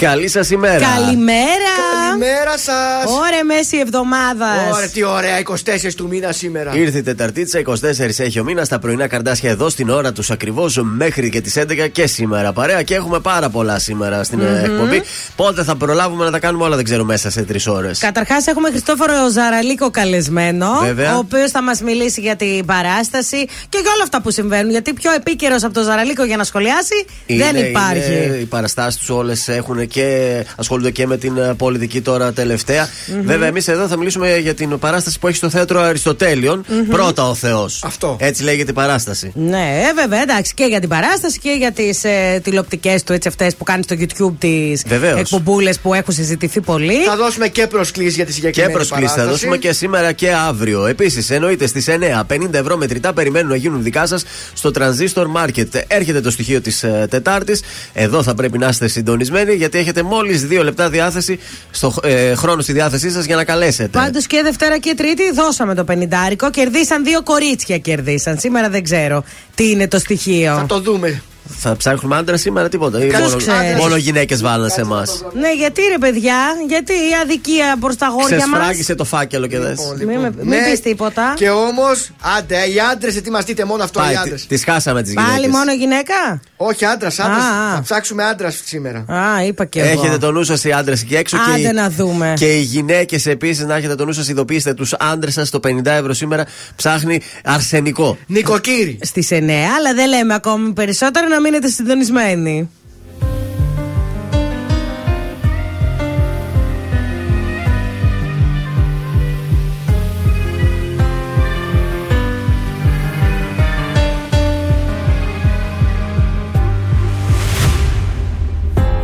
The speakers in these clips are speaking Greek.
Καλή σας ημέρα. Καλημέρα. Καλημέρα σας. Ωραία, μέση εβδομάδας. Ωραία, τι ωραία, 24 του μήνα σήμερα. Ήρθε η Τεταρτίτσα, 24 έχει ο μήνας. Τα πρωινά καρτάσια εδώ στην ώρα τους ακριβώς μέχρι και τις 11 και σήμερα. Παρέα και έχουμε πάρα πολλά σήμερα στην mm-hmm. εκπομπή. Πότε θα προλάβουμε να τα κάνουμε όλα, δεν ξέρω, μέσα σε τρεις ώρες. Καταρχάς, έχουμε Χριστόφορο Ζαραλίκο καλεσμένο. Βέβαια. Ο οποίος θα μας μιλήσει για την παράσταση και για όλα αυτά που συμβαίνουν. Γιατί πιο επίκαιρος από τον Ζαραλίκο για να σχολιάσει είναι, δεν υπάρχει. Είναι, οι παραστάσεις τους όλες έχουν και ασχολούνται και με την ε, πολιτική τώρα τελευταία. Mm-hmm. Βέβαια, εμείς εδώ θα μιλήσουμε για την παράσταση που έχει στο θέατρο Αριστοτέλειων. Mm-hmm. Πρώτα ο Θεός. Αυτό. Έτσι λέγεται η παράσταση. Ναι, ε, βέβαια, εντάξει. Και για την παράσταση και για τις ε, τηλεοπτικές του έτσι αυτές που κάνει στο YouTube τις εκπομπούλες που έχουν συζητηθεί πολύ. Θα δώσουμε και προσκλήσεις για τη συγκεκριμένη Και προσκλήσεις θα δώσουμε και σήμερα και αύριο. Επίσης, εννοείται στις 9, 50 ευρώ μετρητά περιμένουν να γίνουν δικά σας στο Transistor Market. Έρχεται το στοιχείο της ε, Τετάρτης. Εδώ θα πρέπει να είστε συντονισμένοι γιατί έχετε μόλις δύο λεπτά διάθεση στο ε, χρόνο στη διάθεσή σας για να καλέσετε. Πάντως και Δευτέρα και Τρίτη δώσαμε το πενιντάρικο. Κερδίσαν δύο κορίτσια κερδίσαν. Σήμερα δεν ξέρω τι είναι το στοιχείο. Θα το δούμε. Θα ψάχνουμε άντρα σήμερα τίποτα. μόνο, μόνο γυναίκες βάλαν σε εμάς. Ναι, γιατί ρε παιδιά, γιατί η αδικία προς τα γόρια μα. Ξεσφράγισε το φάκελο και δες. Λοιπόν, Μην λοιπόν. ναι, πεις τίποτα. Και όμως, άντε, οι άντρες ετοιμαστείτε μόνο αυτό οι άντρες. Τις χάσαμε τις γυναίκες. Πάλι μόνο γυναίκα; Όχι, άντρας, άντρας. Θα ψάξουμε άντρας σήμερα. Α, είπα και εγώ. Έχετε το νου σας οι άντρες εκεί έξω. Άντε και να δούμε. Και οι γυναίκες επίσης να έχετε το νου σας, ειδοποιήστε τους άντρες σας. Το 50 ευρώ σήμερα ψάχνει αρσενικό. Νοικοκύρη. Στις 9, αλλά δεν λέμε ακόμη περισσότερο να μείνετε συντονισμένοι.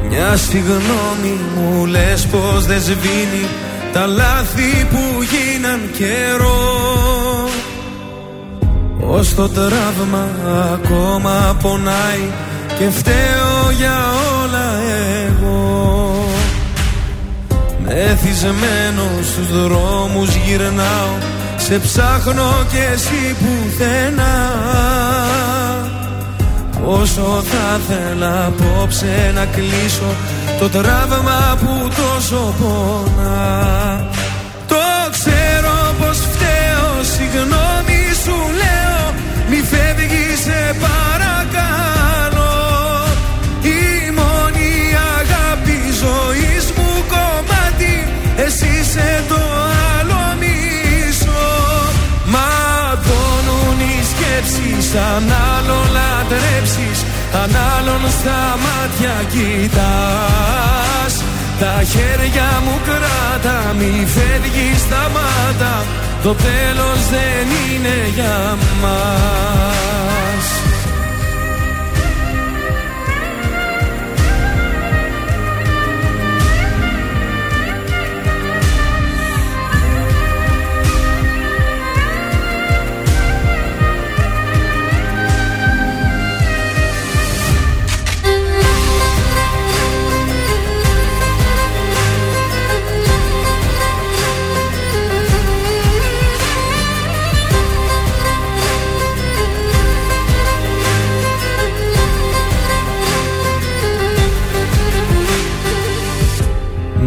Μια συγγνώμη μου λες πως δεν σβήνει Τα λάθη που γίναν καιρό Ως το τραύμα ακόμα πονάει Και φταίω για όλα εγώ. Μεθυσμένο στους δρόμους γυρνάω Σε ψάχνω και εσύ πουθενά. Όσο θα θέλα απόψε να κλείσω Το τραύμα που τόσο πονά. Το ξέρω πως φταίω Συγγνώμη σε παρακαλώ Η μόνη αγάπη ζωής μου κομμάτι Εσύ είσαι το άλλο μισό. Ματώνουν οι σκέψεις Αν άλλο λατρέψεις Αν άλλον στα μάτια κοιτάς. Τα χέρια μου κράτα Μη φεύγεις σταμάτα Το τέλος δεν είναι για μας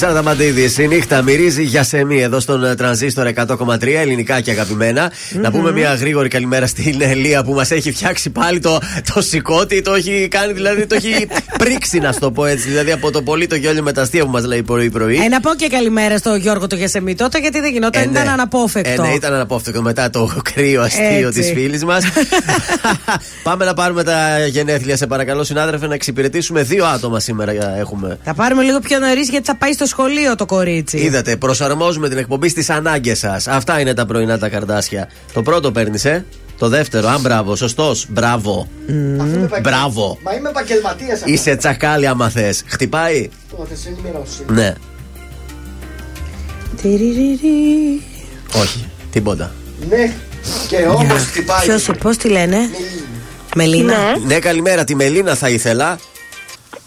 Θέμη Αρταμαντίδη. Η νύχτα μυρίζει για σεμί εδώ στον ε, τρανζίστορ 100,3 ελληνικά και αγαπημένα. Να πούμε μια γρήγορη καλημέρα στην Ελία που μας έχει φτιάξει πάλι το, το σηκώτη. Το έχει κάνει, δηλαδή το έχει πρίξει, να το πω έτσι. Δηλαδή από το πολύ το γέλιο με τα αστεία που μας λέει πρωί-πρωί. Ε, να πω και καλημέρα στο Γιώργο το Γιασεμί τότε γιατί δεν γινόταν, ε, ναι. ήταν αναπόφευκτο. Ε, ναι, ήταν αναπόφευκτο μετά το κρύο αστείο της φίλης μας. Πάμε να πάρουμε τα γενέθλια, σε παρακαλώ, συνάδελφε, να εξυπηρετήσουμε δύο άτομα σήμερα έχουμε. Θα πάρουμε λίγο πιο νωρίς γιατί θα πάει στο σχολείο το κορίτσι. Είδατε, προσαρμόζουμε την εκπομπή στις ανάγκες σας. Αυτά είναι τα πρωινά τα καρδάσια. Το πρώτο παίρνεις, ε. Το δεύτερο, αν μπράβο, σωστός. Μπράβο. Mm. Μπράβο. Μα είμαι επαγγελματίας. Είσαι τσακάλι άμα θες. Χτυπάει. Το θες ενημερώσεις. Ναι. Όχι, τίποτα. Ναι, και όμως χτυπάει. Ποιος, πώς τη λένε, Μελίνα. Ναι. ναι, καλημέρα. Τη Μελίνα θα ήθελα.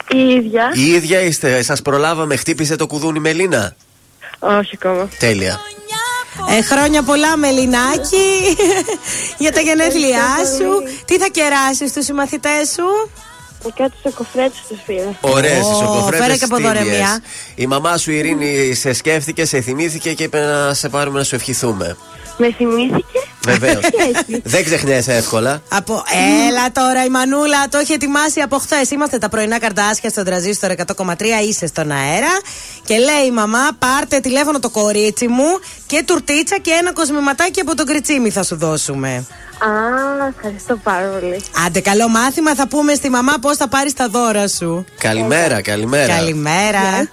Η ίδια. Η ίδια είστε. Σας προλάβαμε, χτύπησε το κουδούνι Μελίνα; Όχι ακόμα. Τέλεια. Ε, χρόνια πολλά, Μελινάκη, για τα γενέθλιά σου. Τι θα κεράσεις στου συμμαθητές σου; Κάτι σοκοφρέτε τους φίλου. Ωραίε οι σοκοφρέτε. Φέρε και από δωρεμιά. Η μαμά σου η Ειρήνη σε σκέφτηκε, σε θυμήθηκε και είπε να σε πάρουμε να σου ευχηθούμε. Με θυμήθηκε; Βεβαίως. Δεν ξεχνιέσαι εύκολα. Από... Έλα τώρα η Μανούλα το έχει ετοιμάσει από χθες. Είμαστε τα πρωινά καρτάσια στον τραζίστορ 100,3. Είσαι στον αέρα. Και λέει η μαμά, πάρτε τηλέφωνο το κορίτσι μου και τουρτίτσα και ένα κοσμηματάκι από τον κριτσίμι θα σου δώσουμε. Α, ευχαριστώ πάρα πολύ. Άντε, καλό μάθημα. Θα πούμε στη μαμά πώς θα πάρεις τα δώρα σου. Καλημέρα, καλημέρα. Καλημέρα.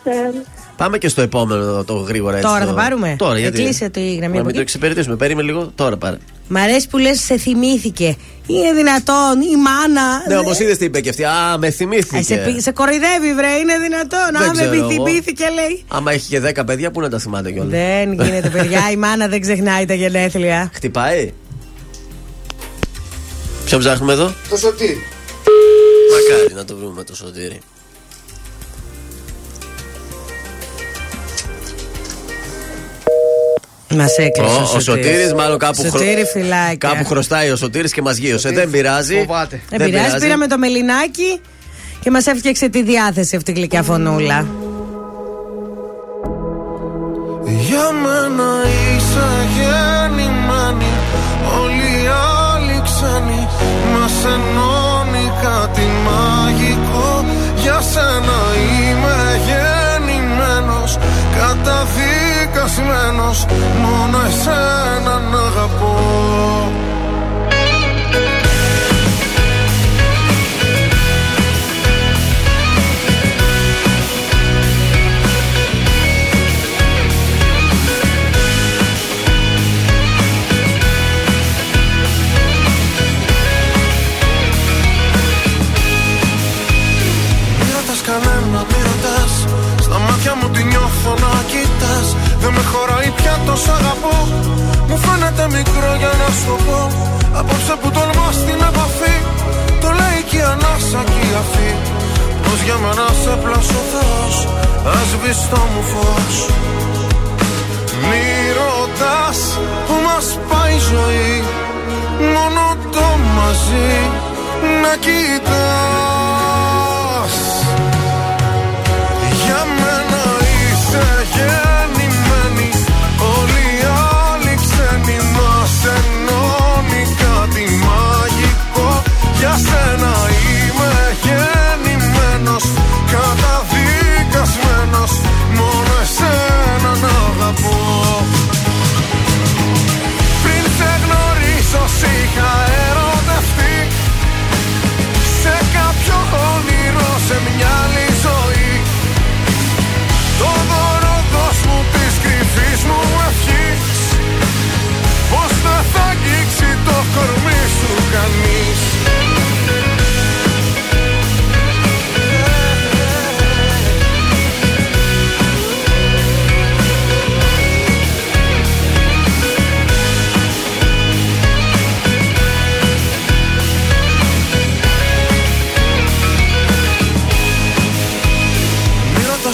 Πάμε και στο επόμενο το γρήγορα έτσι. Τώρα θα πάρουμε; Τώρα, γιατί. Κλείσε τη γραμμή Να μην το εξυπηρετήσουμε. Περίμενε λίγο. Τώρα πάρε. Μ' αρέσει που λες, σε θυμήθηκε. Είναι δυνατόν, η μάνα. Ναι, όμω είδες τι είπε και αυτή. Α, με θυμήθηκε. Ε, σε, σε κοροϊδεύει, βρε, είναι δυνατόν. Δεν Α, με θυμήθηκε, λέει. Άμα έχει και 10 παιδιά, πού να τα θυμάται κιόλας; Δεν γίνεται, παιδιά. η μάνα δεν ξεχνάει τα γενέθλια. Χτυπάει. Ποιο ψάχνουμε εδώ; Το σωτήρι. Μακάρι να το βρούμε το σωτήρι. Μας έκλεισες. Ο, ο, ο Σωτήρης μάλλον κάπου, Σωτήρη, χρω... κάπου χρωστάει ο Σωτήρης και μας γύρωσε. Δεν πειράζει. Δεν πειράζει. Πήραμε το μελινάκι και μας έφτιαξε τη διάθεση αυτή η γλυκιά φωνούλα. Για μένα είσαι γεννημένη Όλοι οι άλλοι ξένοι Μας ενώνει κάτι μαγικό Για σένα είμαι γεννημένος Καταδείχνει σκασμένος Μόνο εσένα να αγαπώ χωράει πια το αγαπώ. Μου φαίνεται μικρό για να σου πω. Απόψε που τολμά στην επαφή Το λέει και η ανάσα και η αφή. Πως για μένα σε πλάσω Θεός Ας το μου φως. Μη ρωτάς που μας πάει η ζωή Μόνο το μαζί να κοιτάς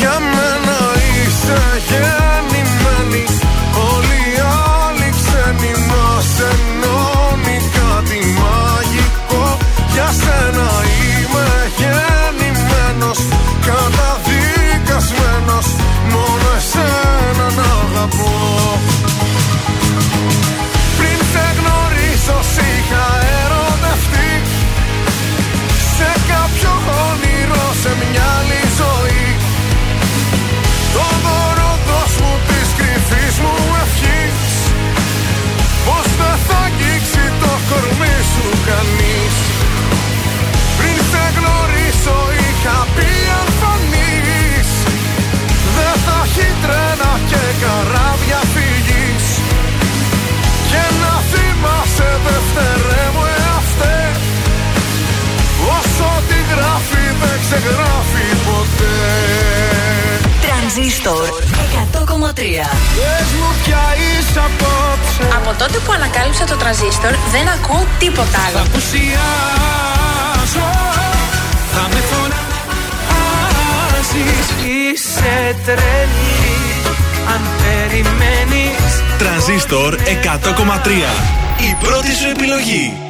για μένα είσαι γεννημένη. Όλοι οι άλλοι ξένοι μας ενώνει κάτι μαγικό. Για σένα είμαι γεννημένος Καταδικασμένος. Μόνο εσένα να αγαπώ Τρανζίστορ 100,3. Πες μου ποια είσαι απόψε Από τότε που ανακάλυψα το τραζίστορ δεν ακούω τίποτα Θα άλλο. απουσιάσω Θα με φωνάζεις Είσαι τρελή Αν περιμένεις Τρανζίστορ 100,3. Η πρώτη σου επιλογή.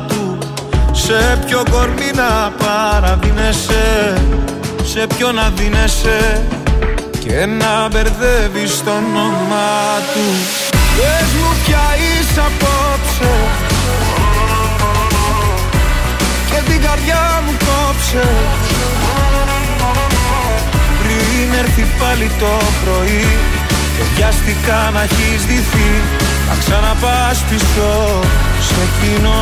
Σε ποιο κορμί να παραδίνεσαι Σε ποιο να δίνεσαι και να μπερδεύεις το όνομά του. Πες μου ποια είσαι απόψε Και την καρδιά μου κόψε. Πριν έρθει πάλι το πρωί Και βιάστηκα να έχεις δυθεί Να ξαναπάς πίσω σε κοινό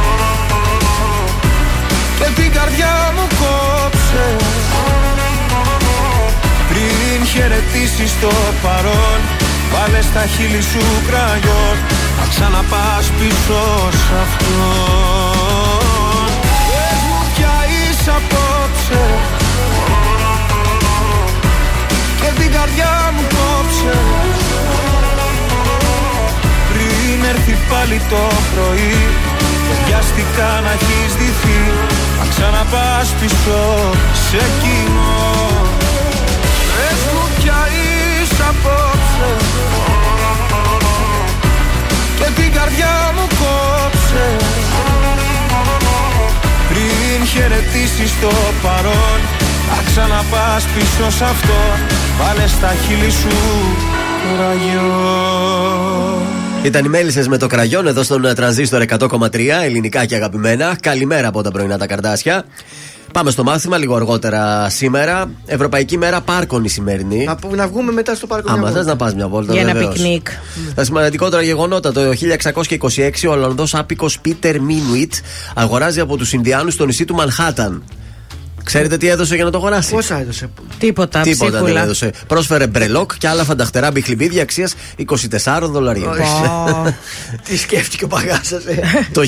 Και την καρδιά μου κόψε. Πριν χαιρετήσεις το παρόν Βάλε στα χείλη σου κραγιόν. Να ξαναπάς πίσω σ' αυτό Πες μου ποια είσαι απόψε. Και την καρδιά μου κόψε. Πριν έρθει πάλι το πρωί Και βιάστηκα να έχεις δυθεί Να ξαναπάς πίσω σε κοινό. Πες μου ποια είσαι απόψε. Και την καρδιά μου κόψε. Πριν χαιρετήσεις το παρόν Να ξαναπάς πίσω σ' αυτό. Βάλε στα χείλη σου κραγιόν Ήταν οι μέλισσες με το κραγιόν εδώ στον ε, τρανζίστορ 100,3 ελληνικά και αγαπημένα. Καλημέρα από τα πρωινά τα καρντάσια. Πάμε στο μάθημα λίγο αργότερα σήμερα. Ευρωπαϊκή μέρα πάρκων η σημερινή. Να, που- να βγούμε μετά στο πάρκο. Άμα μια θες βόλτα. να πας μια βόλτα. Για ένα βεβαίως. πικνίκ. Τα σημαντικότερα γεγονότα. Το 1626 ο Ολλανδός άπικος Πίτερ Μίνουιτ αγοράζει από τους Ινδιάνους το νησί του Μανχάταν. Ξέρετε τι έδωσε για να το αγοράσει; Πόσα έδωσε; Τίποτα, Τίποτα δεν ψίχουλα. έδωσε. Πρόσφερε μπρελόκ και άλλα φανταχτερά μπιχλιμπίδια αξίας 24 δολαρίων. Πω. Τι σκέφτηκε ο παγάσα. Το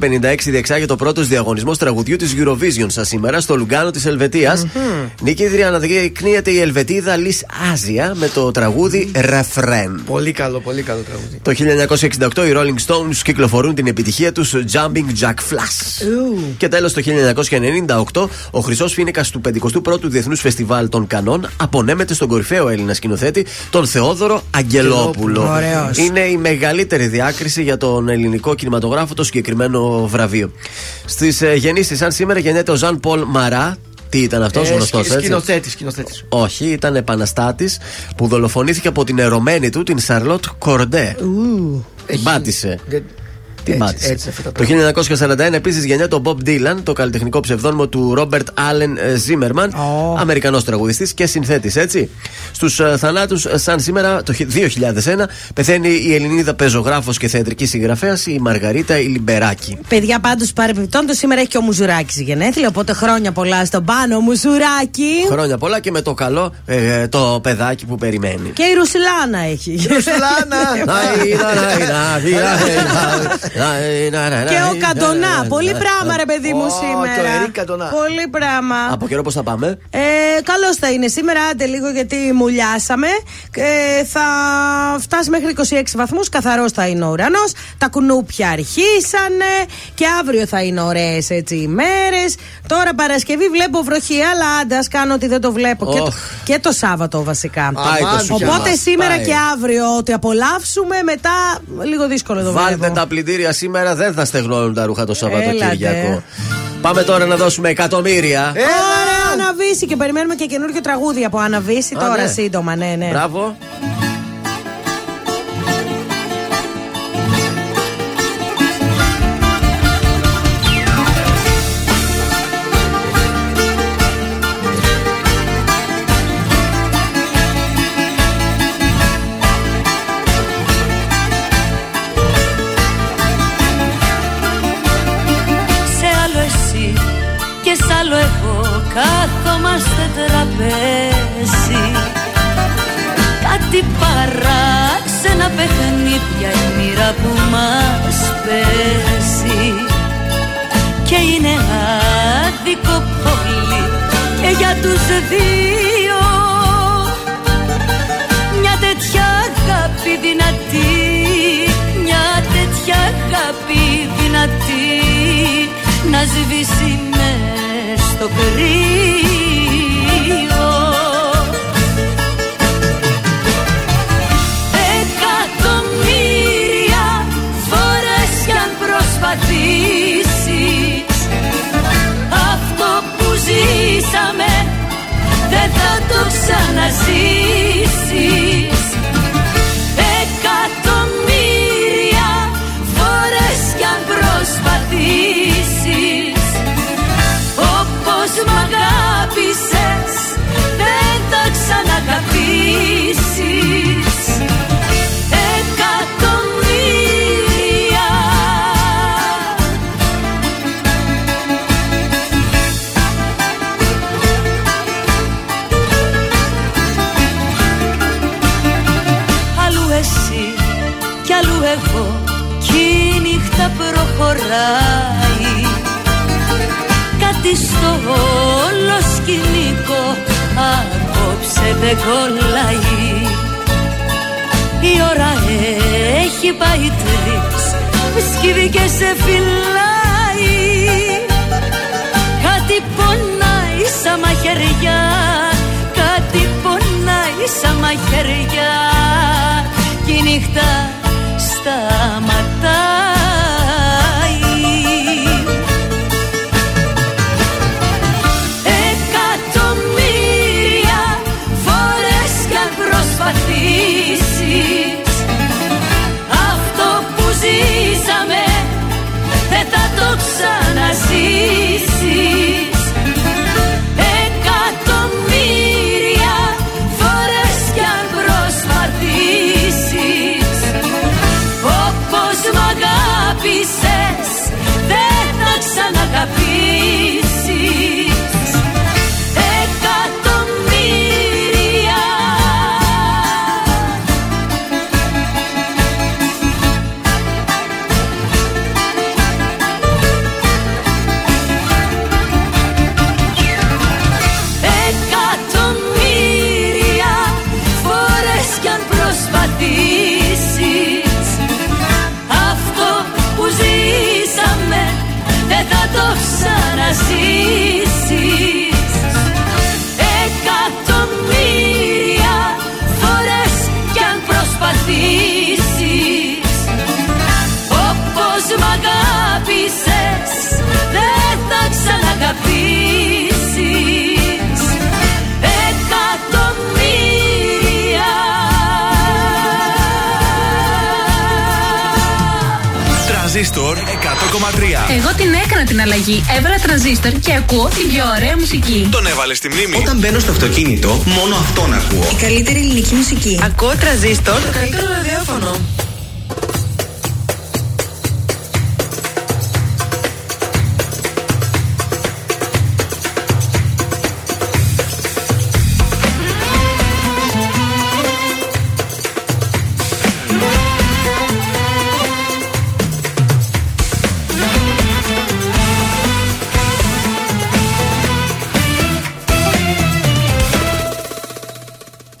1956 διεξάγεται ο πρώτο διαγωνισμό τραγουδιού της Eurovision σα σήμερα στο Λουγκάνο της Ελβετίας. Νικήτρια αναδεικνύεται η Ελβετίδα Λις Άζια με το τραγούδι Refrain. Πολύ καλό, πολύ καλό τραγούδι. Το 1968 οι Rolling Stones κυκλοφορούν την επιτυχία τους Jumping Jack Flash. Και τέλος το 1998 ο χρυσός φίνικας του 51ου Διεθνούς Φεστιβάλ των Κανών απονέμεται στον κορυφαίο Έλληνα σκηνοθέτη, τον Θεόδωρο Αγγελόπουλο. Ωραίος. Είναι η μεγαλύτερη διάκριση για τον ελληνικό κινηματογράφο το συγκεκριμένο βραβείο. Στις ε, γεννήσεις, σαν σήμερα γεννιέται ο Ζαν Πολ Μαρά, Τι ήταν αυτός, Ε, γνωστός σκη- έτσι; σκηνοθέτης, σκηνοθέτης. Όχι, ήταν επαναστάτης που δολοφονήθηκε από την ερωμένη του, την Σαρλότ Κορντέ. Την πάτησε. Για- Την Έτσι, πάτησε. έτσι αυτά τα Το 1941 επίσης γεννιέται ο Bob Dylan, το καλλιτεχνικό ψευδόνυμο του Ρόμπερτ Άλεν Ζίμερμαν, Αμερικανό τραγουδιστή και συνθέτη, έτσι. Στους θανάτους, σαν σήμερα, το 2001, πεθαίνει η Ελληνίδα πεζογράφος και θεατρική συγγραφέα, η Μαργαρίτα Λυμπεράκη. Παιδιά, πάντω παρεμπιπτόντω σήμερα έχει και ο Μουζουράκη γενέθλια. Οπότε χρόνια πολλά στον πάνω Μουζουράκη. Χρόνια πολλά και με το καλό ε, το παιδάκι που περιμένει. Και η Ρουσιλάνα έχει. Και ο Καντονά. Πολύ πράγμα, ρε παιδί μου, Ω, σήμερα. και ο Ερικ Καντονά. Πολύ πράγμα. Από καιρό πώς θα πάμε; Ε, Καλώς θα είναι σήμερα, άντε λίγο γιατί μουλιάσαμε. Ε, θα φτάσει μέχρι 26 βαθμούς. Καθαρός θα είναι ο ουρανός. Τα κουνούπια αρχίσανε. Και αύριο θα είναι ωραίες έτσι ημέρε. Τώρα Παρασκευή βλέπω βροχή, αλλά άντε ας κάνω ότι δεν το βλέπω. Και, το, Οχ. και το Σάββατο βασικά. Πάει το Αμάν, σούπερ Οπότε μας. σήμερα Πάει. και αύριο ότι απολαύσουμε, μετά λίγο δύσκολο το Βάλτε βλέπω. τα πλυντήρια σήμερα, δεν θα στεγνώνουν τα ρούχα το Σαββατοκύριακο. Έλατε. Πάμε τώρα να δώσουμε εκατομμύρια. Ε, Ωραία, Αναβίση και περιμένουμε και καινούργιο τραγούδι από Αναβίση Α, τώρα ναι. σύντομα, ναι, ναι. Μπράβο. Να σβήσει μες στο κρύο. Εκατομμύρια φορές κι αν προσπαθήσεις Αυτό που ζήσαμε δεν θα το ξαναζήσεις ξαναγαπήσεις Εκατομμύρια. Αλλού εσύ κι αλλού εγώ κι η νύχτα προχωράει. Κάτι στο όλο σκηνικό απόψε δεν κολλάει. Η ώρα έχει πάει τρεις. Σκύβει και σε φυλάει. Κάτι πονάει σαν μαχαιριά. Κάτι πονάει σαν μαχαιριά. Κι η νύχτα σταματάει Εγώ την έκανα την αλλαγή. Έβαλα τρανζίστορ και ακούω την πιο ωραία μουσική. Τον έβαλες στη μνήμη. Όταν μπαίνω στο αυτοκίνητο, μόνο αυτόν ακούω. Η καλύτερη ελληνική μουσική. Ακούω τραζίστορ. Το καλύτερο ραδιόφωνο.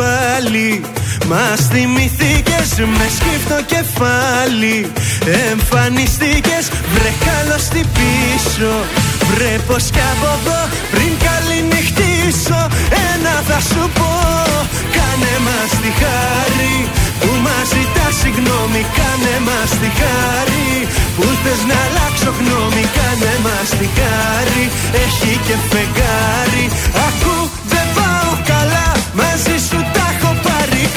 πάλι. Μας θυμηθήκες με σκύφτο κεφάλι. Εμφανιστήκες βρε καλώς τι πίσω. Βρε πως κι από εδώ πριν καληνυχτήσω. Ένα θα σου πω Κάνε μας τη χάρη. Που μας ζητάς συγγνώμη Κάνε μας τη χάρη. Που θες να αλλάξω γνώμη Κάνε μας τη χάρη. Έχει και φεγγάρι. Ακού δεν πάω καλά μαζί σου τα έχω πάρει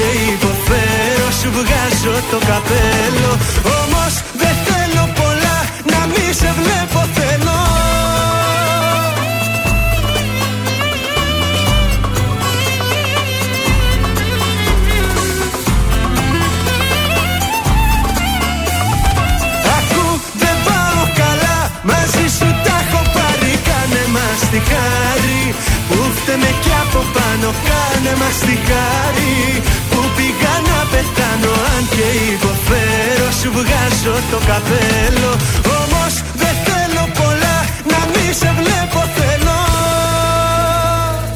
και υποφέρω σου βγάζω το καπέλο. Όμως δεν θέλω πολλά να μη σε βλέπω θέλω. Ακού δεν πάω καλά Μαζί σου τα έχω πάρει. Κάνε μας τη χάρη Που φταίμε κι από πάνω. Κάνε μας τη χάρη Που πήγα να πεθάνω Αν και υποφέρω Σου βγάζω το καπέλο. Όμως δεν θέλω πολλά Να μη σε βλέπω θέλω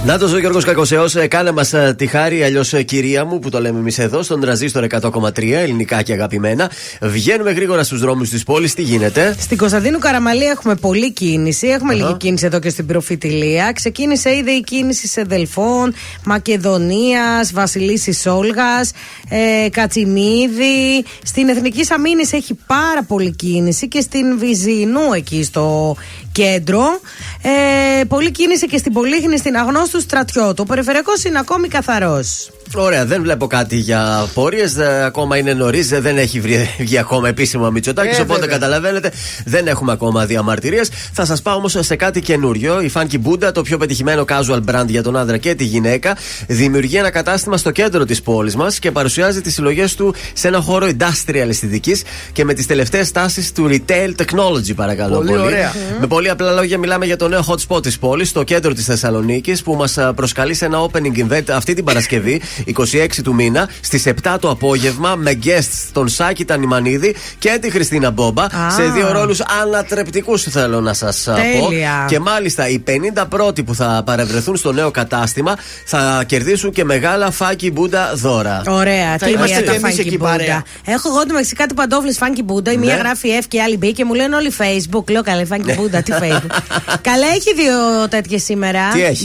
Να το ο Γιώργος Κακοσεός, κάνε μας τη χάρη, αλλιώς κυρία μου, που το λέμε εμείς εδώ, στον τραζίστορ 100,3, ελληνικά και αγαπημένα. Βγαίνουμε γρήγορα στους δρόμους της πόλης, τι γίνεται; Στην Κωνσταντίνου Καραμαλή έχουμε πολλή κίνηση. Έχουμε λίγη κίνηση εδώ και στην Προφητηλία. Ξεκίνησε ήδη η κίνηση σε Δελφών, Μακεδονίας, Βασιλίση Όλγας, ε, Κατσιμίδη. Στην Εθνική Αμήνη έχει πάρα πολλή κίνηση και στην Βυζινού εκεί στο κέντρο. Ε, πολλή κίνηση και στην Πολύχνη στην Αγνώστου Στρατιώτου. Ο περιφερειακός είναι ακόμη καθαρός. Ωραία, δεν βλέπω κάτι για απόρριε. Ακόμα είναι νωρίς, δεν έχει βρει- βγει ακόμα επίσημα Μητσοτάκης. Ε, οπότε βέβαια. καταλαβαίνετε, δεν έχουμε ακόμα διαμαρτυρίες. Θα σας πάω όμως σε κάτι καινούριο. Η Funky Buddha, το πιο πετυχημένο casual brand για τον άντρα και τη γυναίκα, δημιουργεί ένα κατάστημα στο κέντρο της πόλης μας και παρουσιάζει τις συλλογές του σε ένα χώρο industrial αισθητική και με τις τελευταίες τάσεις του retail technology, παρακαλώ Πολύ ωραία. Με πολύ απλά λόγια, μιλάμε για το νέο hot spot της πόλης, στο κέντρο της Θεσσαλονίκης, που μας προσκαλεί σε ένα opening event αυτή την Παρασκευή. 26 του μήνα στις 7 το απόγευμα με guests τον Σάκη Τανιμανίδη και τη Χριστίνα Μπόμπα σε δύο ρόλους ανατρεπτικούς θέλω να σας πω. Τέλεια. Και μάλιστα οι 50 πρώτοι που θα παρευρεθούν στο νέο κατάστημα θα κερδίσουν και μεγάλα φάκι μπούντα δώρα. Ωραία, Θα τι είμαστε μία και τα εμείς Funky εκεί παρέα. Buddha. Έχω εγώ το μεταξύ κάτι παντόφλε Funky Buddha. Η μία Ναι. γράφει F και η άλλη B και μου λένε όλοι Facebook. Λέω καλέ Funky Buddha, τι Facebook. Καλά, έχει δύο τέτοιες σήμερα. Τι έχει;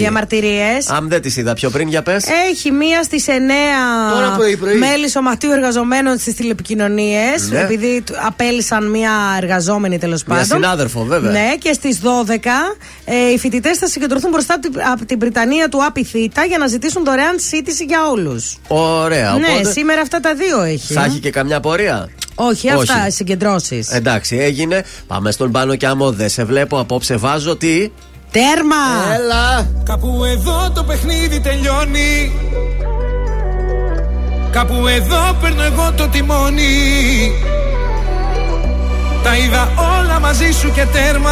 Διαμαρτυρίε. Αν δεν τις είδα πιο πριν, για πες. Έχει μία στις 9 Τώρα πρωί-πρωί. μέλη σωματείου εργαζομένων στις τηλεπικοινωνίες. Ναι. Επειδή του- απέλησαν μία εργαζόμενη τέλος Μια πάντων. συνάδελφο, βέβαια. Ναι, και στις 12 ε, οι φοιτητές θα συγκεντρωθούν μπροστά από την, από την Βρυτανία του Άπη Θήτα για να ζητήσουν δωρεάν σύντηση για όλους. Ωραία, Ναι, οπότε. σήμερα αυτά τα δύο έχει. Θα έχει και καμιά πορεία; Όχι, αυτά Όχι. οι συγκεντρώσεις. Εντάξει, έγινε. Πάμε στον πάνω και άμα δεν σε βλέπω απόψε, βάζω τι; Τέρμα! Έλα. Κάπου εδώ το παιχνίδι τελειώνει Κάπου εδώ παίρνω εγώ το τιμόνι Τα είδα όλα μαζί σου και τέρμα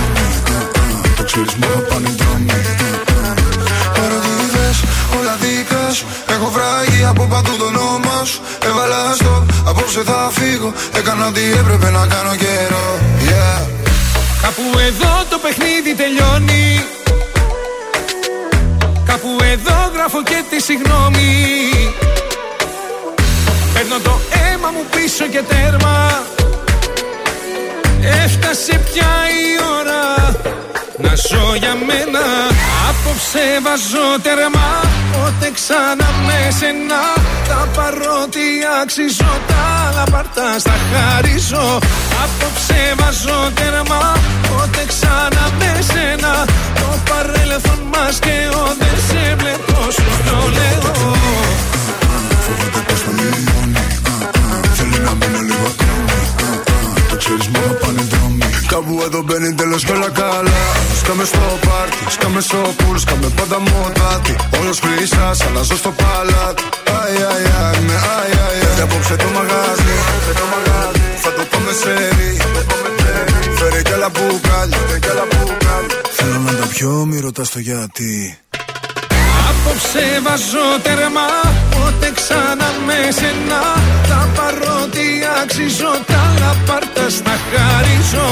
Το ξέρεις μου θα πάνε δρόμοι. Παρότι δες όλα δικά σου Έχω βράγει από παντού το όνομα σου. Έβαλα στο απόψε θα φύγω. Έκανα ό,τι έπρεπε να κάνω καιρό. Yeah. Κάπου εδώ το παιχνίδι τελειώνει. Κάπου εδώ γράφω και τη συγγνώμη. Παίρνω το αίμα μου πίσω και τέρμα. Έφτασε πια η ώρα να ζω για μένα. Απόψε βάζω τέρμα. Πότε ξανά με σένα. Τα παρότι αξίζω Τα λαπαρτά στα χαρίζω. Απόψε βάζω τέρμα. Πότε ξανά με σένα. Το παρέλθον μας και ο Δεν σε βλέπω. Σου το λέω. Φοβάται πως θα λιώνει Θέλει να μείνω λίγο ακόμη Το ξέρεις μου θα πάνε δρόμοι Κάπου εδώ μπαίνει τέλος και όλα καλά. Σκάμε στο πάρτι, σκάμε στο πουλ Σκάμε πάντα μοτάτι. Όλος χρυσά σαν να ζω στο παλάτι. Αι, αι, αι, με αι, αι, αι. Και απόψε το μαγάζι Θα το πάμε σε ρί Φέρε κι άλλα μπουκάλια Θέλω να τα πιω, μη ρωτάς το γιατί. Απόψε βάζω τέρμα Πότε ξανά με σένα. Τα παρότι αξίζω Τα λαπάρτα στα χαρίζω.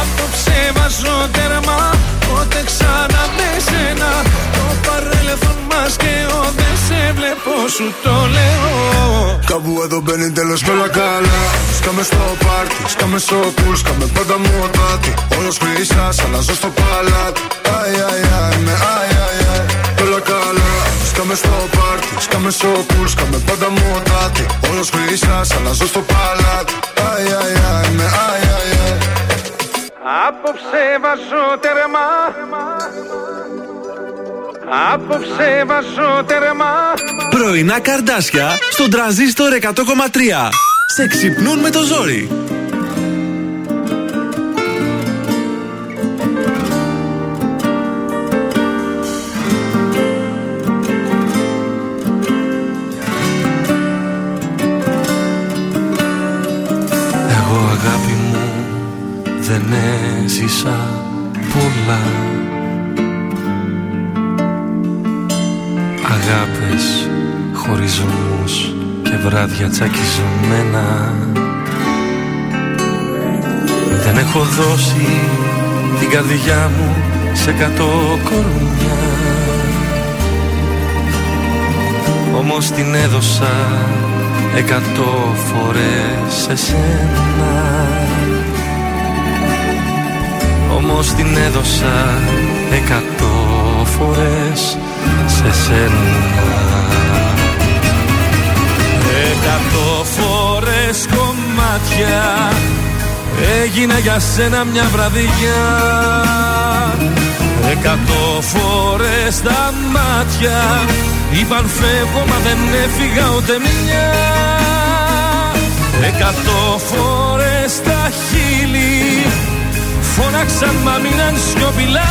Απόψε βάζω τέρμα Πότε ξανά με σένα. Το παρέλθον μας και ο Δεν σε βλέπω σου το λέω. Κάπου εδώ μπαίνει τέλος και όλα καλά. Σκάμε στο πάρτι, σκάμε στο πουλ Σκάμε πάντα μοτάτι. Όλος χρυσά σαν να ζω στο παλάτι. Αι, αι, αι, με αι, Σκάμε στο πάρτι, σκάμε στο πουλ Σκάμε πάντα μοτάτι Όλος χρυσάς σαν να ζω στο παλάτι. Αι, αι, αι, με αι, αι, αι. Απόψε βάζω τέρμα Απόψε βάζω τέρμα Πρωινά καρδάσια στον τραζίστορ 100,3. Σε ξυπνούν με το ζόρι. Δεν έζησα πολλά. Αγάπες, χωρισμούς και βράδια τσακιζωμένα Δεν έχω δώσει την καρδιά μου σε κατώ κορμιά. Όμως την έδωσα εκατό φορές σε σένα Όμως την έδωσα εκατό φορές σε σένα. Εκατό φορές κομμάτια Έγινα για σένα μια βραδιά. Εκατό φορές τα μάτια Είπαν φεύγω μα δεν έφυγα ούτε μια. Εκατό φορές τα χείλη Φώναξαν μα μείναν σιωπηλά.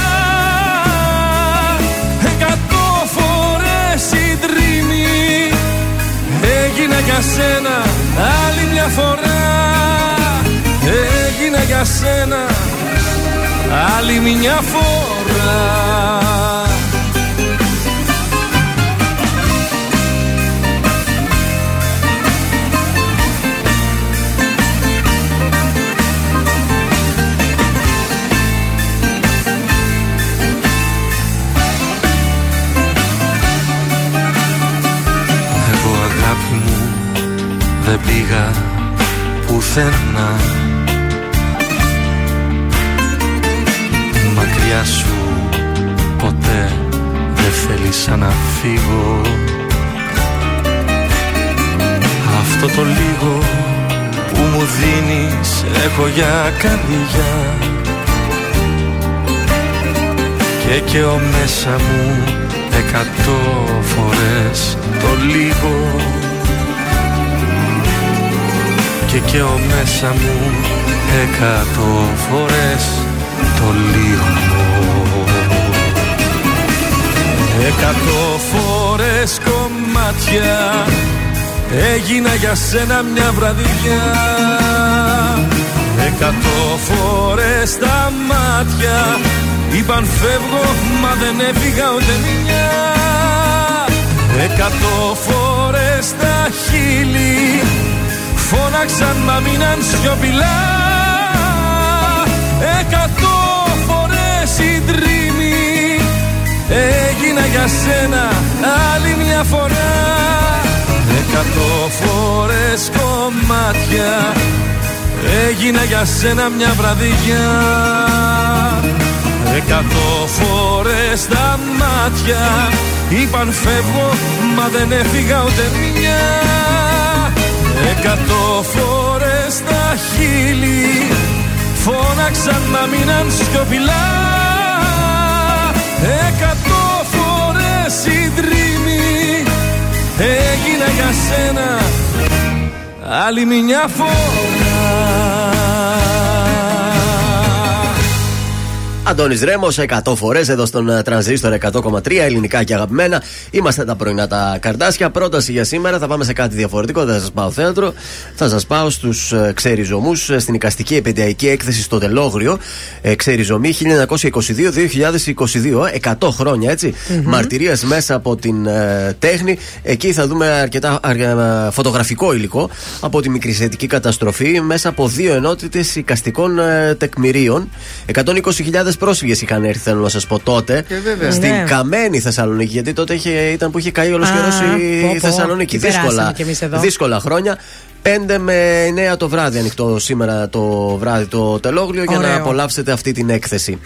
Εκατό φορές η τρίμη Έγινα για σένα άλλη μια φορά. Έγινα για σένα άλλη μια φορά Και και ο μέσα μου εκατό φορές το λίγο Και και ο μέσα μου εκατό φορές το λίγο Εκατό φορές κομμάτια Έγινα για σένα μια βραδιά. Εκατό φορές τα μάτια Είπαν φεύγω μα δεν έφυγα ούτε μια Εκατό φορές τα χείλη Φώναξαν μα μείναν σιωπηλά Εκατό φορές η τρίμη Έγινα για σένα άλλη μια φορά. Εκατό φορές κομμάτια Έγινα για σένα μια βραδιά Εκατό φορές τα μάτια. Είπαν φεύγω μα δεν έφυγα ούτε μια Εκατό φορές τα χείλη Φώναξαν μα μείναν σιωπηλά Εκατό φορές η δρύμη Έγινα για σένα. Άλλη μια φορά Αντώνης Ρέμος, 100 φορές εδώ στον ε, τρανζίστορ 100,3 ελληνικά και αγαπημένα. Είμαστε τα πρωινά τα καρδάσια. Πρόταση για σήμερα θα πάμε σε κάτι διαφορετικό. Δεν θα σας πάω θέατρο. Θα σας πάω στους ξεριζωμούς στην οικαστική επαιδειακή έκθεση στο Τελόγριο. Ε, ξεριζωμοί 1922-2022. 100 χρόνια έτσι. Μαρτυρία μέσα από την ε, τέχνη. Εκεί θα δούμε αρκετά αρ- φωτογραφικό υλικό από τη μικρησιατική καταστροφή μέσα από δύο ενότητες οικαστικών ε, τεκμηρίων. 120.000 πρόσφυγες είχαν έρθει, θέλω να σας πω τότε. Και βέβαια. Στην Ναι. καμένη Θεσσαλονίκη, γιατί τότε είχε, ήταν που είχε καεί όλος Α, καιρό πω, η πω. Θεσσαλονίκη. Τι περάσαμε Δύσκολα, κι εμείς εδώ. δύσκολα χρόνια. 5 με 9 το βράδυ ανοιχτό σήμερα το βράδυ το τελόγλιο για να Ωραίο. απολαύσετε αυτή την έκθεση.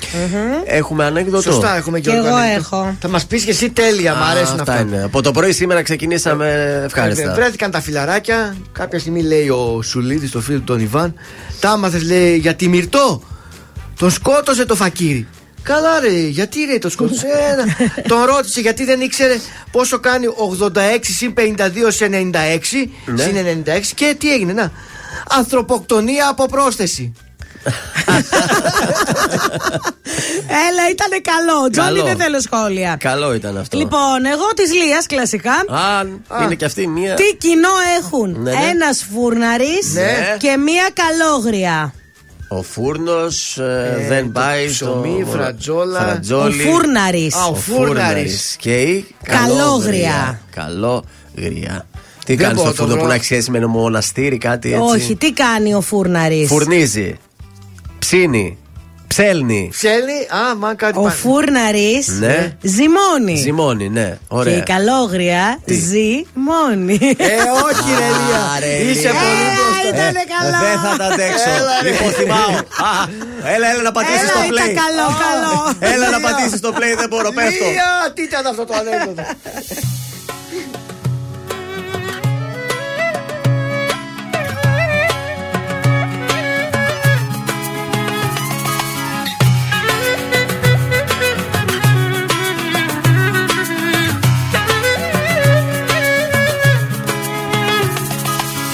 Έχουμε ανέκδοτο. Σωστά, έχουμε και Κι εγώ οργανικό. έχω. Θα μας πεις και εσύ τέλεια, μου Α, αρέσουν αυτά αυτά. είναι. Από το πρωί σήμερα ξεκινήσαμε ευχάριστα. Ε, Βρέθηκαν τα φιλαράκια. Κάποια στιγμή λέει ο Σουλίδης, το φίλο του τον Ιβάν. Τα άμαθες λέει για τη Μυρτό. Τον σκότωσε το φακύρι. Καλά ρε, γιατί ρε το σκότωσε. Ένα. τον ρώτησε γιατί δεν ήξερε πόσο κάνει 86 συν 52 σε 96 Ναι. συν 96 και τι έγινε. Να. Ανθρωποκτονία από πρόσθεση. Έλα, ήταν καλό. Τζόνι, Καλό. δεν θέλω σχόλια. Καλό ήταν αυτό. Λοιπόν, εγώ της Λίας κλασικά. Α, είναι και αυτή μία. Τι κοινό έχουν Ναι, ναι. ένας φούρναρης Ναι. και μία καλόγρια. Ο φούρνος δεν το πάει ψωμί, στο. φρατζόλα. φρατζόλι. Ο φούρναρης. Α, ο φούρναρης. Και η Καλόγρια. Καλόγρια. Τι Δεν κάνεις μπορώ στο το φούρνο που βρω. να έχεις σχέση με ένα μοναστήρι, κάτι έτσι; Όχι, τι κάνει ο φούρναρης; Φουρνίζει. Ψήνει. Ψέλνει. Ψέλνει, α, μα κάτι Ο πάνε. φούρναρης Ναι. ζυμώνει. Ζυμώνει, ναι. Και Ωραία. η καλόγρια Τι; ζει μόνη. Ε, όχι ρε Άρε, Λία. Είσαι Λία. πολύ Έλα, μπροστά. ήταν καλό. Δεν θα τα αντέξω. Έλα, ρε. Λοιπόν, θυμάμαι. Α, Έλα, έλα να πατήσεις Έλα, το ήταν play. καλό, καλό. Έλα να πατήσεις το play, δεν μπορώ, πέφτω. Λία, τι ήταν αυτό το ανέκδοτο.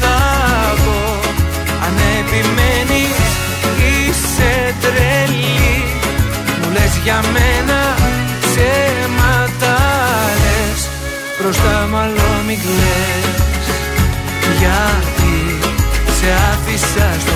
θα πω Αν επιμένεις είσαι τρελή. Μου λες για μένα ψέματα λες Μπροστά μάλλον μην κλαις. Γιατί σε άφησα στο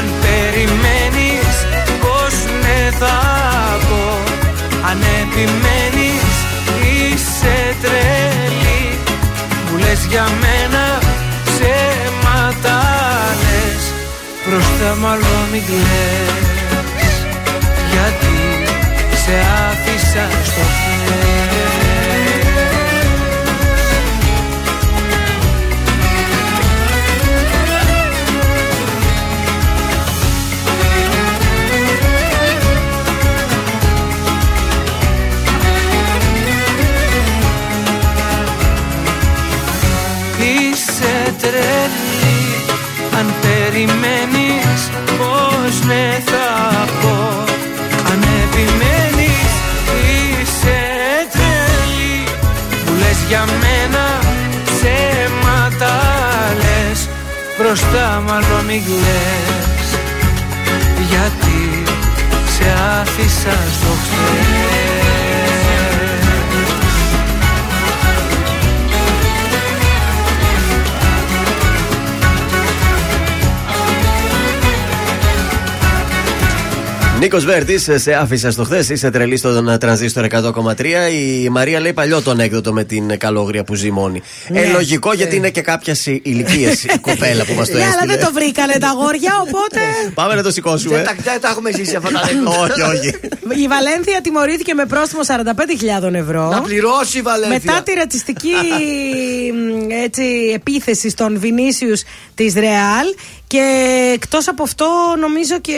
αν περιμένεις πως ναι θα πω. Αν επιμένεις είσαι τρελή. Μου λες για μένα ψέματα λες. Μπροστά μάλλον μην κλαις. Γιατί σε άφησα στο χέρι περιμένεις πως ναι θα πω. Αν επιμένεις είσαι τρελή. Μου λες για μένα ψέματα λες. Μπροστά μάλλον μην κλαις Γιατί σε άφησα στο χθες Νίκος Βέρτης, σε άφησα στο χθες. Είσαι τρελή στον τρανζίστορ 100,3. Η Μαρία λέει παλιό τον έκδοτο με την καλόγρια που ζει μόνη. Ναι. Ε, λογικό γιατί είναι και κάποια ηλικία η κοπέλα που μας το Ναι, αλλά έστειλε. δεν το βρήκανε τα αγόρια, οπότε. Πάμε να το σηκώσουμε. Δεν τα, δεν τα έχουμε ζήσει αυτά τα λεπτά. όχι, όχι. Η Βαλένθια τιμωρήθηκε με πρόστιμο 45.000 ευρώ. Να πληρώσει η Βαλένθια. Μετά τη ρατσιστική μ, έτσι, επίθεση στον Βινίσιους της Ρεάλ. Και εκτός από αυτό, νομίζω και,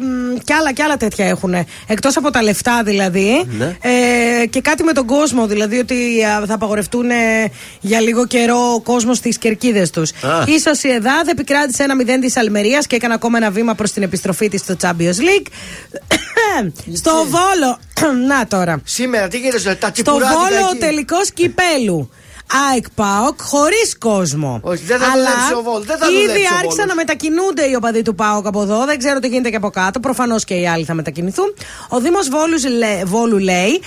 μ, και άλλα και άλλα τέτοια έχουν. Εκτός από τα λεφτά δηλαδή. Ναι. Ε, και κάτι με τον κόσμο, δηλαδή ότι α, θα απαγορευτούν ε, για λίγο καιρό ο κόσμος στις κερκίδες τους. Α. Η Σοσιεδάδ επικράτησε ένα 0 της Αλμερίας και έκανε ακόμα ένα βήμα προς την επιστροφή της στο Champions League. στο Βόλο. Να τώρα. Σήμερα τι γίνεται, τα Στο τσιπουράδικα Βόλο ο εκεί. τελικός κυπέλου. ΑΕΚ ΠΑΟΚ χωρίς κόσμο. Όχι, δεν θα Αλλά δουλέψει ο Βόλος, δεν θα δουλέψει ήδη ο άρχισαν Βόλος. να μετακινούνται οι οπαδοί του ΠΑΟΚ από εδώ. Δεν ξέρω τι γίνεται και από κάτω. Προφανώς και οι άλλοι θα μετακινηθούν. Ο Δήμος Βόλου λέει: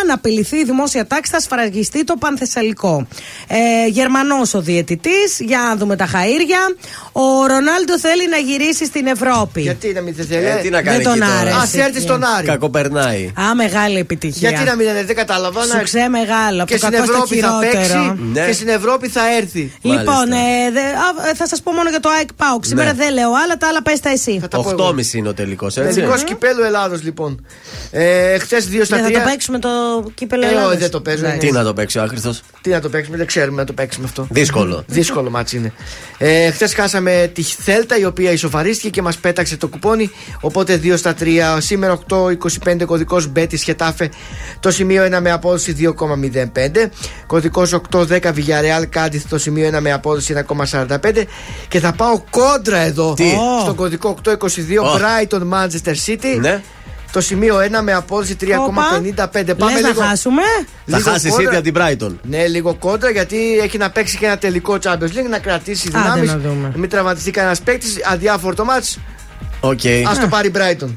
Αν απειληθεί η δημόσια τάξη, θα σφραγιστεί το πανθεσσαλικό. Ε, Γερμανός ο διαιτητής. Για να δούμε τα χαΐρια. Ο Ρονάλντο θέλει να γυρίσει στην Ευρώπη. Γιατί να μην δεν θέλει. Ε, τι να κάνει Δεν τον εκεί τώρα. άρεσε. Α έρθει στον Άρη. Κακοπερνάει. Α, μεγάλη επιτυχία. Γιατί να μην έρθει, δεν κατάλαβα. να Σου έρθει. ξέ μεγάλο. Από Και το στην κακό στο Ευρώπη θα χειρότερο. Παίξει Ναι. και στην Ευρώπη θα έρθει. Λοιπόν, ε, δε, α, ε, θα σας πω μόνο για το ΑΕΚ ΠΑΟΚ. Σήμερα Ναι. δεν λέω άλλα, τα άλλα πες τα εσύ. Θα τα πω εγώ. 8,5 είναι ο τελικός, έτσι. Τελικός κυπέλλου Ελλάδος λοιπόν. Ε, Χθες 2 στα 3. Δεν θα το παίξουμε το κύπελλο Ε, Ελλάδος. όχι, δεν το παίζω. Εντάξει. Τι να το παίξει ο άχρηστος; Τι να το παίξουμε, δεν ξέρουμε να το παίξουμε αυτό. Δύσκολο. Δύσκολο ματς είναι. Ε, Χθες χάσαμε τη Θέλτα η οποία ισοφαρίστηκε και μας πέταξε το κουπόνι. Οπότε 2 στα 3. Σήμερα 8-25 κωδικός Μπέτης Χετάφε. Το σημείο 1 με απόδοση 2,05. Κωδικός 8-10 Villarreal Cádiz το σημείο 1 με απόδοση 1,45 και θα πάω κόντρα εδώ Τι; στο κωδικό 822 Brighton Manchester City. Ναι. Το σημείο 1 με απόδοση 3,55. Πάμε Λες να λίγο. χάσουμε; Θα λίγο χάσει η κόντρα. City από την Brighton. Ναι, λίγο κόντρα γιατί έχει να παίξει και ένα τελικό Champions League να κρατήσει Άντε δυνάμεις. να δούμε. Μην τραυματιστεί κανένας παίκτης. Αδιάφορο το μάτς Οκ. Α το πάρει Brighton.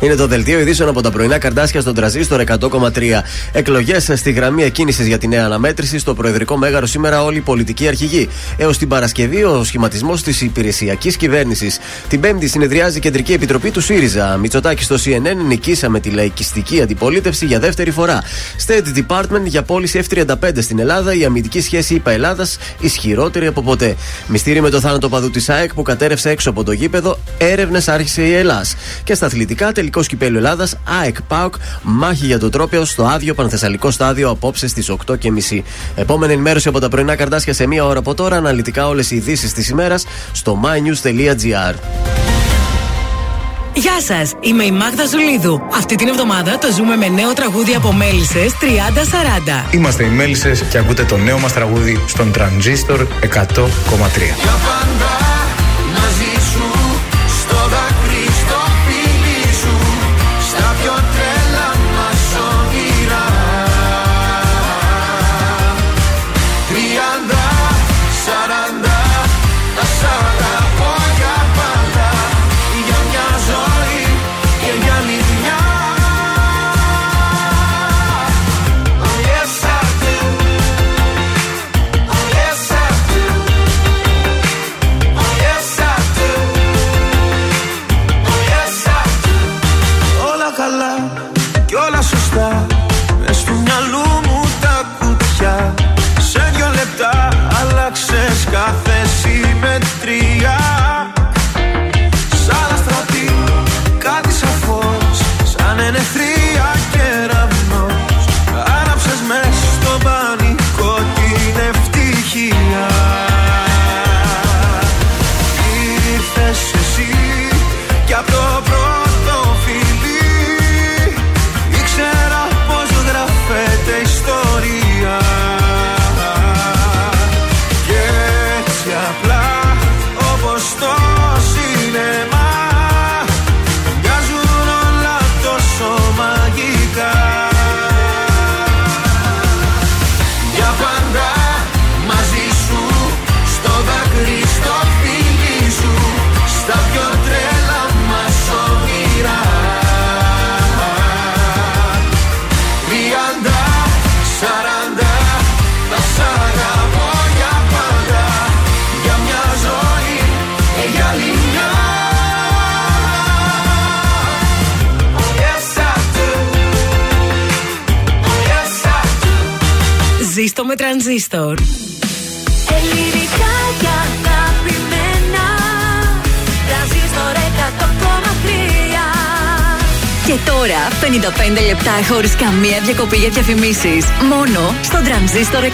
Είναι το δελτίο ειδήσεων από τα πρωινά καρντάσια στον τρανζίστορ 100,3. Εκλογές στη γραμμή εκκίνησης για τη νέα αναμέτρηση στο Προεδρικό Μέγαρο σήμερα όλοι οι πολιτικοί αρχηγοί. Έως την Παρασκευή ο σχηματισμός της υπηρεσιακής κυβέρνησης. Την Πέμπτη συνεδριάζει η Κεντρική Επιτροπή του ΣΥΡΙΖΑ. Μητσοτάκη στο CNN νικήσαμε τη λαϊκιστική αντιπολίτευση για δεύτερη φορά. State Department για πώληση F-35 στην Ελλάδα. Η αμυντική σχέση ΗΠΑ Ελλάδας ισχυρότερη από ποτέ. Μυστήρι με το θάνατο παδού της ΑΕΚ που κατέρευσε έξω από το γήπεδο. Έρευνες άρχισε η Ελλάδα. Και στα αθλητικά τελικό κυπέλου Ελλάδας ΑΕΚ ΠΑΟΚ μάχη για το τρόπαιο στο άδειο Πανθεσσαλικό στάδιο απόψες στις 8.30. Επόμενη ενημέρωση από τα πρωινά καρτάσια σε μία ώρα από τώρα. Αναλυτικά όλες οι ειδήσεις της ημέρας στο mynews.gr. Γεια σας, είμαι η Μάγδα Ζουλίδου. Αυτή την εβδομάδα το ζούμε με νέο τραγούδι από Μέλισσες 30-40. Είμαστε οι Μέλισσες και ακούτε το νέο μας τραγούδι στον Τρανζίστορ 100,3. Για πάντα μαζί τρανζίστορ. Ελληνικά και αγαπημένα Τρανζίστορ 100,3 Και τώρα 55 λεπτά χωρίς καμία διακοπή για διαφημίσεις. Μόνο στο Τρανζίστορ 100,3.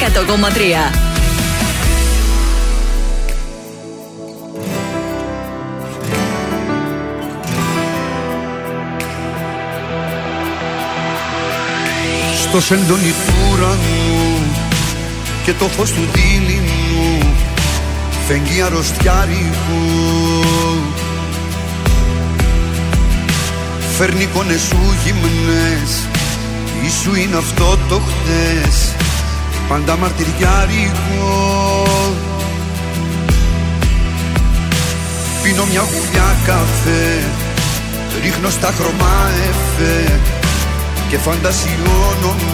Στο σεντόνι του ουρανού και το φως του δίληνου φεγγεί αρρωστιάρικου Φέρνει εικόνες σου γυμνές Ίσου είναι αυτό το χτες Πάντα μαρτυριάρικο Πίνω μια γουλιά καφέ Ρίχνω στα χρώμα εφέ Και φαντασιώνομαι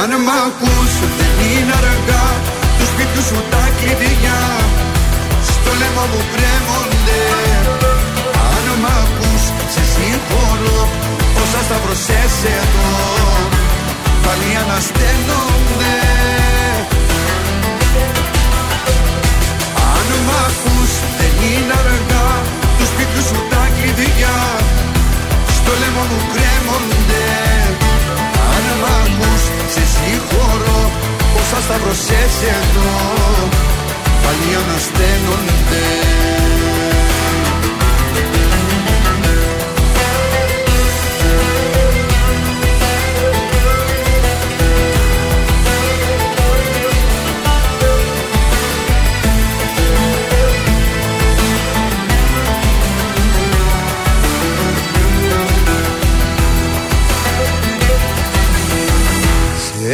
Αν μ' ακούς δεν είναι αργά. Του σπίτιου σου τα κλειδιά. Στο λαιμό μου κρέμονται. Αν μ' ακούς σε συγχωρώ. Όσα σταυρωσές εδώ πάλι ανασταίνονται. Αν μ' ακούς δεν είναι αργά. Του σπίτιου σου τα κλειδιά. Στο λαιμό μου κρέμονται. Αν μ' ακούς σε συγχωρώ Πόσα σταυρωσές εδώ Πάλι ανασταίνονται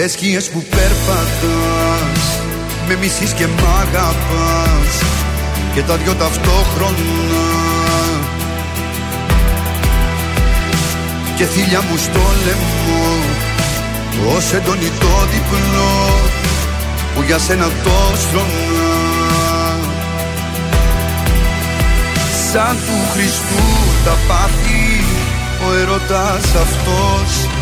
σκιές που περπατάς Με μισείς και μ' αγαπάς Και τα δυο ταυτόχρονα. Και θύλια μου στο λαιμό Ως έντονη το διπλό Που για σένα το στρώνα Σαν του Χριστού τα πάθη Ο ερωτάς αυτός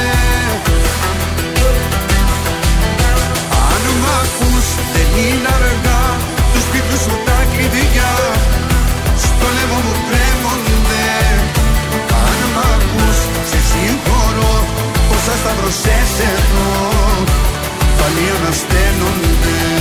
ακούς δεν είναι αργά. Του σπίτου σου τα κλειδιά. Στο λαιμό μου κρέμονται Αν μ' ακούς σε συγχωρώ. Πόσα σταυρωσές εδώ. Πάλι ανασταίνονται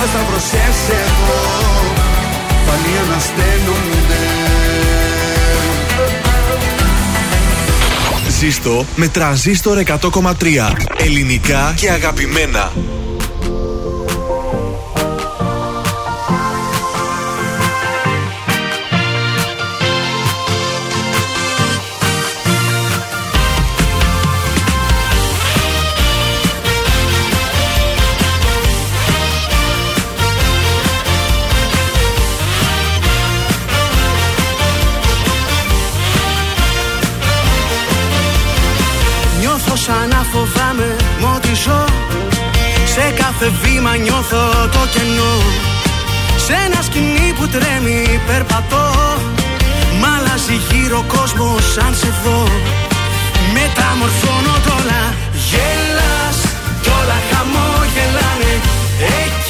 Πόσα σταυρωσές εδώ Πάλι ανασταίνονται Ζήστο με τραζίστορ 100,3. Ελληνικά και αγαπημένα. Κάθε βήμα νιώθω το κενό. Σε ένα σκηνή που τρέμει περπατώ. Μ' αλλάζει γύρω ο κόσμος σαν σε δω. Μεταμορφώνω τ' όλα. Γελάς κι όλα χαμόγελάνε Εκεί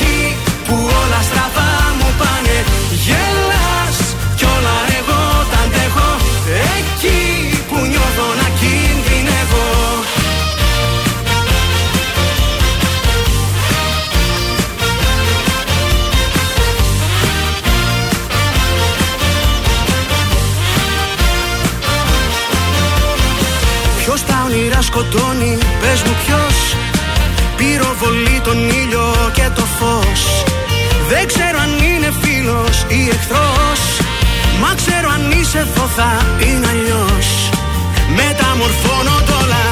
σκοτώνει, πες μου ποιος. Πυροβολεί τον ήλιο και το φως. Δεν ξέρω αν είναι φίλος ή εχθρός. Μα ξέρω αν είσαι εδώ θα είναι αλλιώς Μεταμορφώνω τ' όλα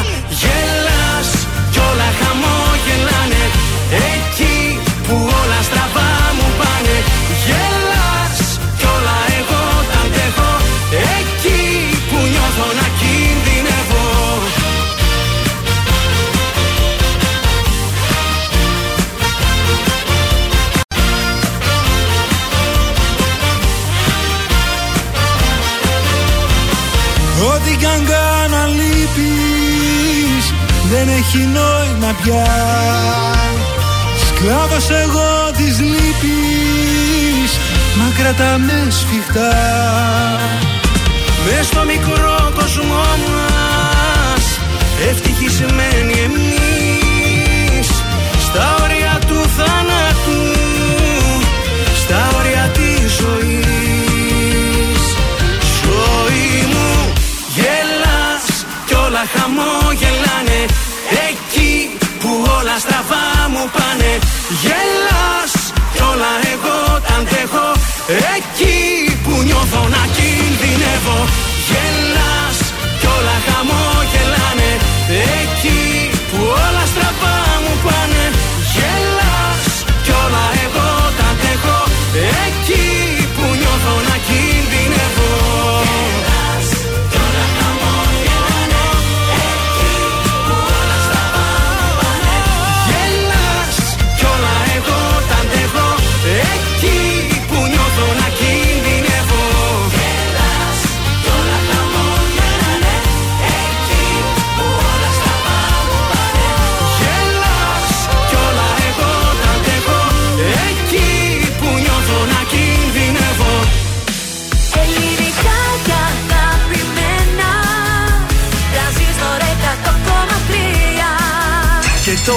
έχει νόημα πια. Σκλάβος εγώ της λύπης Μα κρατάμε σφιχτά. Μες στο μικρό κόσμο κόσμο μας Ευτυχισμένοι εμείς. Στα όρια του θάνατου Στα όρια της ζωής. Ζωή μου γελάς κι όλα χαμόγελάνε Γελάς. Κι όλα εγώ τα αντέχω. Εκεί που νιώθω να κινδυνεύω. Γελάς. Κι όλα χαμόγελάνε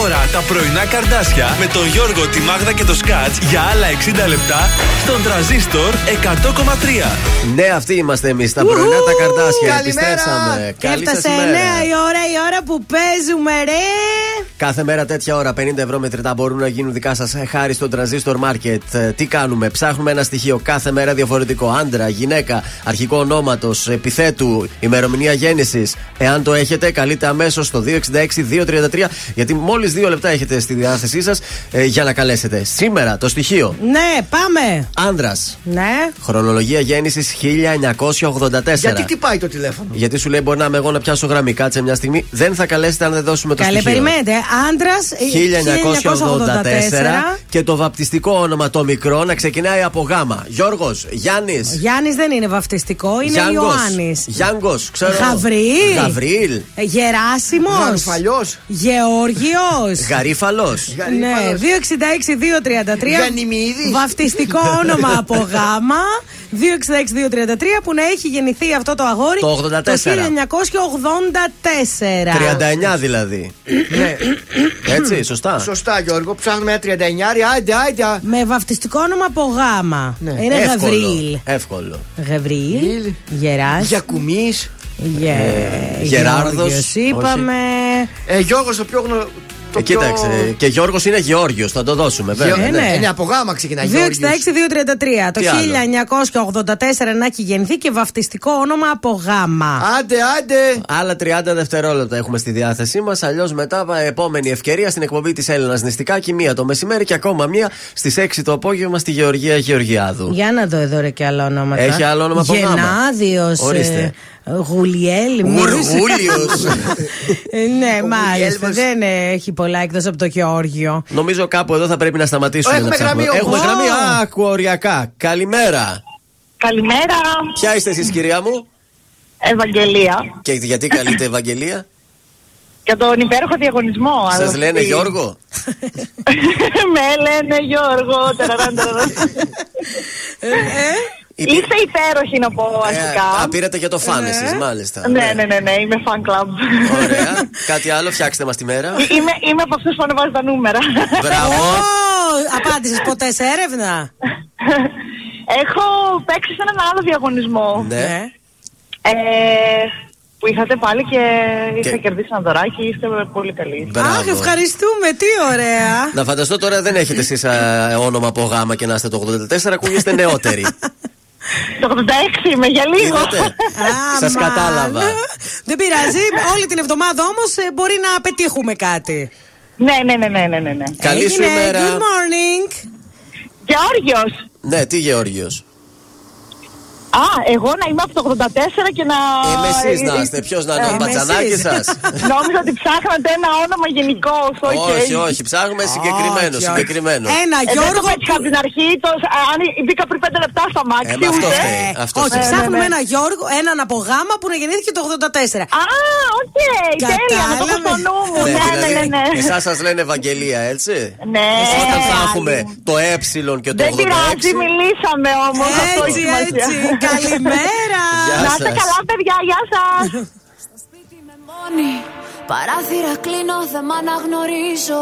τώρα τα πρωινά καρδάσια με τον Γιώργο, τη Μάγδα και το Σκάτς για άλλα 60 λεπτά στον τραζίστορ 100,3. Ναι, αυτοί είμαστε εμείς, τα πρωινά τα καρτάσια. Καλημέρα. Επιστρέψαμε. Και Καλή σας έφτασε 9 ημέρα. η ώρα, η ώρα που παίζουμε, ρε! Κάθε μέρα τέτοια ώρα 50 ευρώ μετρητά μπορούν να γίνουν δικά σας χάρη στο Transistor Market. Ε, Τι κάνουμε, ψάχνουμε ένα στοιχείο κάθε μέρα διαφορετικό. Άντρα, γυναίκα, αρχικό ονόματος, επιθέτου, ημερομηνία γέννησης. Εάν το έχετε, καλείτε αμέσως στο 266-233, γιατί μόλις δύο λεπτά έχετε στη διάθεσή σας για να καλέσετε. Σήμερα το στοιχείο. Ναι, πάμε! Άντρα. Ναι. Χρονολογία γέννησης 1984. Γιατί χτυπάει το τηλέφωνο; Γιατί σου λέει μπορεί να είμαι εγώ να πιάσω γραμμή. Κάτσε μια στιγμή. Δεν θα καλέσετε αν δεν δώσουμε το Καλέ, στοιχείο. περιμένετε. Άντρας 1984 και το βαπτιστικό όνομα το μικρό να ξεκινάει από γάμα. Γιώργος, Γιάννης. Γιάννης δεν είναι βαφτιστικό, είναι Ιωάννης. Γιάνγκος, ξέρω. Γαβριήλ. Γαβριήλ. Γεράσιμος. Γαρουφαλιό. Γεώργιος. Γαρίφαλος. Ναι, 266-233. Γανιμίδης. Βαφτιστικό όνομα από γάμα. 266-233 που να έχει γεννηθεί αυτό το αγόρι Το 84. 1984. 39 δηλαδή. Ναι. Έτσι, σωστά. Σωστά, Γιώργο. Ψάχνουμε ένα 39. Άιντε, άιντε. Με βαφτιστικό όνομα από γάμα. Ναι. Είναι Εύκολο. Γαβριήλ. Εύκολο. Γαβριήλ. Γεράς. Γιακουμή. Γε... Γεράρδος. Γεώργιος είπαμε. Ε, Γιώργος το πιο γνω... το Ε, πιο- κοίταξε. Και Γιώργος είναι Γεώργιος, θα το δώσουμε βέβαια. Γεω- Ε, ναι. Ε, ναι, από γάμα ξεκινάει. 266-233. Το Τι άλλο; 1984 να έχει γεννηθεί και βαφτιστικό όνομα από γάμα. Άντε, άντε. Άλλα 30 δευτερόλεπτα έχουμε στη διάθεσή μας. Αλλιώς μετά πα- επόμενη ευκαιρία στην εκπομπή της Έλληνας Νηστικάκη. Μία το μεσημέρι και ακόμα μία στις 6 το απόγευμα στη Γεωργία Γεωργιάδου. Για να δω εδώ ρε και άλλα ονόματα. Έχει άλλο όνομα από γάμα. Γενάδιος, Ορίστε. Ε, Γουλιέλ. Γουργούλιος. Ε, ναι, μάλιστα. Γουλιέλμος. Δεν ε, έχει πολλά εκτός από το Γεώργιο. Νομίζω κάπου εδώ θα πρέπει να σταματήσουμε. Έχουμε να ψάχνουμε. γραμμή, Έχουμε όμως. γραμμή. Α, οριακά. Καλημέρα. Καλημέρα, Ποια είστε εσείς, κυρία μου, Ευαγγελία. και γιατί καλείτε Ευαγγελία; Για τον υπέροχο διαγωνισμό. Σας λένε αδελφοί. Γιώργο; Με λένε Γιώργο. Ταραραν, ταραραν. Είστε υπέροχοι να πω Ε, αρχικά. Α, πήρατε για το φαν εσεί, μάλιστα. Ναι, ναι, ναι, ναι, είμαι fan club. Ωραία. Κάτι άλλο, φτιάξτε μας τη μέρα. Είμαι, είμαι από αυτούς που ανεβάζουν τα νούμερα. Μπράβο. Απάντησες ποτέ σε έρευνα; Έχω παίξει σε έναν άλλο διαγωνισμό. Ναι. Ε, που είχατε πάλι και είχα Και- κερδίσει ένα δωράκι. Είστε πολύ καλοί. Αχ, Μπράβο. ευχαριστούμε, τι ωραία. Να φανταστώ τώρα δεν έχετε εσείς όνομα από γάμα και να είστε το 84, ακούγεστε νεότεροι. Το 86 είμαι για λίγο. Είδατε. Σας Αμάν. κατάλαβα. Δεν πειράζει. Όλη την εβδομάδα όμως μπορεί να πετύχουμε κάτι. Ναι, ναι, ναι, ναι, ναι, ναι. ναι. Καλή σου Έγινε. ημέρα. Good morning. Γεώργιος. Ναι, τι Γεώργιος. Α, εγώ να είμαι από το 84 και να. Είμαι εσείς να είστε. Ποιος να είναι, ο Ε, μπατζανάκης εσείς. σας; Νόμιζα ότι ψάχνατε ένα όνομα γενικό. Όχι, όχι, ψάχνουμε συγκεκριμένο. όχι, όχι. συγκεκριμένο. Ένα Ε, δεν το Γιώργο. πέτυχα από την αρχή. Το, αν μπήκα πριν 5 λεπτά στο αμάξι. Ε, μα αυτό ούτε. φταίει. Αυτό Όχι, φταίει. ψάχνουμε ναι, ναι. ένα Γιώργο, έναν από γάμα που να γεννήθηκε το 84. Α, οκ, τέλεια. Να το έχω στο νου μου. Ναι, Ναι, ναι, δηλαδή, ναι, ναι. εσάς σας λένε Ευαγγελία, έτσι; Ναι. Όταν θα έχουμε το ε και το Δεν πειράζει, 86. μιλήσαμε όμως. Έτσι, έτσι. Καλημέρα. Γεια Να είστε σας. καλά, παιδιά, γεια σας. μόνη Παράθυρα κλείνω, δεν μ' αναγνωρίζω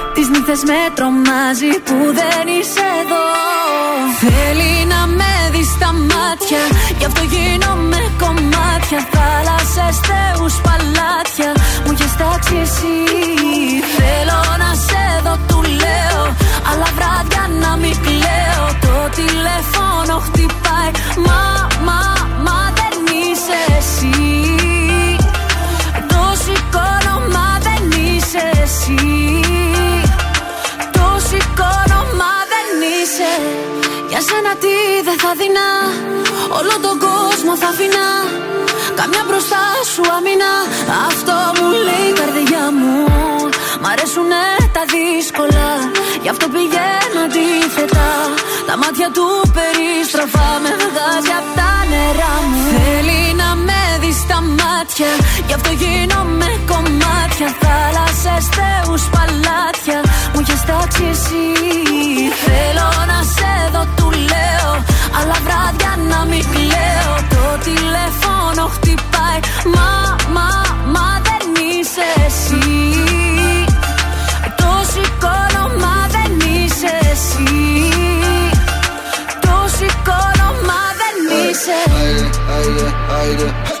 Τις νύχτες με τρομάζει Που δεν είσαι εδώ. Θέλει να με δει στα μάτια Γι' αυτό γίνομαι κομμάτια. Θάλασσες, θεούς, παλάτια Μου έχεις τάξει εσύ. Θέλω να σε δω, του λέω Αλλά βράδια να μην κλαίω. Το τηλέφωνο χτυπάει Μα, μα, Για σένα τι δεν θα δεινά. Όλο τον κόσμο θα αφήνα Καμιά μπροστά σου αμήνα. Αυτό μου λέει η καρδιά μου. Μ' αρέσουνε τα δύσκολα. Γι' αυτό πηγαίνω αντίθετα. Τα μάτια του περιστροφά Με βγάζει απ' τα νερά μου μάτια. Γι' αυτό γίνομαι κομμάτια. Θάλασσες, θεούς, παλάτια. Μου έχεις τάξει εσύ Θέλω να σε δω, του λέω. Αλλά βράδια να μην κλαίω. Το τηλέφωνο χτυπάει. Μα, μα, μα δεν είσαι εσύ. Το σηκώνω, μα δεν είσαι εσύ. Το σηκώνω, μα δεν είσαι. Θέλει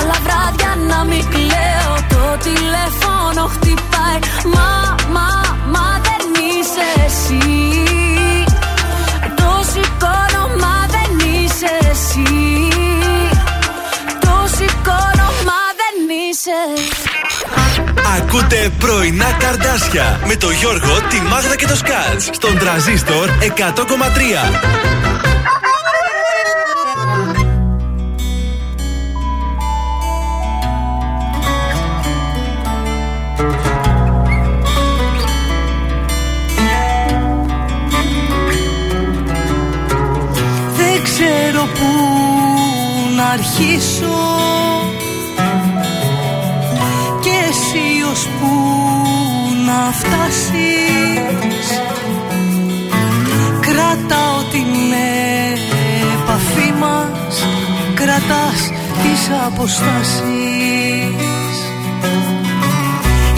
Αλλά βράδια να μην κλαίω. Το τηλέφωνο χτυπάει. Μα, μα, μα δεν είσαι εσύ. Το σηκώνω, μα δεν είσαι εσύ. Το σηκώνω, μα δεν είσαι. Ακούτε πρωινά καρδάσια με το Γιώργο, τη Μάγδα και το Σκάτς στον τραζίστορ 100,3. Αρχίσω. Και εσύ ως πού να φτάσεις. Κρατάω την επαφή μας. Κρατάς τις αποστάσεις.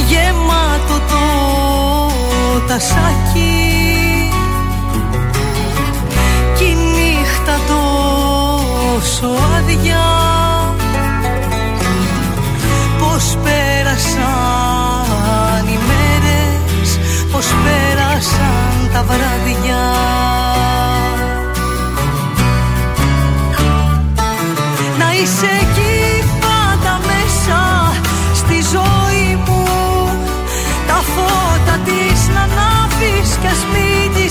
Γεμάτο το τασάκι τόσο άδεια. Πώς πέρασαν οι μέρες Πώς πέρασαν τα βράδια. Να είσαι εκεί πάντα μέσα στη ζωή μου. Τα φώτα της να ανάβεις κι ας μην τη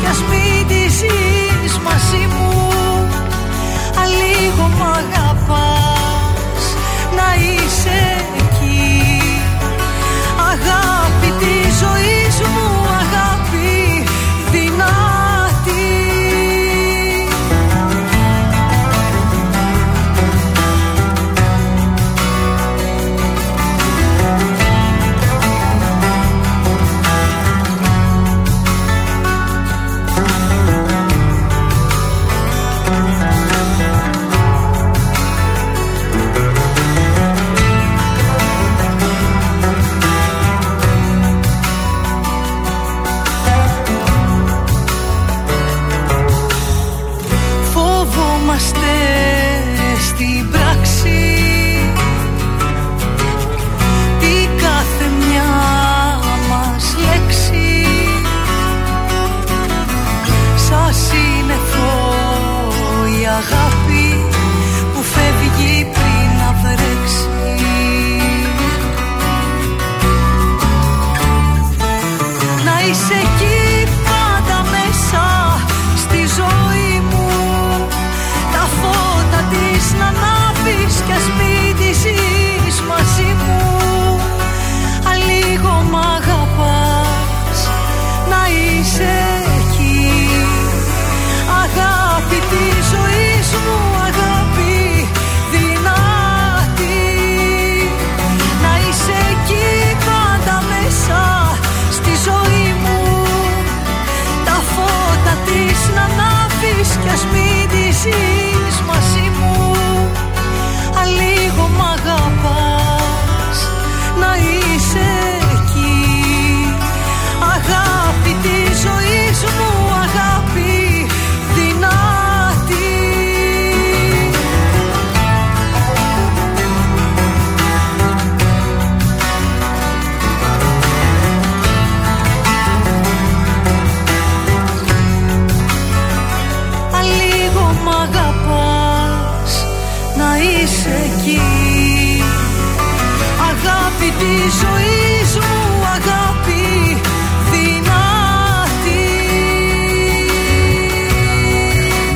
κι ας μην τη ζεις μαζί μου. Αλίγο μ'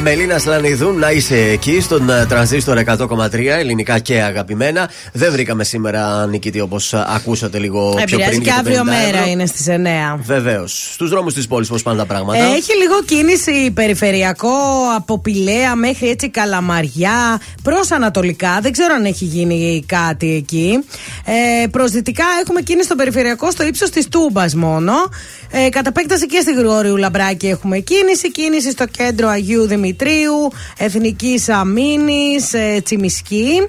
Μελίνα Σλανιδού, να είσαι εκεί στον ε, τρανζίστορ 100,3 ελληνικά και αγαπημένα. Δεν βρήκαμε σήμερα νικητή όπως ακούσατε λίγο πιο Επηρεάζει πριν. και για το αύριο 50 μέρα ευρώ. είναι στις 9. Βεβαίως. Στους δρόμους της πόλης, πώς πάνε τα πράγματα; Έχει λίγο κίνηση περιφερειακό από Πηλαία μέχρι έτσι Καλαμαριά προς Ανατολικά. Δεν ξέρω αν έχει γίνει κάτι εκεί. Ε, προς δυτικά έχουμε κίνηση στο περιφερειακό στο ύψος της Τούμπας μόνο. Ε, κατ' επέκταση και στη Γρηγόριου Λαμπράκη έχουμε κίνηση. Κίνηση στο κέντρο Αγίου Δημητρίου, Εθνικής Αμήνης, ε, Τσιμισκή.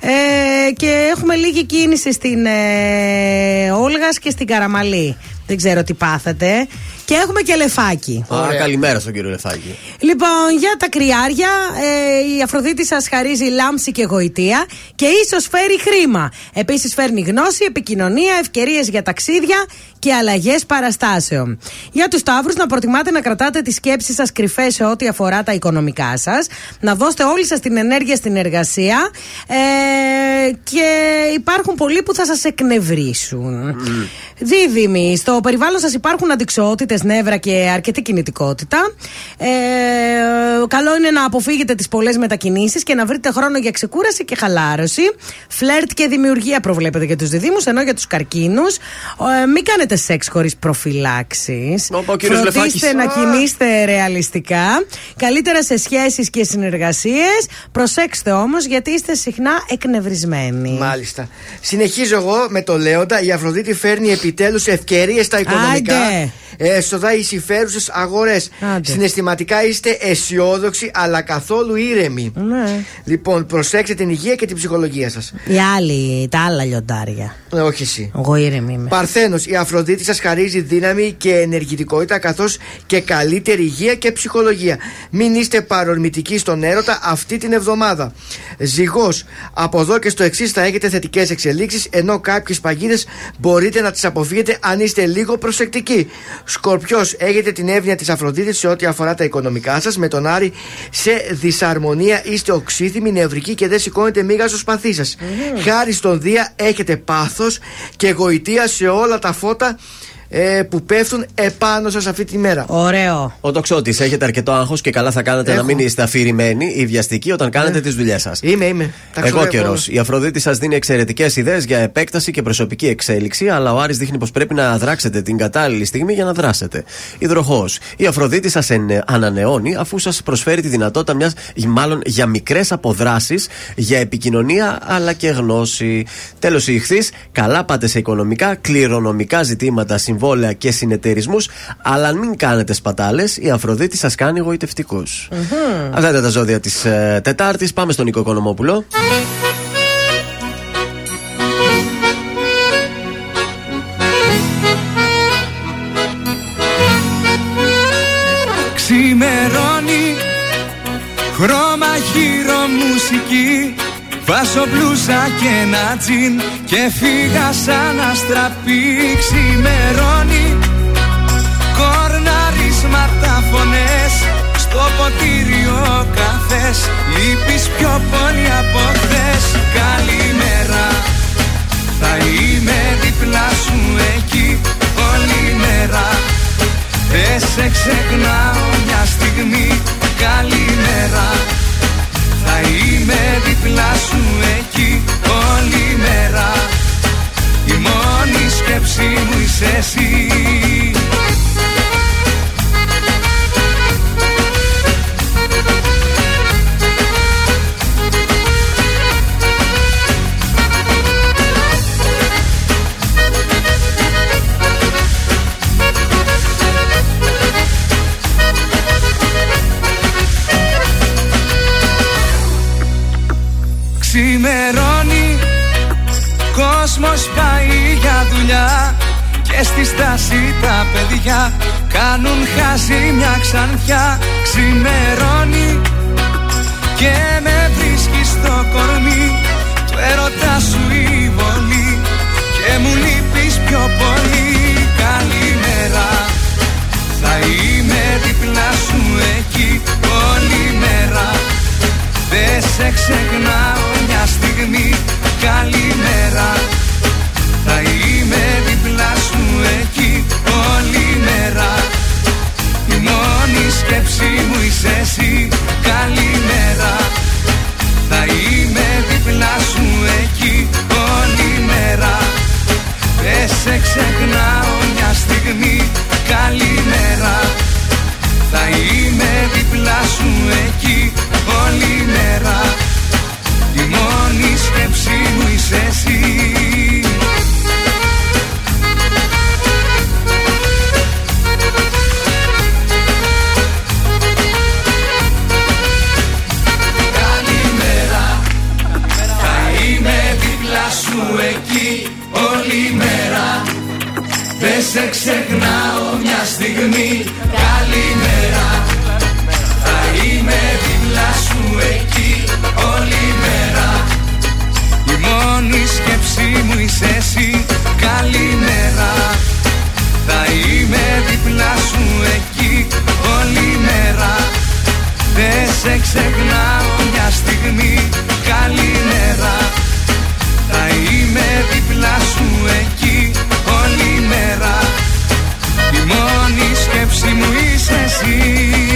Ε, και έχουμε λίγη κίνηση στην ε, Όλγας και στην Καραμαλή. Δεν ξέρω τι πάθατε. Και έχουμε και λεφάκι. Α, καλημέρα στον κύριο Λεφάκη. Λοιπόν, για τα κρυάρια, ε, η Αφροδίτη σας χαρίζει λάμψη και γοητεία και ίσως φέρει χρήμα. Επίσης φέρνει γνώση, επικοινωνία, ευκαιρίες για ταξίδια και αλλαγές παραστάσεων. Για τους Σταύρους, να προτιμάτε να κρατάτε τις σκέψεις σας κρυφές σε ό,τι αφορά τα οικονομικά σας. Να δώσετε όλη σας την ενέργεια στην εργασία. Ε, και υπάρχουν πολλοί που θα σας εκνευρίσουν. Δίδυμοι, στο περιβάλλον σας υπάρχουν αντικσότητε, νεύρα και αρκετή κινητικότητα. Ε, καλό είναι να αποφύγετε τις πολλές μετακινήσεις και να βρείτε χρόνο για ξεκούραση και χαλάρωση. Φλερτ και δημιουργία προβλέπετε για τους διδήμου, ενώ για τους καρκίνους ε, μην κάνετε σεξ χωρίς προφυλάξεις. ο κύριος Φροντίστε Λεφάκης. να κινείστε ρεαλιστικά. Καλύτερα σε σχέσεις και συνεργασίες. Προσέξτε όμως γιατί είστε συχνά εκνευρισμένοι. Μάλιστα. Συνεχίζω εγώ με το Λέοντα. Η Αφροδίτη φέρνει επιτέλους ευκαιρίες στα οικονομικά. Άντε. Έσοδα οι συμφέρουσες αγορές. Συναισθηματικά είστε αισιόδοξοι αλλά καθόλου ήρεμοι. Ναι. Λοιπόν, προσέξτε την υγεία και την ψυχολογία σας. Οι άλλοι, τα άλλα λιοντάρια. Ε, όχι εσύ. Εγώ ήρεμη είμαι. Παρθένος, η Αφροδίτη σας χαρίζει δύναμη και ενεργητικότητα καθώς και καλύτερη υγεία και ψυχολογία. Μην είστε παρορμητικοί στον έρωτα αυτή την εβδομάδα. Ζυγός, από εδώ και στο εξής θα έχετε θετικές εξελίξεις, ενώ κάποιες παγίδες μπορείτε να τις αποφύγετε αν είστε λίγο προσεκτικοί. Σκορπιό, έχετε την εύνοια της Αφροδίτης σε ό,τι αφορά τα οικονομικά σας; Με τον Άρη σε δυσαρμονία είστε οξύθυμοι, νευρικοί και δεν σηκώνετε μίγα στο σπαθί σας. Χάρη στον Δία έχετε πάθος και γοητεία σε όλα τα φώτα ε, που πέφτουν επάνω σας αυτή τη μέρα. Ωραίο. Ο τοξότης, έχετε αρκετό άγχος και καλά θα κάνετε Έχω. να μην είστε αφηρημένοι ή βιαστικοί όταν κάνετε τις δουλειές σας. Είμαι, είμαι. Τα Εγώ ξέρω καιρός. όλα. Η Αφροδίτη σας δίνει εξαιρετικές ιδέες για επέκταση και προσωπική εξέλιξη, αλλά ο Άρης δείχνει πως πρέπει να δράξετε την κατάλληλη στιγμή για να δράσετε. Υδροχός. Η Αφροδίτη σας ανανεώνει αφού σας προσφέρει τη δυνατότητα μιας, μάλλον για μικρές αποδράσεις, για επικοινωνία αλλά και γνώση. Τέλος, η ηχθής. Καλά πάτε σε οικονομικά, κληρονομικά ζητήματα, συμβόλαια και συνεταιρισμούς, αλλά μην κάνετε σπατάλες. Η Αφροδίτη σας κάνει γοητευτικούς. Αυτά ήταν τα ζώδια της ε, Τετάρτης. Πάμε στον Νίκο Οικονομόπουλο. Ξημερώνει Χρώμα χείρο μουσική Βάζω μπλούζα και ένα τζιν Και φύγα σαν αστραπή. Ξημερώνει Κορναρίσματα φωνές Στο ποτήριο καφές. Λείπεις πιο πολύ από χθες. Καλημέρα Θα είμαι δίπλα σου εκεί Όλη μέρα. Δεν σε ξεχνάω μια στιγμή. Καλημέρα Θα είμαι δίπλα σου εκεί όλη μέρα. Η μόνη σκέψη μου είσαι εσύ Ξημερώνει. Κόσμος πάει για δουλειά Και στη στάση τα παιδιά Κάνουν χάζι μια ξανθιά. Ξημερώνει Και με βρίσκει στο κορμί. Του έρωτα σου η βολή Και μου λείπεις πιο πολύ. Καλημέρα Θα είμαι δίπλα σου εκεί όλη μέρα δεν σε ξεχνάω μια στιγμή. Καλημέρα. Θα είμαι δίπλα σου εκεί όλη μέρα. Η μόνη σκέψη μου είσαι εσύ. Καλημέρα. Θα είμαι δίπλα σου εκεί όλη μέρα. Δεν σε ξεχνάω μια στιγμή. Καλημέρα. Θα είμαι δίπλα σου εκεί όλη μέρα Η μόνη σκέψη μου είσαι εσύ. Καλημέρα Θα είμαι δίπλα σου εκεί όλη μέρα. Σε ξεχνάω μια στιγμή σκέψη μου είσαι εσύ. Καλημέρα. Θα είμαι δίπλα σου εκεί όλη μέρα. Δεν σε ξεχνάω μια στιγμή. Καλημέρα. Θα είμαι δίπλα σου εκεί όλη μέρα. Η μόνη σκέψη μου είσαι εσύ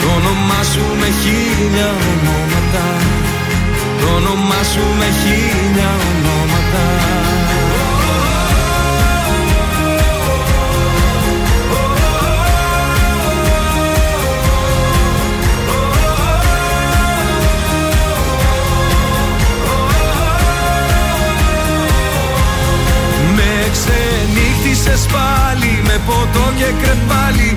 Το όνομά σου με χίλια ονόματα. Το όνομά σου με χίλια ονόματα. Με ξενύχτησες πάλι με ποτό και κρεπάλι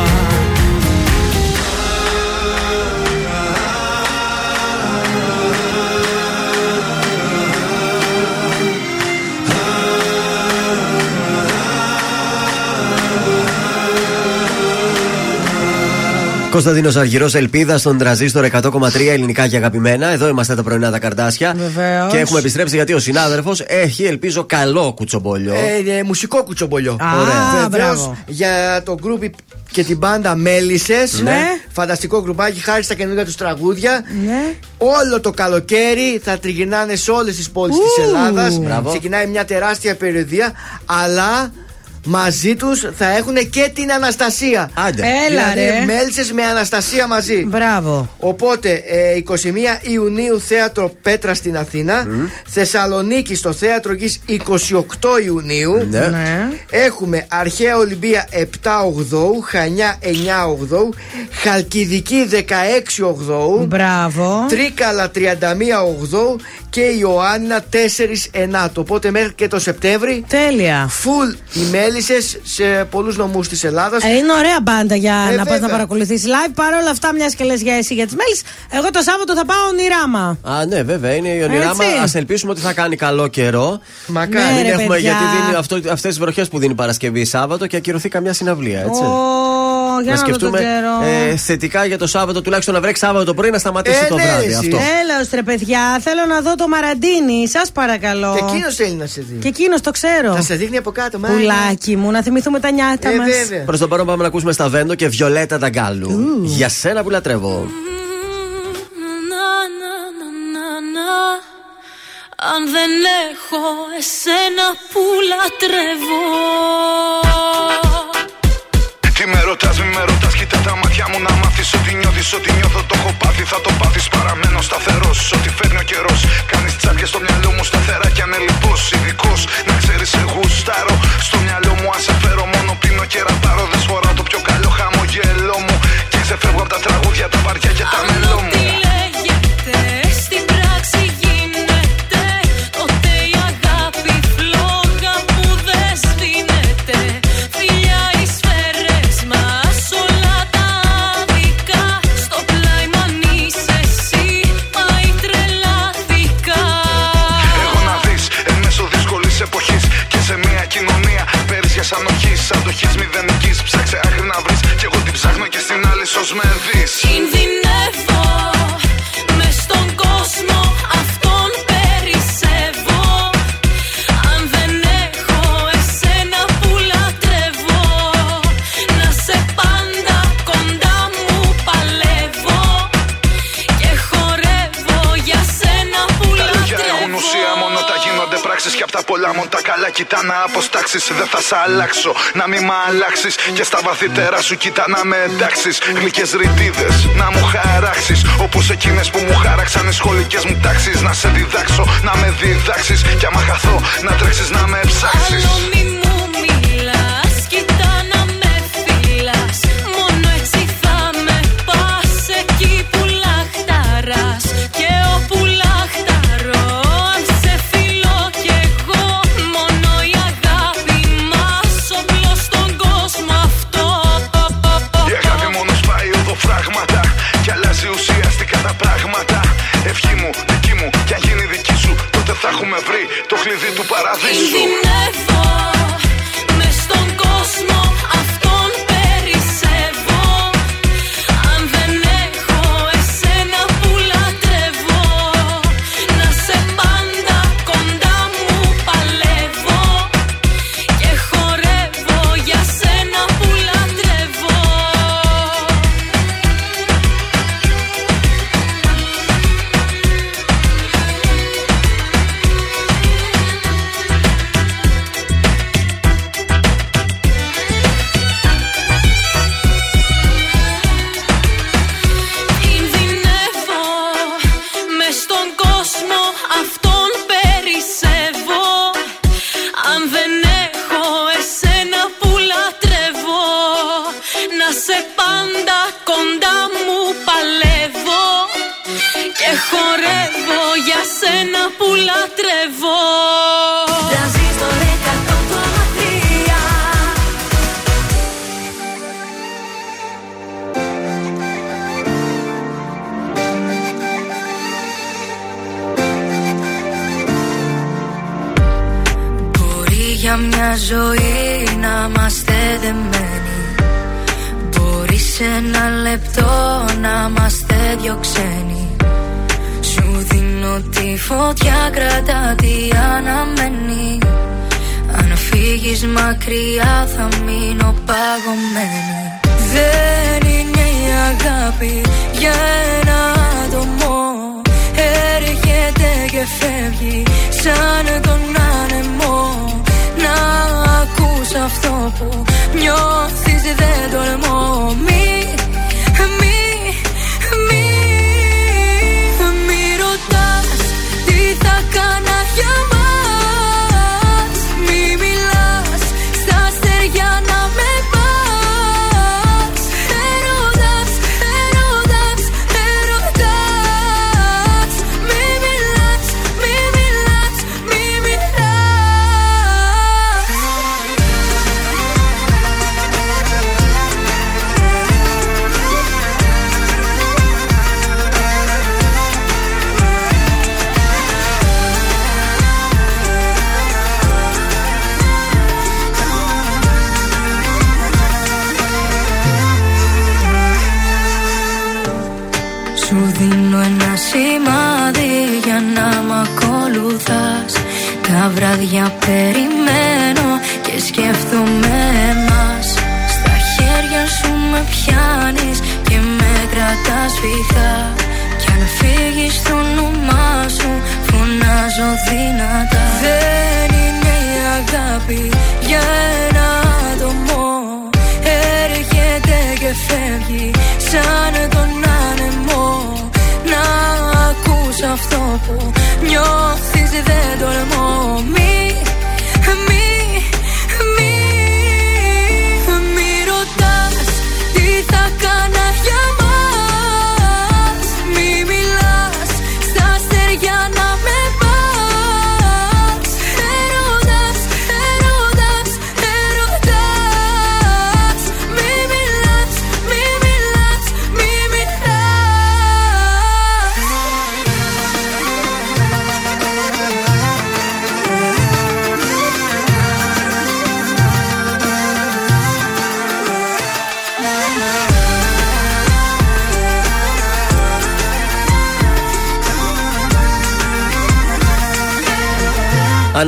Κωνσταντίνος Αργυρός, Ελπίδα στον τραζίστορ 100,3 ελληνικά και αγαπημένα. Εδώ είμαστε τα πρωινά τα καρτάσια. Βεβαίως. Και έχουμε επιστρέψει γιατί ο συνάδελφος έχει, ελπίζω, καλό κουτσομπολιό. Ε, ε, μουσικό κουτσομπολιό. Α, Βεβαίως, μπράβο. Για το γκρουπ και την μπάντα Μέλισσες. Ναι. Φανταστικό γκρουπάκι, χάρη στα καινούργια τους τραγούδια. Ναι. Όλο το καλοκαίρι θα τριγυρνάνε σε όλες τις πόλεις της Ου. Ελλάδας. Μπράβο. Ξεκινάει μια τεράστια περιοδία, αλλά μαζί τους θα έχουν και την Αναστασία. Άντε. Έλα, δηλαδή, ρε. Μέλισσες με Αναστασία μαζί. Μπράβο. Οπότε, ε, 21 Ιουνίου θέατρο Πέτρα στην Αθήνα. Θεσσαλονίκη στο θέατρο Γης 28 Ιουνίου. Ναι. Ναι. Έχουμε Αρχαία Ολυμπία 7 Ογδόου, Χανιά 9 Ογδόου, Χαλκιδική 16 Ογδόου, Μπράβο. Τρίκαλα 31 Ογδόου και Ιωάννα 4 Ενάτου. Οπότε μέχρι και το Σεπτέμβρη, Τέλεια. full οι μέλισσες σε πολλούς νομούς της Ελλάδας. Ε, είναι ωραία μπάντα για Ε, να πας βέβαια. να παρακολουθήσεις live. Παρ' όλα αυτά, μιας και λες για εσύ για τις μέλης, εγώ το Σάββατο θα πάω ονειράμα. Α, ναι, βέβαια, είναι η ονειράμα. Έτσι. Α ελπίσουμε ότι θα κάνει καλό καιρό. Μακάρι. Ναι, Μην ρε, έχουμε, παιδιά. γιατί δίνει αυτές τις βροχές που δίνει Παρασκευή Σάββατο και ακυρωθεί καμιά συναυλία, έτσι. Ω, για να να δω τον σκεφτούμε καιρό. ε, θετικά για το Σάββατο, τουλάχιστον να βρέξει Σάββατο το πρωί να σταματήσει Ε, το ναι, βράδυ. εσύ. Αυτό. Έλεος ρε παιδιά, θέλω να δω το Μαραντίνι. Σας παρακαλώ. Και εκείνος θέλει να σε δει. Και εκείνος το ξέρω. Θα σε δίνει από κάτω, μα. Πουλάκι μου, να θυμηθούμε τα νιάτα Ε, μας. βέβαια. Προς το παρόν πάμε να ακούσουμε στα Βέντο και Βιολέτα Νταγκάλου. Για σένα που λατρεύω. Αν δεν έχω εσένα που λατρεύω Τι με ρωτάς, μη με ρωτάς, κοίτα τα μάτια μου να μάθεις Ότι νιώθεις, ότι νιώθω, το έχω πάθει, θα το πάθεις Παραμένω σταθερός, ό,τι φέρνει ο καιρός. Κάνεις τσάπια στο μυαλό μου σταθερά κι ανελειπώς Ειδικός, να ξέρεις σε γουστάρω. Στο μυαλό μου αν σε φέρω μόνο πίνω και ραπάρω Δεν σφοράω το πιο καλό χαμογέλο μου. Και ξεφεύγω από τα τραγούδια, τα βαριά και τα μελό μου ψάχνω και στην άλλη σως με δεις. Κινδυνεύω πράξεις Και απ' τα πολλά μου τα καλά κοιτά να αποστάξεις Δεν θα σ' αλλάξω. Να μη μ' αλλάξεις Και στα βαθύτερα σου κοιτά να με εντάξεις. Γλυκές ρητίδες να μου χαράξεις. Όπως εκείνες που μου χάραξαν οι σχολικές μου τάξεις. Να σε διδάξω να με διδάξεις. Κι άμα χαθώ να τρέξεις να με ψάξεις Paraíso. Για σένα που λατρεύω. Τρανζίστορ 100,3 Μπορεί για μια ζωή να είμαστε δεμένοι. Μπορεί σε ένα λεπτό να είμαστε δυο ξένοι. Σου ότι τη φωτιά κρατά τι αναμένει. Αν φύγεις μακριά θα μείνω παγωμένη. Δεν είναι η αγάπη για ένα άτομο. Έρχεται και φεύγει σαν τον άνεμο. Να ακούς αυτό που νιώθεις δεν τολμώ. Μη περιμένω και σκέφτομαι εμάς. Στα χέρια σου με πιάνεις και με κρατάς φυγά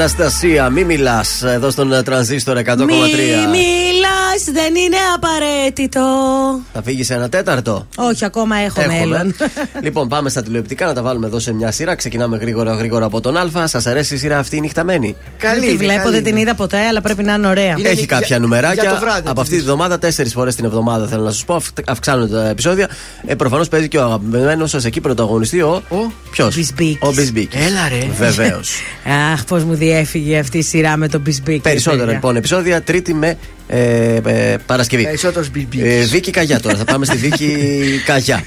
Αναστασία, μη μιλάς εδώ στον ε, τρανζίστορ 100,3. Μη μιλά, δεν είναι απαραίτητο. Θα φύγεις σε ένα τέταρτο; Όχι, ακόμα έχω Έχουμε. μέλλον. λοιπόν, πάμε στα τηλεοπτικά να τα βάλουμε εδώ σε μια σειρά. Ξεκινάμε γρήγορα γρήγορα από τον Α. Σας αρέσει η σειρά αυτή η νυχταμένη; δεν τη βλέπω, δεν την είδα ποτέ, αλλά πρέπει να είναι ωραία. Έχει κάποια νουμεράκια. για το βράδυ από αυτή τη βδομάδα, τέσσερις φορές την εβδομάδα θέλω να σας πω. αυ- Αυξάνονται τα επεισόδια. Ε, Προφανώς παίζει και ο αγαπημένος σας εκεί πρωταγωνιστή ο. Ποιος; Ο Μπισμπίκης. Έλα ρε. Βεβαίως. Αχ, πώς μου διέφυγε αυτή η σειρά με τον Μπισμπίκη. Περισσότερα λοιπόν επεισόδια, Τρίτη με ε, ε, Παρασκευή. Περισσότερο μπιμπί. Ε, Βίκη Καγιά τώρα. Θα πάμε στη Βίκη Καγιά.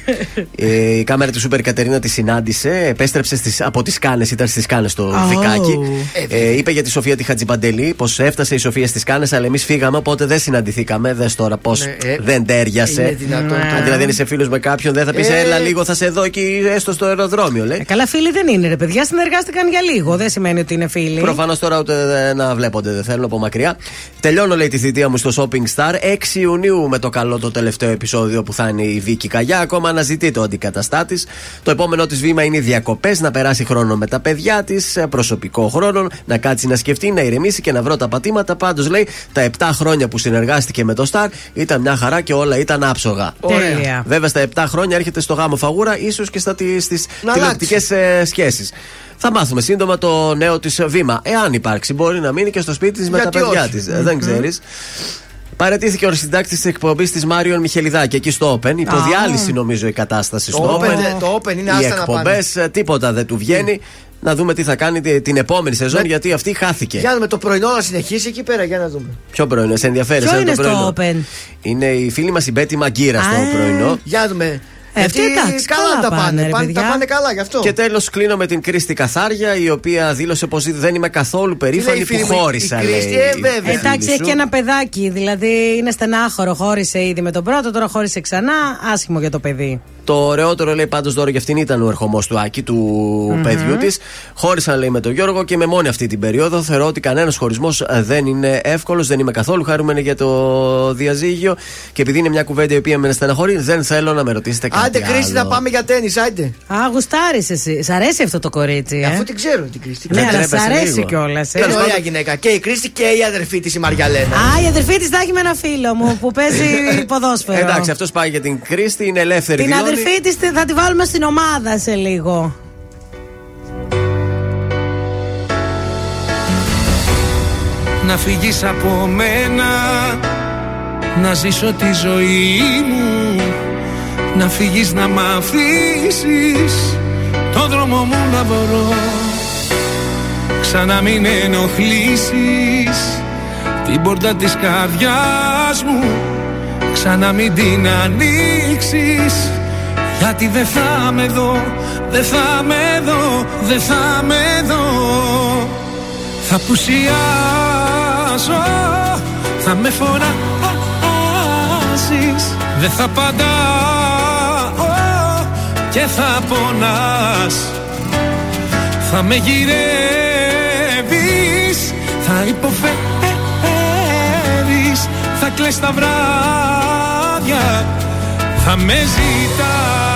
Ε, η κάμερα της Σούπερ Κατερίνα τη συνάντησε. Επέστρεψε στις, από τις Κάνες, ήταν στις Κάνες στο Oh. Βικάκι. Ε, είπε για τη Σοφία τη Χατζιπαντελή πως έφτασε η Σοφία στις Κάνες, αλλά εμείς φύγαμε, οπότε δεν συναντηθήκαμε. Δες τώρα πώ Ναι, ε, δεν ταίριασε. είναι δυνατόν Αν τώρα. δηλαδή αν είσαι φίλος με κάποιον, δεν θα πεις Ε. Έλα λίγο, θα σε δω εκεί έστω στο αεροδρόμιο, λέει. Ε, καλά, φίλοι δεν είναι, ρε παιδιά. Συνεργάστηκαν για λίγο. Δεν σημαίνει ότι είναι φίλοι. Προφανώς τώρα ούτε ε, να βλέπονται δεν θέλουν από μακριά. Τελειώνω, λέει, τη θητεία μου στο Shopping Star. 6 Ιουνίου με το καλό το τελευταίο επεισόδιο που θα είναι η Βίκη Καγιά. Ακόμα αναζητεί το αντικαταστάτης. Το επόμενό της βήμα είναι οι διακοπές, να περάσει χρόνο με τα παιδιά της, προσωπικό χρόνο, να κάτσει να σκεφτεί, να ηρεμήσει και να βρω τα πατήματα. Πάντως, λέει, τα 7 χρόνια που συνεργάστηκε με το Star ήταν μια χαρά και όλα ήταν άψογα. Τέλεια. Βέβαια, στα 7 χρόνια έρχεται στο γάμο φαγούρα, ίσως και στα, στις Να τηλεοπτικές ε, σχέσεις. Θα μάθουμε σύντομα το νέο της βήμα. Εάν υπάρξει, μπορεί να μείνει και στο σπίτι της με τα Γιατί παιδιά όχι; της. Δεν Μμμ. ξέρεις. Παρετήθηκε ο συντάκτης της εκπομπής της Μάριον Μιχελιδάκη εκεί στο Open. Υποδιάλυση νομίζω η κατάσταση Το στο Open, Open. ε, το Open είναι Οι άστα να εκπομπές, τίποτα δεν του βγαίνει. Να δούμε τι θα κάνει τη- την επόμενη σεζόν, Με- γιατί αυτή χάθηκε. Για να δούμε το πρωινό να συνεχίσει εκεί πέρα, για να δούμε. Ποιο πρωινό, σε ενδιαφέρει. Ποιο σαν είναι το στο πρωινό; Open? Είναι η φίλη μας η Μπέτη Μαγκύρα στο Α. πρωινό. Για να δούμε. Ε, Γιατί αυτοί εντάξει, καλά, τα καλά πάνε. πάνε, ρε πάνε παιδιά. τα πάνε καλά γι' αυτό. Και τέλος κλείνω με την Κρίστη Καθάρια, η οποία δήλωσε πως δεν είμαι καθόλου περήφανη λέει η που φίλη μου, η- χώρισα. η Κρίστη, λέει, ε, η βέβαια. φίλη Εντάξει, έχει σου. και ένα παιδάκι. Δηλαδή είναι στενάχωρο. Χώρισε ήδη με τον πρώτο, τώρα χώρισε ξανά. Άσχημο για το παιδί. Το ωραιότερο λέει πάντως δώρο για αυτήν ήταν ο ερχομός του Άκη, του Μμμ. παιδιού της. Χώρισαν λέει με τον Γιώργο και με μόνη αυτή την περίοδο. Θεωρώ ότι κανένας χωρισμός δεν είναι εύκολος, δεν είμαι καθόλου χαρούμενη για το διαζύγιο. Και επειδή είναι μια κουβέντα η οποία με στεναχωρεί, δεν θέλω να με ρωτήσετε κάτι. Άντε, Κρίστη, άλλο. να πάμε για τέννη, άντε. Α, γουστάρεις εσύ. Σ' αρέσει αυτό το κορίτσι, ε; Αφού την ξέρω την Κρίστη. Ναι, Δεν αλλά σ' τρέπεσαι αρέσει λίγο. κιόλας. Ε. Είναι ωραία γυναίκα. Και η Κρίστη και η αδερφή της η Μαριαλένα. Α, η αδερφή της θα έχει με ένα φίλο μου που παίζει ποδόσφαιρο. Εντάξει, αυτός πάει για την Κρίστη, είναι ελεύθερη. Την αδελφή θα τη βάλουμε στην ομάδα σε λίγο. Να φύγει από μένα Να ζήσω τη ζωή μου Να φύγει να μ' αφήσεις Το δρόμο μου να μπορώ Ξανά μην ενοχλήσεις, Την πόρτα της καρδιάς μου Ξανά μην την ανοίξεις. Γιατί δεν θα με δω Δεν θα με δω Δεν θα με δω. Θα πουσιάζω Θα με φωνάζεις. Δεν θα απαντάω Και θα πονάς. Θα με γυρεύεις Θα υποφέρεις. Θα κλαις τα βράδια Θα με ζητάς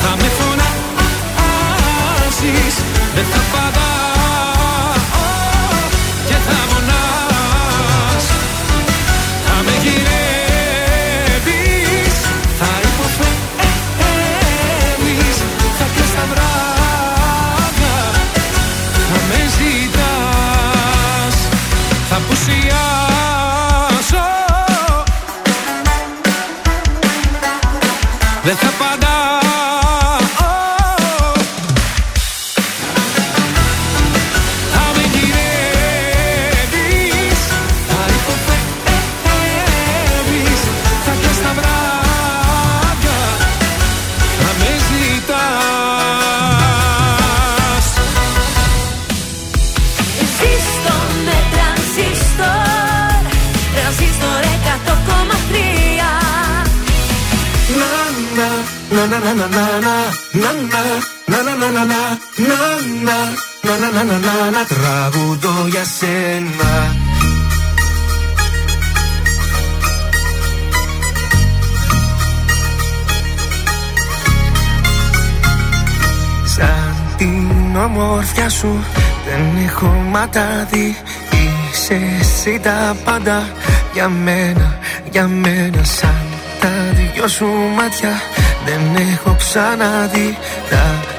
Θα με φωνάζεις Δεν θα απαντάω να να να να να να να να να να να να να να να τραγουδώ για σένα. Σαν την ομορφιά σου δεν έχω ματάδι. Είσαι εσύ τα πάντα για μένα, για μένα. Σαν τα δυο σου μάτια δεν έχω ξαναδεί. Τα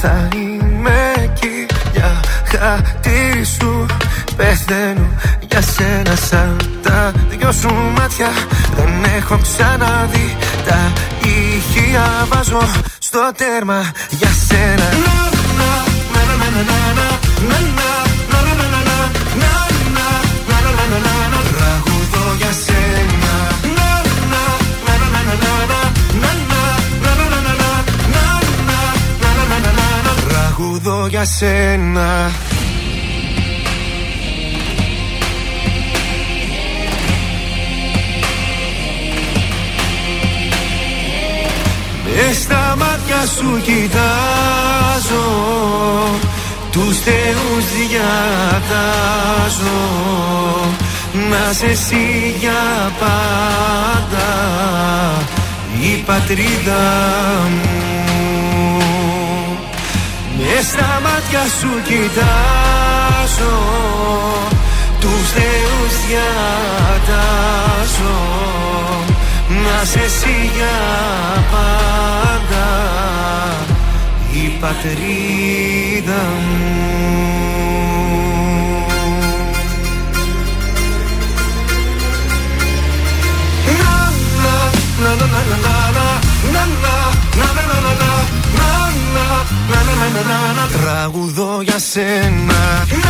θα είμαι εκεί Για χατήρι σου. Πεθαίνω για σένα Σαν τα δυο σου μάτια δεν έχω ξαναδεί Τα ηχεία βάζω στο τέρμα για σένα. Τραγουδώ Τραγουδώ για σένα. Μες στα μάτια σου κοιτάζω Τους θεούς διατάζω. Να σε εσύ για πάντα η πατρίδα μου μες στα μάτια σου κοιτάζω Τους θεούς διατάζω. Να σε εσύ για πάντα Η πατρίδα μου Να, να, να, να, να, να, να, να, να, να, να, Τραγουδώ για σένα Τραγουδώ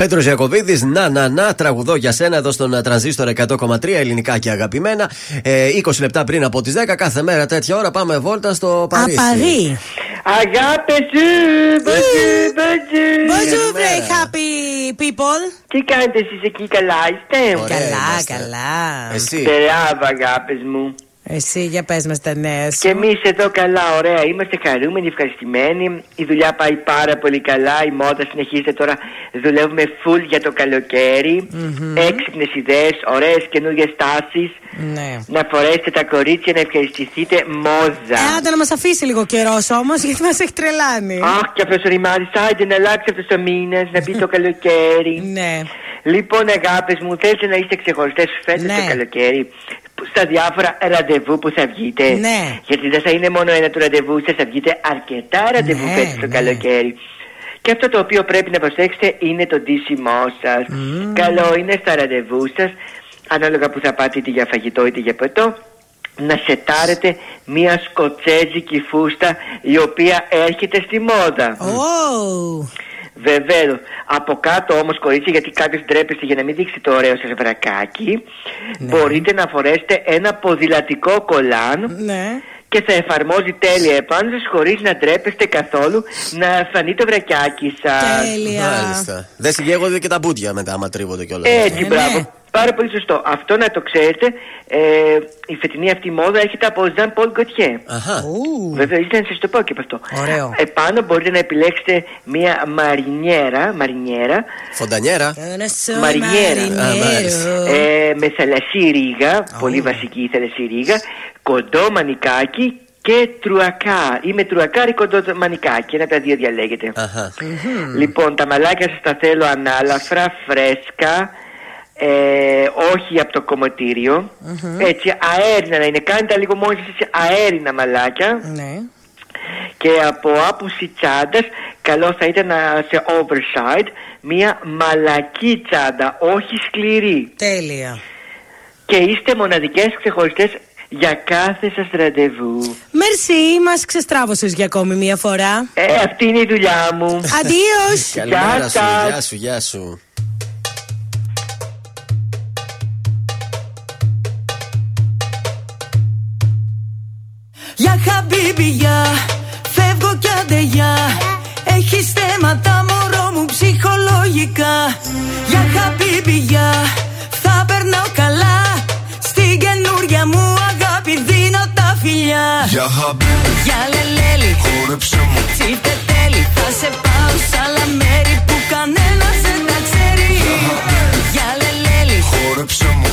Πέτρος Ιακοβίδη, να, να, να, τραγουδώ για σένα εδώ στον τρανζίστορ 100,3 ελληνικά και αγαπημένα. Ε, 20 λεπτά πριν από τις 10, κάθε μέρα τέτοια ώρα πάμε βόλτα στο Παρίσι. Απαρί. Αγάπη σου, μπατζού, μπατζού. Bonjour, very happy people. Τι κάνετε εσείς εκεί, καλά είστε; Καλά, καλά. Εσύ; Μπράβο, αγάπες μου. Εσύ για πες μας τα νέα σου. Και εμείς εδώ καλά, ωραία. Είμαστε χαρούμενοι, ευχαριστημένοι. Η δουλειά πάει πάρα πολύ καλά. Η μόδα συνεχίζεται τώρα. Δουλεύουμε full για το καλοκαίρι. Μμμ. Έξυπνες ιδέες, ωραίες καινούργιες τάσεις. Ναι. Να φορέσετε τα κορίτσια να ευχαριστηθείτε μόζα. Ε, άντε να μας αφήσει λίγο καιρός όμως γιατί μας έχει τρελάνει. Αχ, και αυτός ο ρημάδι, άντε να αλλάξει αυτός ο μήνας, να μπει το καλοκαίρι. Ναι. Λοιπόν, αγάπε μου, θέλετε να είστε ξεχωριστές φέτος Ναι. το καλοκαίρι που- στα διάφορα ραντεβού που θα βγείτε; Ναι. Γιατί δεν θα είναι μόνο ένα του ραντεβού σα, θα βγείτε αρκετά ραντεβού Ναι, φέτος το ναι. καλοκαίρι. Και αυτό το οποίο πρέπει να προσέξετε είναι το ντύσιμό σας. Καλό είναι στα ραντεβού σας, ανάλογα που θα πάτε είτε για φαγητό είτε για ποτό, να σετάρετε μία σκοτσέζικη φούστα η οποία έρχεται στη μόδα. Ω. Βεβαίως. Από κάτω όμως, κορίτσια, γιατί κάποιος ντρέπεστε για να μην δείξει το ωραίο σας βρακάκι, μπορείτε να φορέσετε ένα ποδηλατικό κολάν Ναι. Και θα εφαρμόζει τέλεια επάνω σα χωρίς να ντρέπεστε καθόλου να φανεί το βρακάκι σας. Μάλιστα. Δεν συγγέγονται και τα μπούτια μετά, άμα τρίβονται κιόλας. Έτσι, μπράβο. Πάρα πολύ σωστό. Αυτό να το ξέρετε, ε, η φετινή αυτή μόδα έρχεται από Ζαν Πολ Γκοτιέ. Αχα. Βέβαια, ήθελα να σας το πω και από αυτό. Ωραίο. Επάνω μπορείτε να επιλέξετε μία μαρινιέρα, μαρινιέρα Φοντανιέρα. Μαρινιέρα. Α, μάλιστα. ε, με θαλασσή ρίγα, πολύ βασική η θαλασσή ρίγα, κοντό μανικάκι και τρουακά. Ή με τρουακά ή κοντό μανικάκι. Ένα από τα δύο διαλέγετε. Αχα. Λοιπόν, τα μαλάκια σας τα θέλω ανάλαφρα, φρέσκα, ε, όχι από το κομμωτήριο. Έτσι, αέρινα να είναι. Κάντε τα λίγο μόνοι σας έτσι, αέρινα μαλάκια. Ναι. Και από άποψη τσάντας, καλό θα ήταν να σε overside μία μαλακή τσάντα, όχι σκληρή. Τέλεια. Και είστε μοναδικές ξεχωριστές για κάθε σας ραντεβού. Μερσή, μας ξεστράβωσες για ακόμη μία φορά. Ε, αυτή είναι η δουλειά μου. Αντίος. Καλημέρα Γεια σου, σας. γεια σου, γεια σου. Για χαμπίμπια, φεύγω κι αντεγιά Έχεις θέματα μωρό μου ψυχολογικά Για χαμπίμπια, θα περνάω καλά τα φιλιά Για χαμπίμπι, Για λελέλη, χόρεψε μου. Τσίφτε τέλει Θα σε πάω σ' άλλα μέρη που κανένας δεν τα ξέρει. Για λελέλη, Χόρεψε μου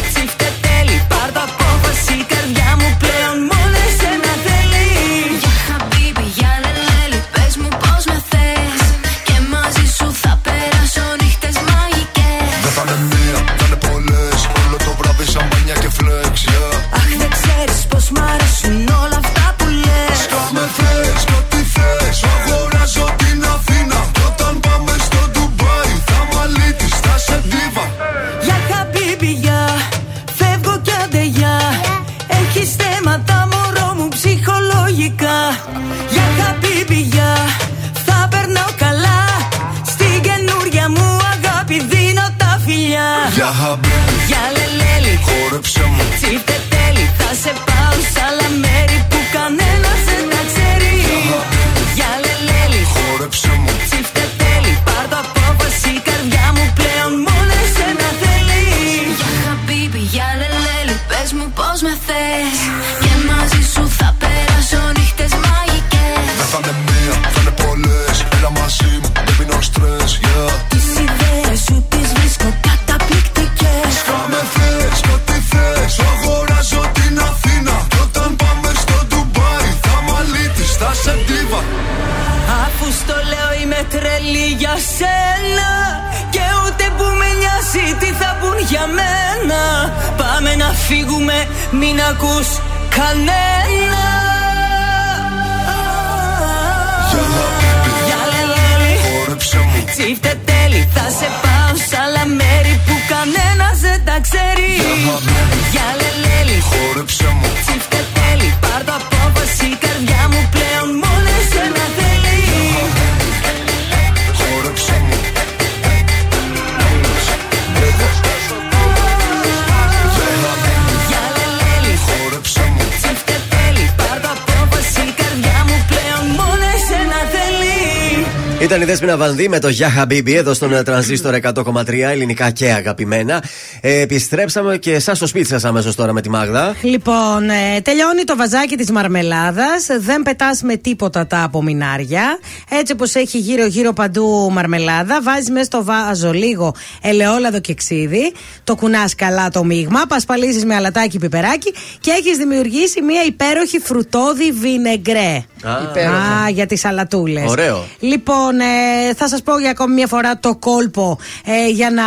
Ήταν η Δέσποινα Βανδύ με το Γεια Χαμπίμπι εδώ στον ε, Τρανζίστορ 100,3 ελληνικά και αγαπημένα. Ε, επιστρέψαμε και εσάς στο σπίτι σας αμέσως τώρα με τη Μάγδα. Λοιπόν, ε, τελειώνει το βαζάκι της μαρμελάδας. Δεν πετάς με τίποτα τα απομεινάρια. Έτσι όπως έχει γύρω-γύρω παντού μαρμελάδα, βάζεις μέσα στο βάζο λίγο ελαιόλαδο και ξύδι. Το κουνάς καλά το μείγμα. Πασπαλίζεις με αλατάκι πιπεράκι και έχεις δημιουργήσει μια υπέροχη φρουτόδι βινεγκρέ. Α, για τις σαλατούλε. Ωραίο. Λοιπόν, ε, θα σας πω για ακόμη μια φορά το κόλπο ε, για να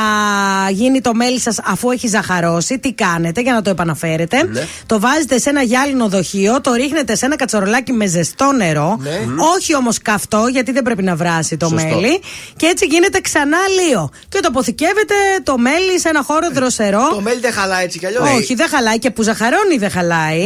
γίνει το μέλι σας αφού έχει ζαχαρώσει. Τι κάνετε για να το επαναφέρετε. Ναι. Το βάζετε σε ένα γυάλινο δοχείο, το ρίχνετε σε ένα κατσαρολάκι με ζεστό νερό. Ναι. Όχι όμως καυτό, γιατί δεν πρέπει να βράσει το Σωστό. μέλι. Και έτσι γίνεται ξανά λίο. Και το αποθηκεύετε το μέλι σε ένα χώρο δροσερό. Το μέλι δεν χαλάει έτσι κι αλλιώς. Όχι, δεν χαλάει και που ζαχαρώνει δεν χαλάει.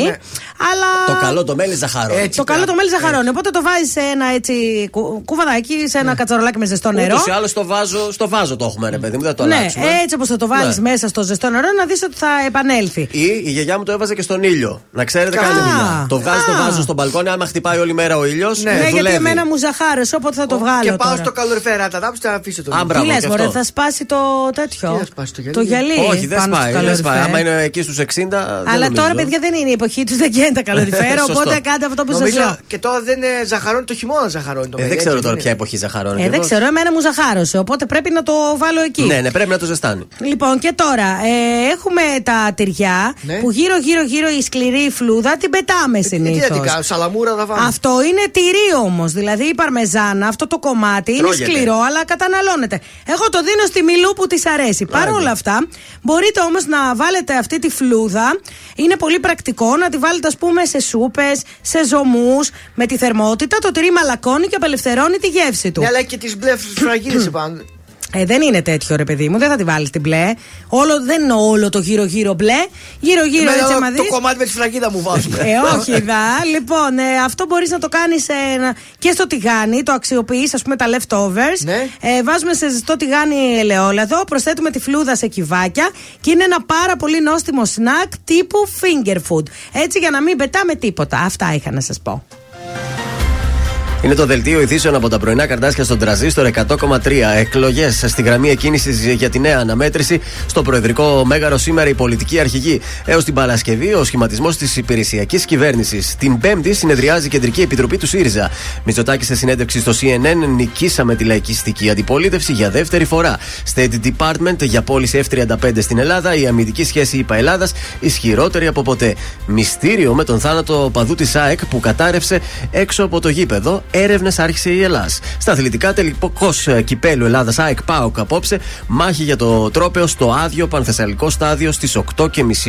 Αλλά. Το καλό το μέλι ζαχαρό. Έτσι. Το καλό το μέλι ζαχαρώνει. Οπότε το βάζεις σε ένα έτσι κου- κουβαδάκι, σε ένα κατσαρολάκι με ζεστό νερό. Ούτω ή άλλως στο βάζο, στο βάζο το έχουμε, ρε παιδί μου, δεν το Ναι, αλλάξουμε. έτσι όπως θα το βάλει Ναι. Μέσα στο ζεστό νερό, να δεις ότι θα επανέλθει. Ή η γιαγιά μου το έβαζε και στον ήλιο. Να ξέρετε, Α, κάνει δουλειά. Το βγάζει, το α. βάζω στο μπαλκόνι. Άμα χτυπάει όλη μέρα ο ήλιος, Ναι, γιατί εμένα μου ζαχάρεσε, οπότε θα το βγάλω. Και πάω τώρα. στο καλοριφέρα, τα τάψω και να αφήσω το Α, μέλι. μπράβο, Τι λες, και μωρέ, αυτό. θα σπάσει το τέτοιο; Τι θα σπάσει το γυαλί; Το γυαλί; Όχι, δεν πάνω στο σπάει. Δεν σπάει. καλοριφέρ. Άμα είναι εκεί στους 60. δεν Αλλά τώρα, νομίζω. παιδιά, δεν είναι η εποχή τους, δεν γίνεται καλοριφέρα. Σωστό. οπότε κάντε αυτό που σας Νομίζω λέω. και τώρα δεν είναι ζαχαρώνει το χειμώνα ζαχαρώνει το Ε, μέλι. δεν ξέρω έτσι, τώρα είναι. ποια εποχή ζαχαρώνει. Ε, δεν ακριβώς. ξέρω, εμένα μου ζαχάρωσε, οπότε πρέπει να το βάλω εκεί. Ναι, ναι, πρέπει να το ζεστάνει. Λοιπόν, και τώρα ε, έχουμε τα τυριά Ναι. που γύρω-γύρω-γύρω η σκληρή φλούδα την πετάμε Ε, Τι συνήθως. να την κάνω, σαλαμούρα θα βάλω. Αυτό είναι τυρί όμως. Δηλαδή η παρμεζάνα, αυτό το κομμάτι είναι Τρώγεται. σκληρό, αλλά καταναλώνεται. Εγώ το δίνω στη Μιλού που της αρέσει. Παρ' όλα αυτά, μπορείτε όμως να βάλετε αυτή τη φλούδα. Είναι πολύ πρακτικό να τη βάλετε, ας πούμε, σε σούπες, σε ζωμούς. Με τη θερμότητα το τυρί μαλακώνει και απελευθερώνει τη γεύση του. Ναι, αλλά και τις μπλε φραγίδες επάνω. Ε, δεν είναι τέτοιο ρε παιδί μου, δεν θα τη βάλεις την μπλε. Όλο, δεν είναι όλο το γύρω-γύρω μπλε. Γύρω-γύρω Εμένα έτσι άμα Το δεις. κομμάτι με τη φραγίδα μου βάζουμε. Ε, όχι, δα. Λοιπόν, ε, αυτό μπορείς να το κάνεις και στο τηγάνι. Το αξιοποιείς, ας πούμε, τα leftovers. Ναι. Ε, βάζουμε σε ζεστό τηγάνι ελαιόλαδο. Προσθέτουμε τη φλούδα σε κυβάκια. Και είναι ένα πάρα πολύ νόστιμο σνακ τύπου finger food. Έτσι για να μην πετάμε τίποτα. Αυτά είχα να σας πω. Είναι το δελτίο ειδήσεων από τα πρωινά καρτάσια στον τραζίστορ 100,3. Εκλογές στη γραμμή εκκίνησης για τη νέα αναμέτρηση στο Προεδρικό Μέγαρο σήμερα η πολιτική αρχηγή. Έως την Παρασκευή ο σχηματισμός της υπηρεσιακής κυβέρνησης. Την Πέμπτη συνεδριάζει η Κεντρική Επιτροπή του ΣΥΡΙΖΑ. Μητσοτάκη σε συνέντευξη στο CNN νικήσαμε τη λαϊκιστική αντιπολίτευση για δεύτερη φορά. State Department για πώληση F-35 στην Ελλάδα. Η αμυντική σχέση ΙΠΑ Ελλάδας ισχυρότερη από ποτέ. Μυστήριο με τον θάνατο παδού της ΑΕΚ που κατάρρευσε έξω από το γήπεδο. Έρευνες άρχισε η Ελλάδα. Στα αθλητικά τελικό κυπέλου Ελλάδας ΑΕΚ ΠΑΟΚ απόψε. Μάχη για το τρόπεο στο άδειο πανθεσσαλικό στάδιο στις 8.30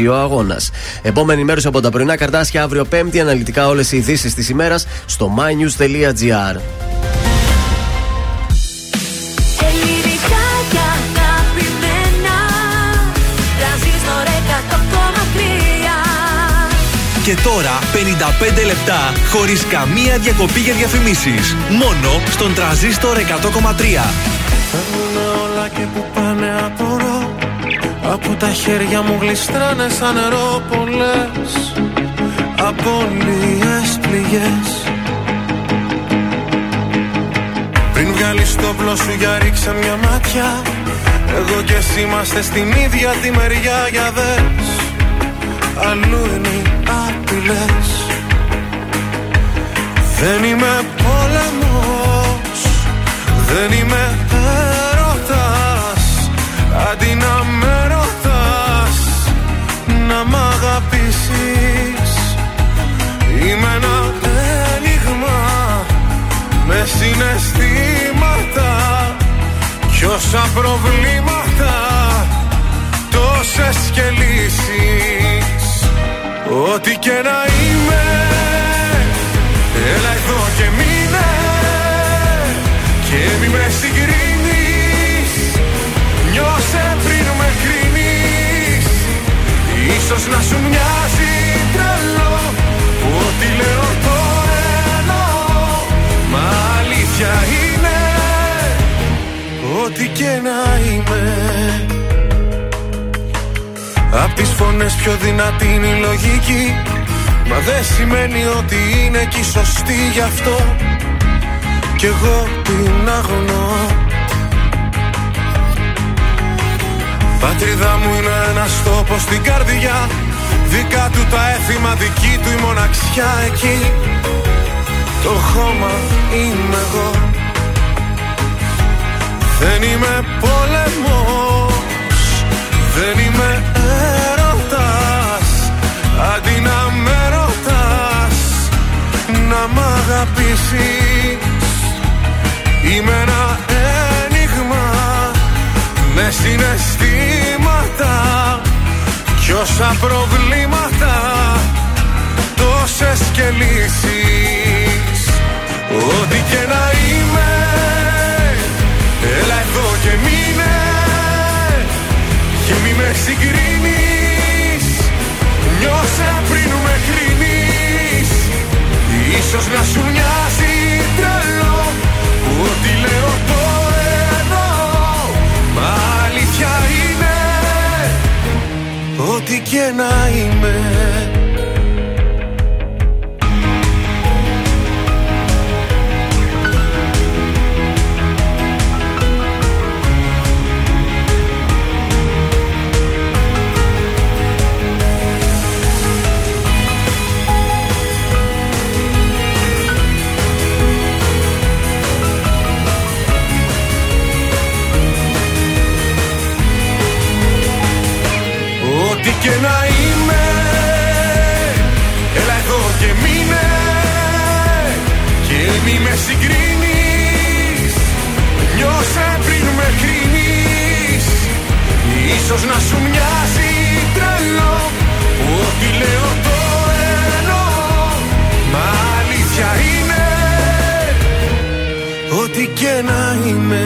ο αγώνας. Επόμενη μέρος από τα πρωινά καρτάσια αύριο Πέμπτη. Αναλυτικά όλες οι ειδήσεις της ημέρας στο mynews.gr. Και τώρα 55 λεπτά χωρίς καμία διακοπή για διαφημίσεις. Μόνο στον τραζίστορ 100,3. Φεύγουνε όλα και που πάνε απορώ Από τα χέρια μου γλιστράνε σαν νερό πολλές. Απόλυες πληγές. Πριν βάλεις το πλώσου για ρίξε μια μάτια. Εγώ και εσύ είμαστε στην ίδια τη μεριά για δες. Αλλού είναι οι απειλές. Δεν είμαι πόλεμος Δεν είμαι έρωτας. Αντί να με ρωτάς Να μ' αγαπήσεις. Είμαι ένα ένιγμα Με συναισθήματα. Κι όσα προβλήματα Τόσες και λύσεις Ό,τι και να είμαι Έλα εδώ και μείνε. Και μη με συγκρίνεις Νιώσε πριν με κρίνεις. Ίσως να σου μοιάζει τρελό Που ό,τι λέω το εννοώ Μα αλήθεια είναι Ό,τι και να είμαι Απ' τις φωνές πιο δυνατή είναι η λογική. Μα δεν σημαίνει ότι είναι και η σωστή γι' αυτό. Κι εγώ την αγωνώ. Πατρίδα μου είναι ένας τόπος στην καρδιά. Δικά του τα έθιμα, δική του η μοναξιά εκεί. Το χώμα είμαι εγώ. Δεν είμαι πόλεμος Δεν είμαι έρωτας Αντί να με ρωτάς Να μ' αγαπήσεις. Είμαι ένα ένιγμα Μες συναισθήματα Κι όσα προβλήματα Τόσες και λύσεις. Ό,τι και να είμαι Έλα εδώ και μείνε. Και μη με συγκρίνεις. Νιώσε πριν με κρίνεις. Ίσως να σου μοιάζει τρελό Που ό,τι λέω το εννοώ. Μα αλήθεια είναι Ό,τι και να είμαι και να είμαι. Έλα εδώ και μείνε. Και μη με συγκρίνεις. Νιώσε πριν με κρίνεις. Ίσως να σου μοιάζει τρελό Που ό,τι λέω το εννοώ. Μα αλήθεια είναι Ό,τι και να είμαι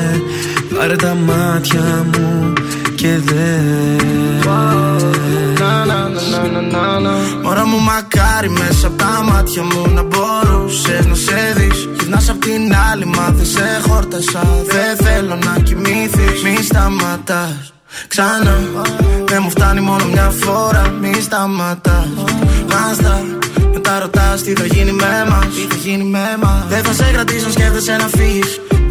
Πάρε τα μάτια μου και δε. Μωρά μου μακάρι μέσα από τα μάτια μου να μπορούσες να σε δεις. Γυρνάς απ' την άλλη μα δεν σε χόρτασα. Δεν θέλω να κοιμήθεις Μη σταματάς ξανά. Δεν μου φτάνει μόνο μια φορά. Μη σταματάς. Να στα μετά ρωτάς τι θα γίνει με μας Τι θα γίνει με μας. Δεν θα σε κρατήσω σκέφτεσαι να φύγεις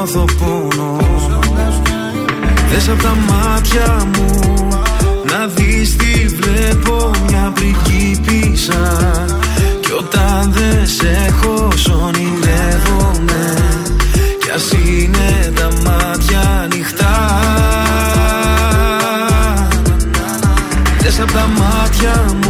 νιώθω πόνο. Δες απ' τα μάτια μου να δεις τι βλέπω μια πριγκίπισσα Κι όταν δεν σε έχω ονειρεύομαι Κι ας είναι τα μάτια ανοιχτά. Δες απ' τα μάτια μου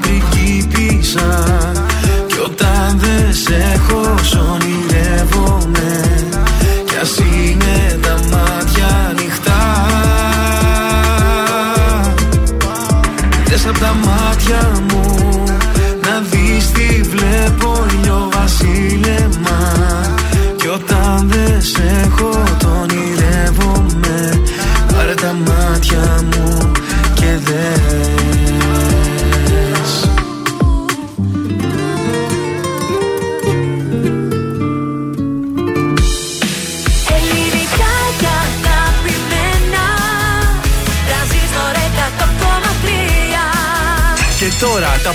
πριγκίπισσα. Κι όταν δεν σε έχω ονειρεύομαι Κι ας είναι τα μάτια ανοιχτά. Δες απ' τα μάτια μου να δεις τι βλέπω ηλιοβασίλεμα Κι όταν δεν σε έχω το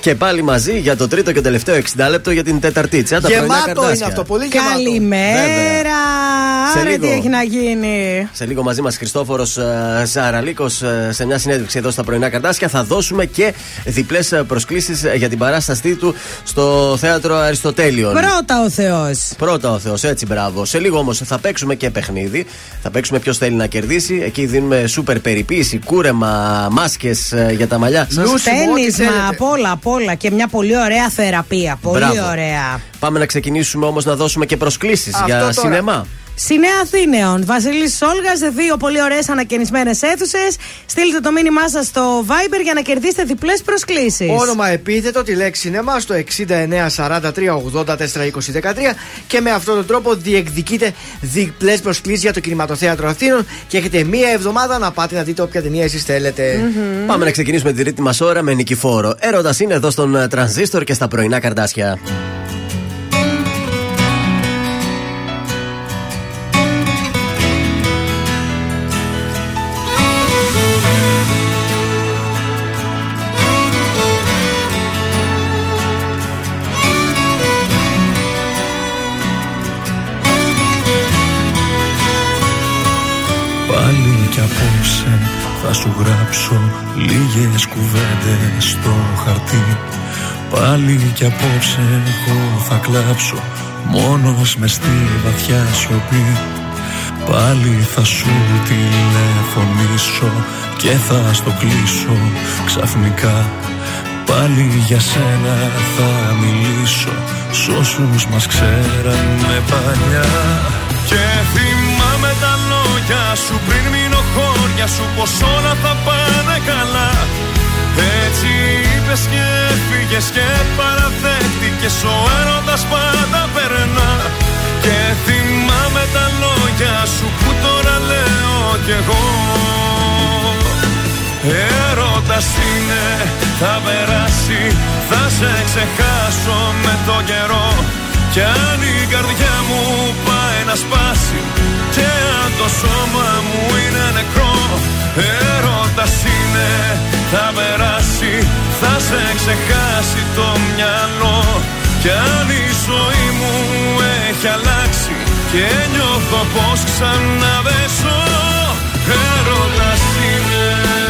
Και πάλι μαζί για το τρίτο και τελευταίο 60 λεπτό για την Τεταρτίτσα. Τα πρωινά Γεμάτο είναι καρδάσια. αυτό, πολύ γεμάτο. Καλημέρα! Σε Άρα λίγο. τι έχει να γίνει. Σε λίγο μαζί μας Χριστόφορος Ζαραλίκο σε μια συνέντευξη εδώ στα πρωινά καρτάσια. Θα δώσουμε και διπλές προσκλήσεις για την παράστασή του στο θέατρο Αριστοτέλειων. Πρώτα ο Θεός. Πρώτα ο Θεός, έτσι μπράβο. Σε λίγο όμως θα παίξουμε και παιχνίδι. Θα παίξουμε ποιος θέλει να κερδίσει. Εκεί δίνουμε σούπερ περιποίηση, κούρεμα, μάσκες για τα μαλλιά σα. Τένισμα, απ' όλα, απ' όλα. Και μια πολύ ωραία θεραπεία. Πολύ Μπράβο. ωραία. Πάμε να ξεκινήσουμε όμως να δώσουμε και προσκλήσεις Αυτό για τώρα. σινεμά. Στη Νέα Αθήνεων, Βασίλης Σόλγας, σε δύο πολύ ωραίες ανακαινισμένες αίθουσες. Στείλτε το μήνυμά σας στο Viber για να κερδίσετε διπλές προσκλήσεις. Όνομα επίθετο, τη λέξη σινεμά στο 6943842013 και με αυτόν τον τρόπο διεκδικείτε διπλές προσκλήσεις για το κινηματοθέατρο Αθήνων και έχετε μία εβδομάδα να πάτε να δείτε όποια ταινία εσείς θέλετε. Πάμε να ξεκινήσουμε τη τρίτη μα ώρα με νικηφόρο. Έρωτας είναι εδώ στον ε, Τρανζίστορ και στα πρωινά καρδάσια. Κι απόψε θα σου γράψω λίγες κουβέντες στο χαρτί. Πάλι κι απόψε εγώ θα κλάψω μόνος μες στη βαθιά σιωπή. Πάλι θα σου τηλεφωνήσω και θα στο κλείσω ξαφνικά. Πάλι για σένα θα μιλήσω σ' όσους μας ξέρανε παλιά. Και θυμάμαι τα λόγια σου πριν μείνω χώρια σου πως όλα θα πάνε καλά. Έτσι είπες και έφυγες και παραδέχτηκες ο έρωτας πάντα περνά. Και θυμάμαι τα λόγια σου που τώρα λέω κι εγώ. Έρωτας είναι, θα περάσει, θα σε ξεχάσω με το καιρό Κι αν η καρδιά μου πάει να σπάσει Και αν το σώμα μου είναι νεκρό Έρωτας είναι θα περάσει Θα σε ξεχάσει το μυαλό. Κι αν η ζωή μου έχει αλλάξει Και νιώθω πως ξανά δεν ζω Έρωτας είναι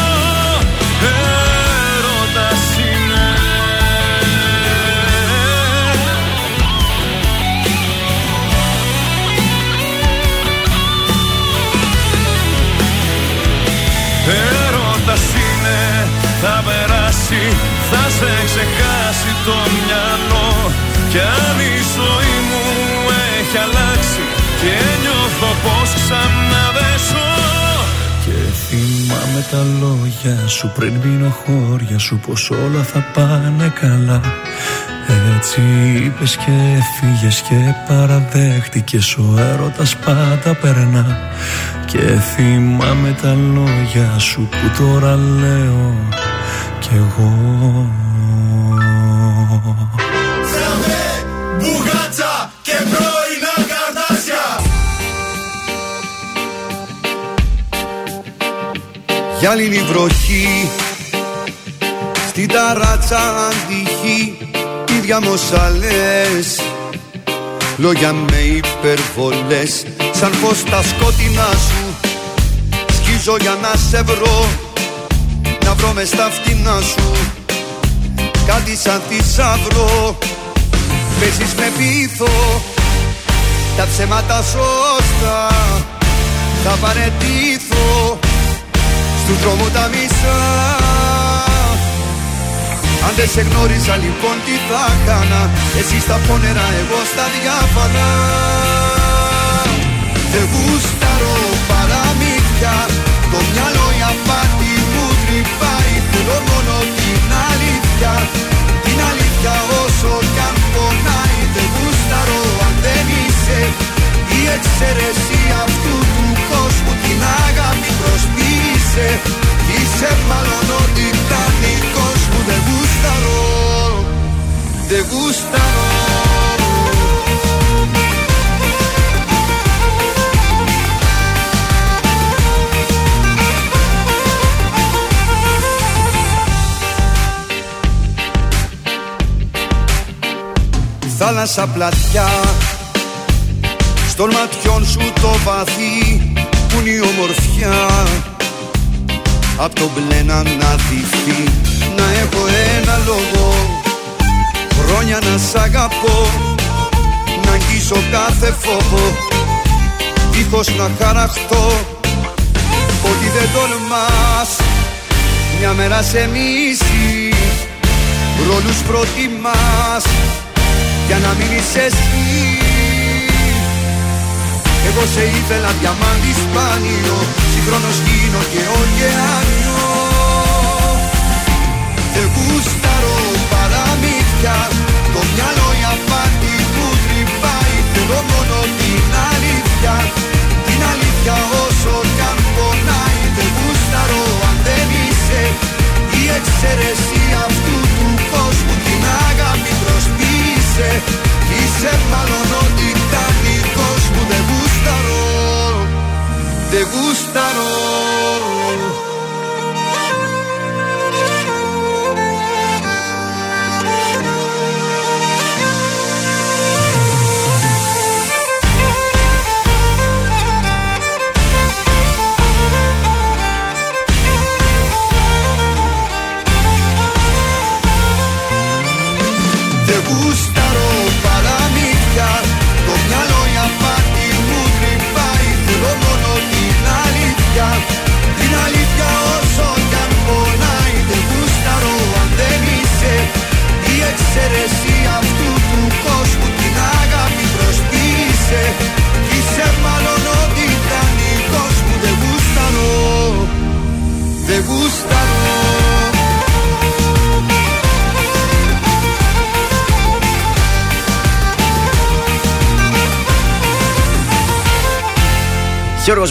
σε ξεχάσει το μυαλό. Κι αν η ζωή μου έχει αλλάξει και νιώθω πως ξανά δεν ζω Και θυμάμαι τα λόγια σου πριν μείνω χώρια σου πως όλα θα πάνε καλά. Έτσι είπες και φύγες και παραδέχτηκες ο έρωτας πάντα περνά. Και θυμάμαι τα λόγια σου που τώρα λέω. Κι εγώ Γυάλινη βροχή. Στην ταράτσα αντυχή Ίδια μοσαλές Λόγια με υπερβολές Σαν πως τα σκότεινά σου. Σκίζω για να σε βρω Να βρω μες στα φτηνά σου. Κάτι σαν θησαυρό Παίζεις με πείθο Τα ψέματα σωστά Θα παρετήθω Στου δρόμου τα μισά. Αν δεν σε γνώριζα λοιπόν τι θα κάνα Εσύ στα πόνερα εγώ στα διάφανα. Δεν γούσταρω παραμύθια. Το μυαλό η απάτη μου τρυπάει. Θέλω μόνο την αλήθεια. Την αλήθεια όσο κι αν πονάει. Δεν γούσταρω αν δεν είσαι Η εξαίρεση αυτού του κόσμου. Την αγάπη προσποιείσαι Είσαι μάλλον ο τιτανικός μου Δεν γούσταρω. Δεν γούσταρω. Θάλασσα πλατιά Στον ματιών σου το βαθύ Που είναι η ομορφιά Απ' το μπλε να αναδυθεί Να έχω ένα λόγο Χρόνια να σ' αγαπώ. Να αγγίσω κάθε φόβο Δίχως να χαραχτώ. Ότι δεν τολμάς Μια μέρα σε μίση Ρόλους προτιμάς Για να μείνεις εσύ Εγώ σε ήθελα διαμάντι σπάνιο Συγχρόνως γίνω και ωκεάνιο. Δεν γούσταρω παραμύθια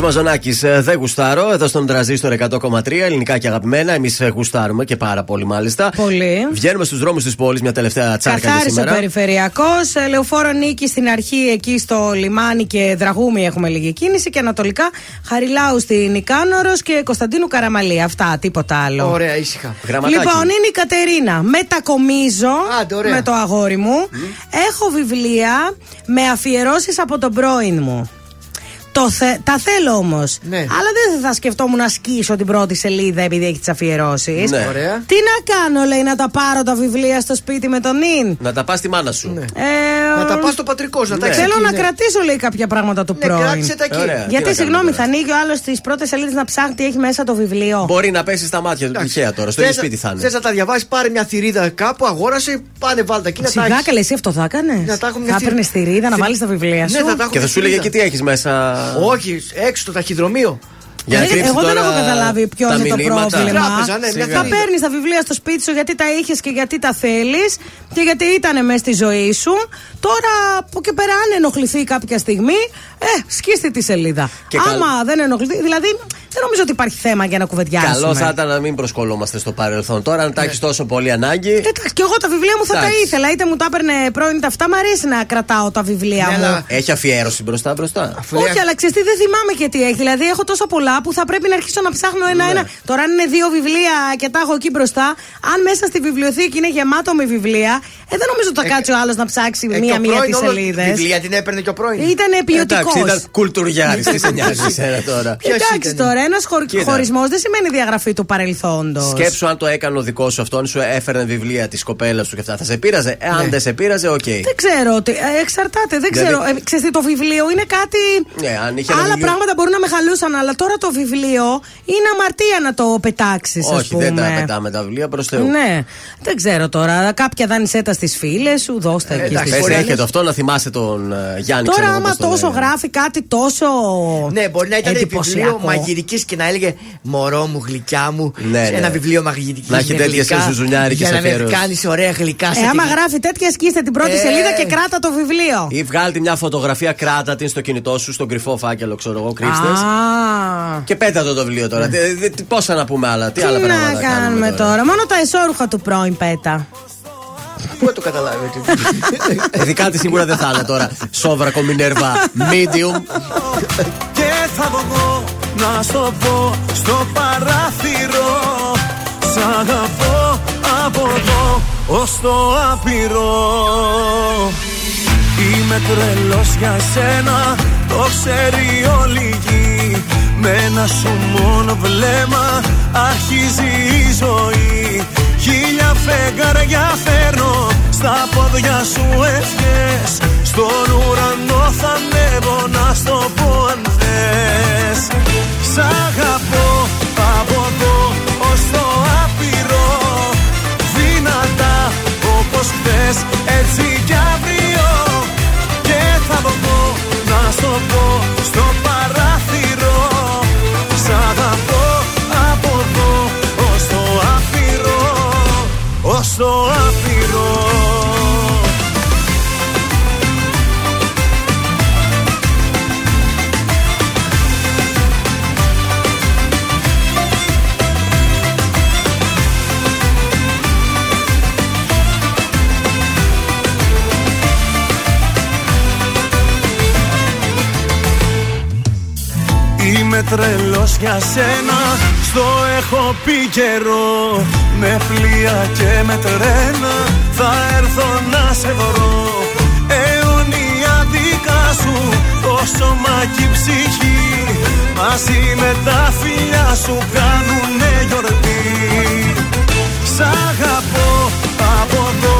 Μαζονάκης, δεν γουστάρω. Εδώ στον τραζίστορ 100,3 ελληνικά και αγαπημένα. Εμείς γουστάρουμε και πάρα πολύ μάλιστα. Πολύ. Βγαίνουμε στους δρόμους της πόλης, μια τελευταία τσάρκα για Καθάρισε ο σήμερα. περιφερειακός. Λεωφόρο νίκη στην αρχή εκεί στο λιμάνι και δραγούμι έχουμε λίγη κίνηση. Και ανατολικά Χαριλάου στην Νικάνορο και Κωνσταντίνου Καραμαλή. Αυτά, τίποτα άλλο. Ωραία, ήσυχα. Λοιπόν, είναι η Κατερίνα. Μετακομίζω ωραία. με το αγόρι μου. Έχω βιβλία με αφιερώσεις από τον πρώην μου. Το θε- τα θέλω όμως. Ναι. Αλλά δεν θα σκεφτόμουν να σκίσω την πρώτη σελίδα επειδή έχεις τις αφιερώσεις. Ναι. Ωραία. Τι να κάνω, λέει, να τα πάρω τα βιβλία στο σπίτι με τον νυν. Να τα πας στη μάνα σου. Ε, Να τα πας στο πατρικός σου, να τα έχεις Θέλω εκεί, να ναι. κρατήσω, λέει, κάποια πράγματα του Ναι, πρώην. κράτησε τα εκεί. Ωραία, τι να Γιατί, κάνουμε συγγνώμη, θα ανοίγει ο άλλος τις πρώτες σελίδες να ψάχνει τι έχει μέσα το βιβλίο. Μπορεί να πέσει στα μάτια του τυχαία τώρα. Στο ίδιο σπίτι θα είναι. Θες να τα διαβάσεις, πάρε μια θηρίδα κάπου, αγόρασε, πάνε βάλτε εκεί να τα Σιγά έχεις. καλέ, εσύ αυτό θα έκανες. Να τα έχουμε Θα μια έπαιρνες θηρίδα. στη ρίδα να Θη- βάλεις τα βιβλία Ναι, σου. θα τα έχουμε Και θα σου λέγε και τι έχεις μέσα. Όχι, έξω στο ταχυδρομείο. Για να Ε, κρύψει Εγώ δεν τώρα έχω καταλάβει ποιος τα είναι το μηνύματα. πρόβλημα. Τράπεζα, ναι, μια θα θηρίδα. παίρνεις τα βιβλία στο σπίτι σου γιατί τα είχες και γιατί τα θέλεις και γιατί ήταν μέσα στη ζωή σου. Τώρα από και πέρα, αν ενοχληθεί κάποια στιγμή, ε, σκίστε τη σελίδα. Και Άμα καλ- δεν ενοχληθεί, δηλαδή δεν νομίζω ότι υπάρχει θέμα για να κουβεντιάσουμε. Καλό θα ήταν να μην προσκολόμαστε στο παρελθόν. Τώρα, αν τα έχεις τόσο πολύ ανάγκη. Εντάξει, και εγώ τα βιβλία μου θα τα Εντάξει. ήθελα. Είτε μου τα έπαιρνε πρώην τα αυτά, μου αρέσει να κρατάω τα βιβλία Ναι, μου. αλλά Έχει αφιέρωση μπροστά μπροστά. Όχι, αλλά ξέρεις τι, δεν θυμάμαι και τι έχει. Δηλαδή, έχω τόσα πολλά που θα πρέπει να αρχίσω να ψάχνω ένα-ένα. Τώρα, αν είναι δύο βιβλία και τα έχω εκεί μπροστά, αν μέσα στη βιβλιοθήκη είναι γεμάτο με βιβλία, ε, δεν νομίζω ότι θα κάτσει ο άλλος να ψάξει Ε, και ο μία-μία πρώην τις όλο- σελίδες. Βιβλία την έπαιρνε και ο πρώην. Ήταν ποιοτικό. Εντάξει, ήταν κουλτουριάρης. Τι σε νοιάζει εσένα τώρα. Εντάξει τώρα, ένας Κοίτα. χωρισμός δεν σημαίνει διαγραφή του παρελθόντος. Σκέψου αν το έκανε ο δικός σου αυτόν, σου έφερνε βιβλία της κοπέλας σου και αυτά. Θα σε πείραζε; Ε, αν Ναι. δεν σε πείραζε, οκ. Δεν ξέρω, ότι, ε, εξαρτάται, δεν Δηλαδή- ξέρω. Ε, ξέρεις τι, το βιβλίο είναι κάτι. Ναι, αν είχε ένα Άλλα βιβλίο- πράγματα μπορούν να με χαλούσαν, αλλά τώρα το βιβλίο είναι αμαρτία να το πετάξεις, ας Όχι, πούμε. δεν τα πετάμε τα βιβλία προς Θεού. Ναι, δεν ξέρω τώρα. Κάποια δάνεισέ τα στις φίλες σου, δώστα εκεί Εντάξει, στις πες, φίλες. έχετε αυτό να θυμάσαι τον ε, Γιάννη Τώρα, ξέρω εγώ άμα πώς τον τόσο λένε. γράφει κάτι τόσο. Ναι, μπορεί να ήταν βιβλίο εντυπωσιακό. μαγειρικής και να έλεγε Μωρό μου, γλυκιά μου. Ναι, σε ναι. Ένα βιβλίο μαγειρικής. Να έχει τέτοιες ζουζουνιάρικες Για να με αφιερώσεις. κάνεις ωραία γλυκά σε Ε, άμα τη- γράφει τέτοια, σκίστε την πρώτη Ε. σελίδα και κράτα το βιβλίο. Ή βγάλτε μια φωτογραφία, κράτα την στο κινητό σου, στον κρυφό φάκελο, ξέρω εγώ, κρύψτε. Α. Και πέτα το το βιβλίο τώρα. Τι- τι- τι- Πόσα να πούμε άλλα, τι, Τι άλλα να πράγματα κάνουμε τώρα; Μόνο τα εσόρουχα του πρώην πέτα. Πού θα το καταλάβετε. Ειδικά της σίγουρα δεν θα είναι τώρα. Σόβρακο Μινέρβα Medium. Και θα βγω να στο πω στο παράθυρο Σ' αγαπώ από εδώ ως το άπειρο Είμαι τρελός για σένα, το ξέρει όλη η γη. Με ένα σου μόνο βλέμμα αρχίζει η ζωή. Χίλια φεγγαριά φέρνω στα πόδια σου ευχές. Στον ουρανό θα ανέβω να στο πω αν θες. Σ' αγαπώ από εδώ ως το άπειρο. Δυνατά όπως χθες έτσι κι αύριο στο πρόσωπο στο παράθυρο. Σαν να πω από εδώ ως το άπειρο Ως το άπειρο. Τρελός για σένα. Στο έχω πει καιρό Με πλοία και με τρένα. Θα έρθω να σε βρω. Αιωνία δικά σου Το σώμα και η ψυχή. Μαζί με τα φιλιά σου κάνουνε γιορτή. Σ' αγαπώ από εδώ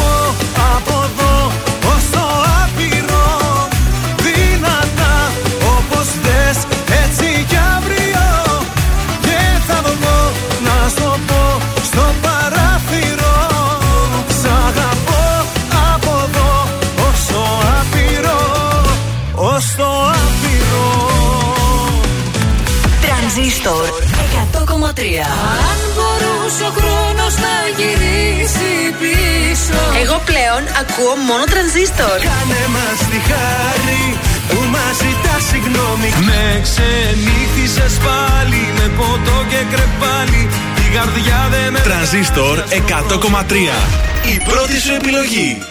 100,3 Αν μπορούσε ο χρόνος να γυρίσει πίσω Εγώ πλέον ακούω μόνο τρανζίστορ. Κάνε μας τη χάρη που μας ζητά συγγνώμη Με ξενύχτησες πάλι με ποτό και κρεπάλι Η καρδιά δεν με Τρανζίστορ 100,3. Η πρώτη σου επιλογή.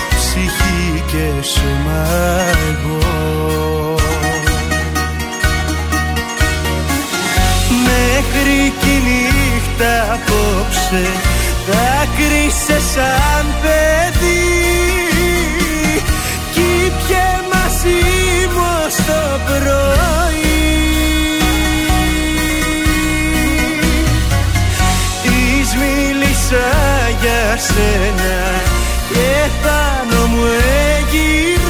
Ψυχή και σώμα εγώ. Μέχρι κι η νύχτα απόψε Δάκρυσε σαν παιδί. Κι πιε μαζί μου ως το πρωί. Της μίλησα για σένα Και πάνω μου έγειρε Έγινε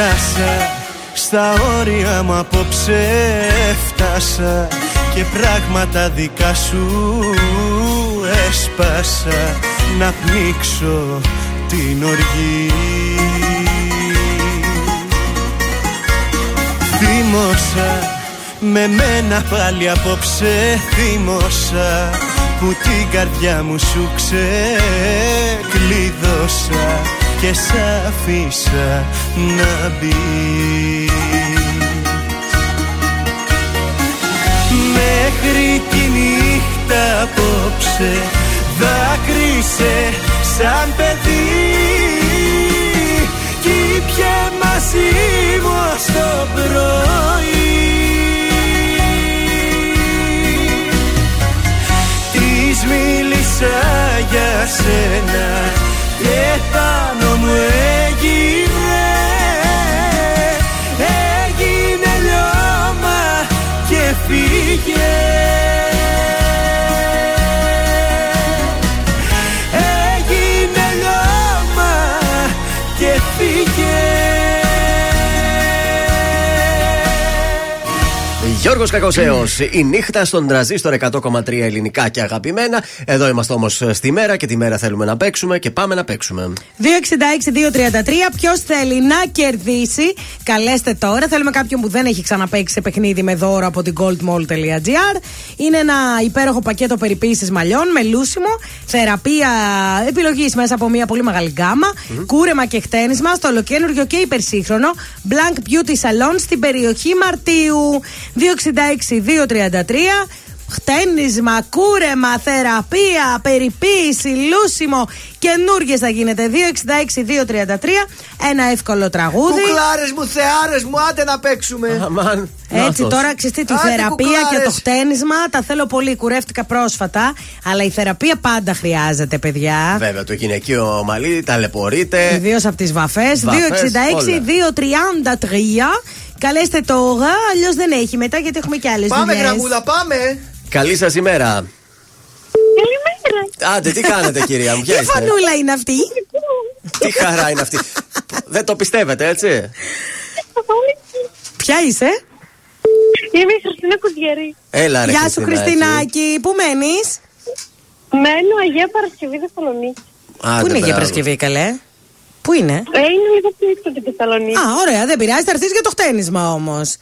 Έφτασα στα όρια μου απόψε Έφτασα και πράγματα δικά σου έσπασα. Να πνίξω την οργή. Θύμωσα με μένα πάλι απόψε θύμωσα Που την καρδιά μου σου ξεκλείδωσα και σ' άφησα να μπει. Μέχρι τη νύχτα απόψε δάκρυσε σαν παιδί κι πια μαζί μου στο πρωί Της μίλησα για σένα και τα Γιώργος Κακοσέος, η νύχτα στον τραζίστορ 100,3 ελληνικά και αγαπημένα. Εδώ είμαστε όμως στη μέρα και τη μέρα θέλουμε να παίξουμε και πάμε να παίξουμε. 266-233. Ποιος θέλει να κερδίσει, καλέστε τώρα. Θέλουμε κάποιον που δεν έχει ξαναπέξει σε παιχνίδι με δώρο από την goldmall.gr. Είναι ένα υπέροχο πακέτο περιποίησης μαλλιών με λούσιμο, θεραπεία επιλογής μέσα από μια πολύ μεγάλη γκάμα, κούρεμα και χτένισμα στο ολοκένουργιο και υπερσύγχρονο Blank Beauty Salon στην περιοχή Μαρτίου. 266-233. Χτένισμα, κούρεμα, θεραπεία, περιποίηση, λούσιμο. Καινούργιε θα γίνεται. 266-233. Ένα εύκολο τραγούδι. Κουκλάρε μου, θεάρε μου, άντε να παίξουμε. Αμάν. Έτσι, τώρα ξέρετε τη Άντε, θεραπεία κουκλάρες. και το χτένισμα τα θέλω πολύ. Κουρεύτηκα πρόσφατα. Αλλά η θεραπεία πάντα χρειάζεται, παιδιά. Βέβαια, το γυναικείο μαλλί ταλαιπωρείται. Ιδίω από τι βαφέ. Βαφές, 266-233. Καλέστε τώρα, αλλιώς δεν έχει μετά γιατί έχουμε και άλλες Πάμε, γραμμούλα, πάμε. Καλή σας ημέρα. Καλημέρα. Άντε, τι κάνετε, κυρία μου, ποια Τι είστε; φανούλα είναι αυτή; Τι χαρά είναι αυτή. Δεν το πιστεύετε, έτσι; Ποια είσαι; Είμαι η Χριστίνα Κουδιέρη. Έλα, ρε, Γεια σου, Χριστινάκη. Χριστινάκη. Πού μένεις; Μένω Αγία Παρασκευή Θεσσαλονίκη. Άντε, Πού είναι για μπράβο. Παρασκευή, καλέ; Πού είναι; Ε, είναι λίγο πιο έξω από την Θεσσαλονίκη. Α, ωραία, δεν πειράζει. Θα έρθει για το χτένισμα όμως.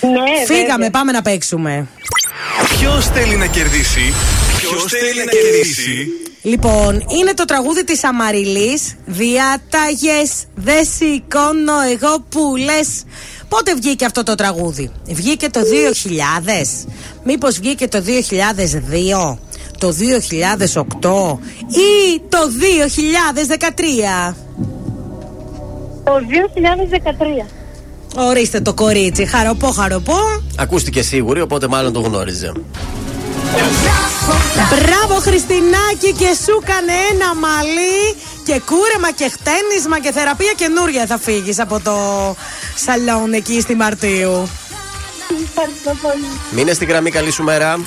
Ναι, Φύγαμε, βέβαια. πάμε να παίξουμε. Ποιος θέλει να κερδίσει; Ποιος θέλει να κερδίσει; Λοιπόν, είναι το τραγούδι της Αμαριλής Διάταγες δεν σηκώνω εγώ που λες Πότε βγήκε αυτό το τραγούδι; Βγήκε το 2000 Μήπως βγήκε το 2002 Το 2008 Ή το 2013 Το 2013. Ορίστε το κορίτσι Χαροπό χαροπό Ακούστηκε σίγουρη, οπότε μάλλον το γνώριζε. Μπράβο Χριστινάκη και σου έκανε ένα μαλλί και κούρεμα και χτένισμα και θεραπεία καινούρια θα φύγεις από το σαλόν εκεί στη Μαρτίου. Ευχαριστώ πολύ. Μείνε στη γραμμή, καλή σου μέρα.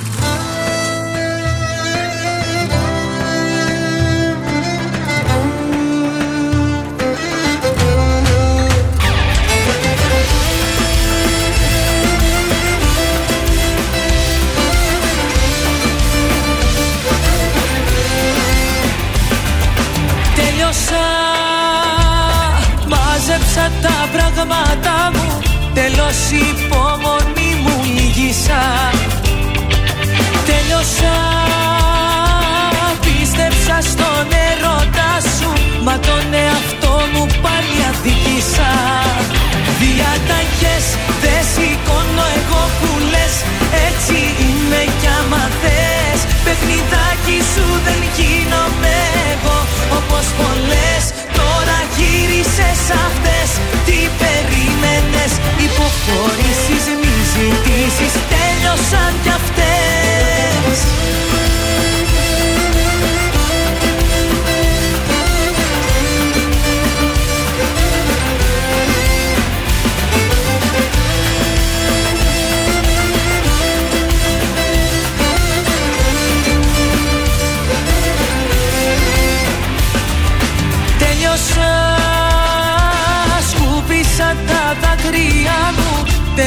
Πράγματα μου. Τέλος η υπομονή μου λύγησα Τέλειωσα Πίστεψα στον ερώτα σου. Μα τον εαυτό μου πάλι αδικήσα Διαταγές δεν σηκώνω εγώ που λες. Έτσι είμαι κι άμα θες. Παιχνιδάκι σου δεν γίνομαι εγώ. Όπως πολλές τώρα γύρισες αυτές Τι περίμενες Υποχωρήσεις μη ζητήσεις Τέλειωσαν κι αυτές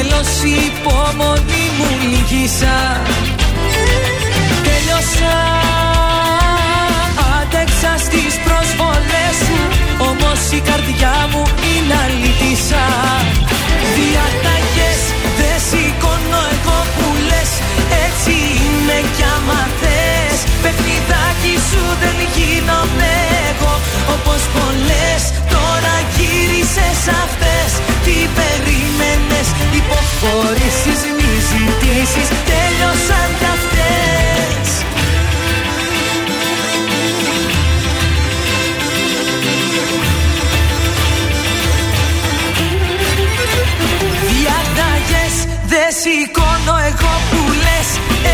Τέλος η υπομονή μου λύγησα Τέλειωσα Άντεξα στις προσβολές σου. Όμως η καρδιά μου είναι αλήτησα. Διαταγές δεν σηκώνω εγώ που λες. Έτσι είμαι κι άμα θες. Παιχνιδάκι σου δεν γίνομαι εγώ. Όπως πολλές τώρα γύρισες αυτές Τι περίμενες Υποχωρήσεις μη ζητήσεις Τέλειωσαν κι αυτές. Διαταγές δεν σηκώνω εγώ που λες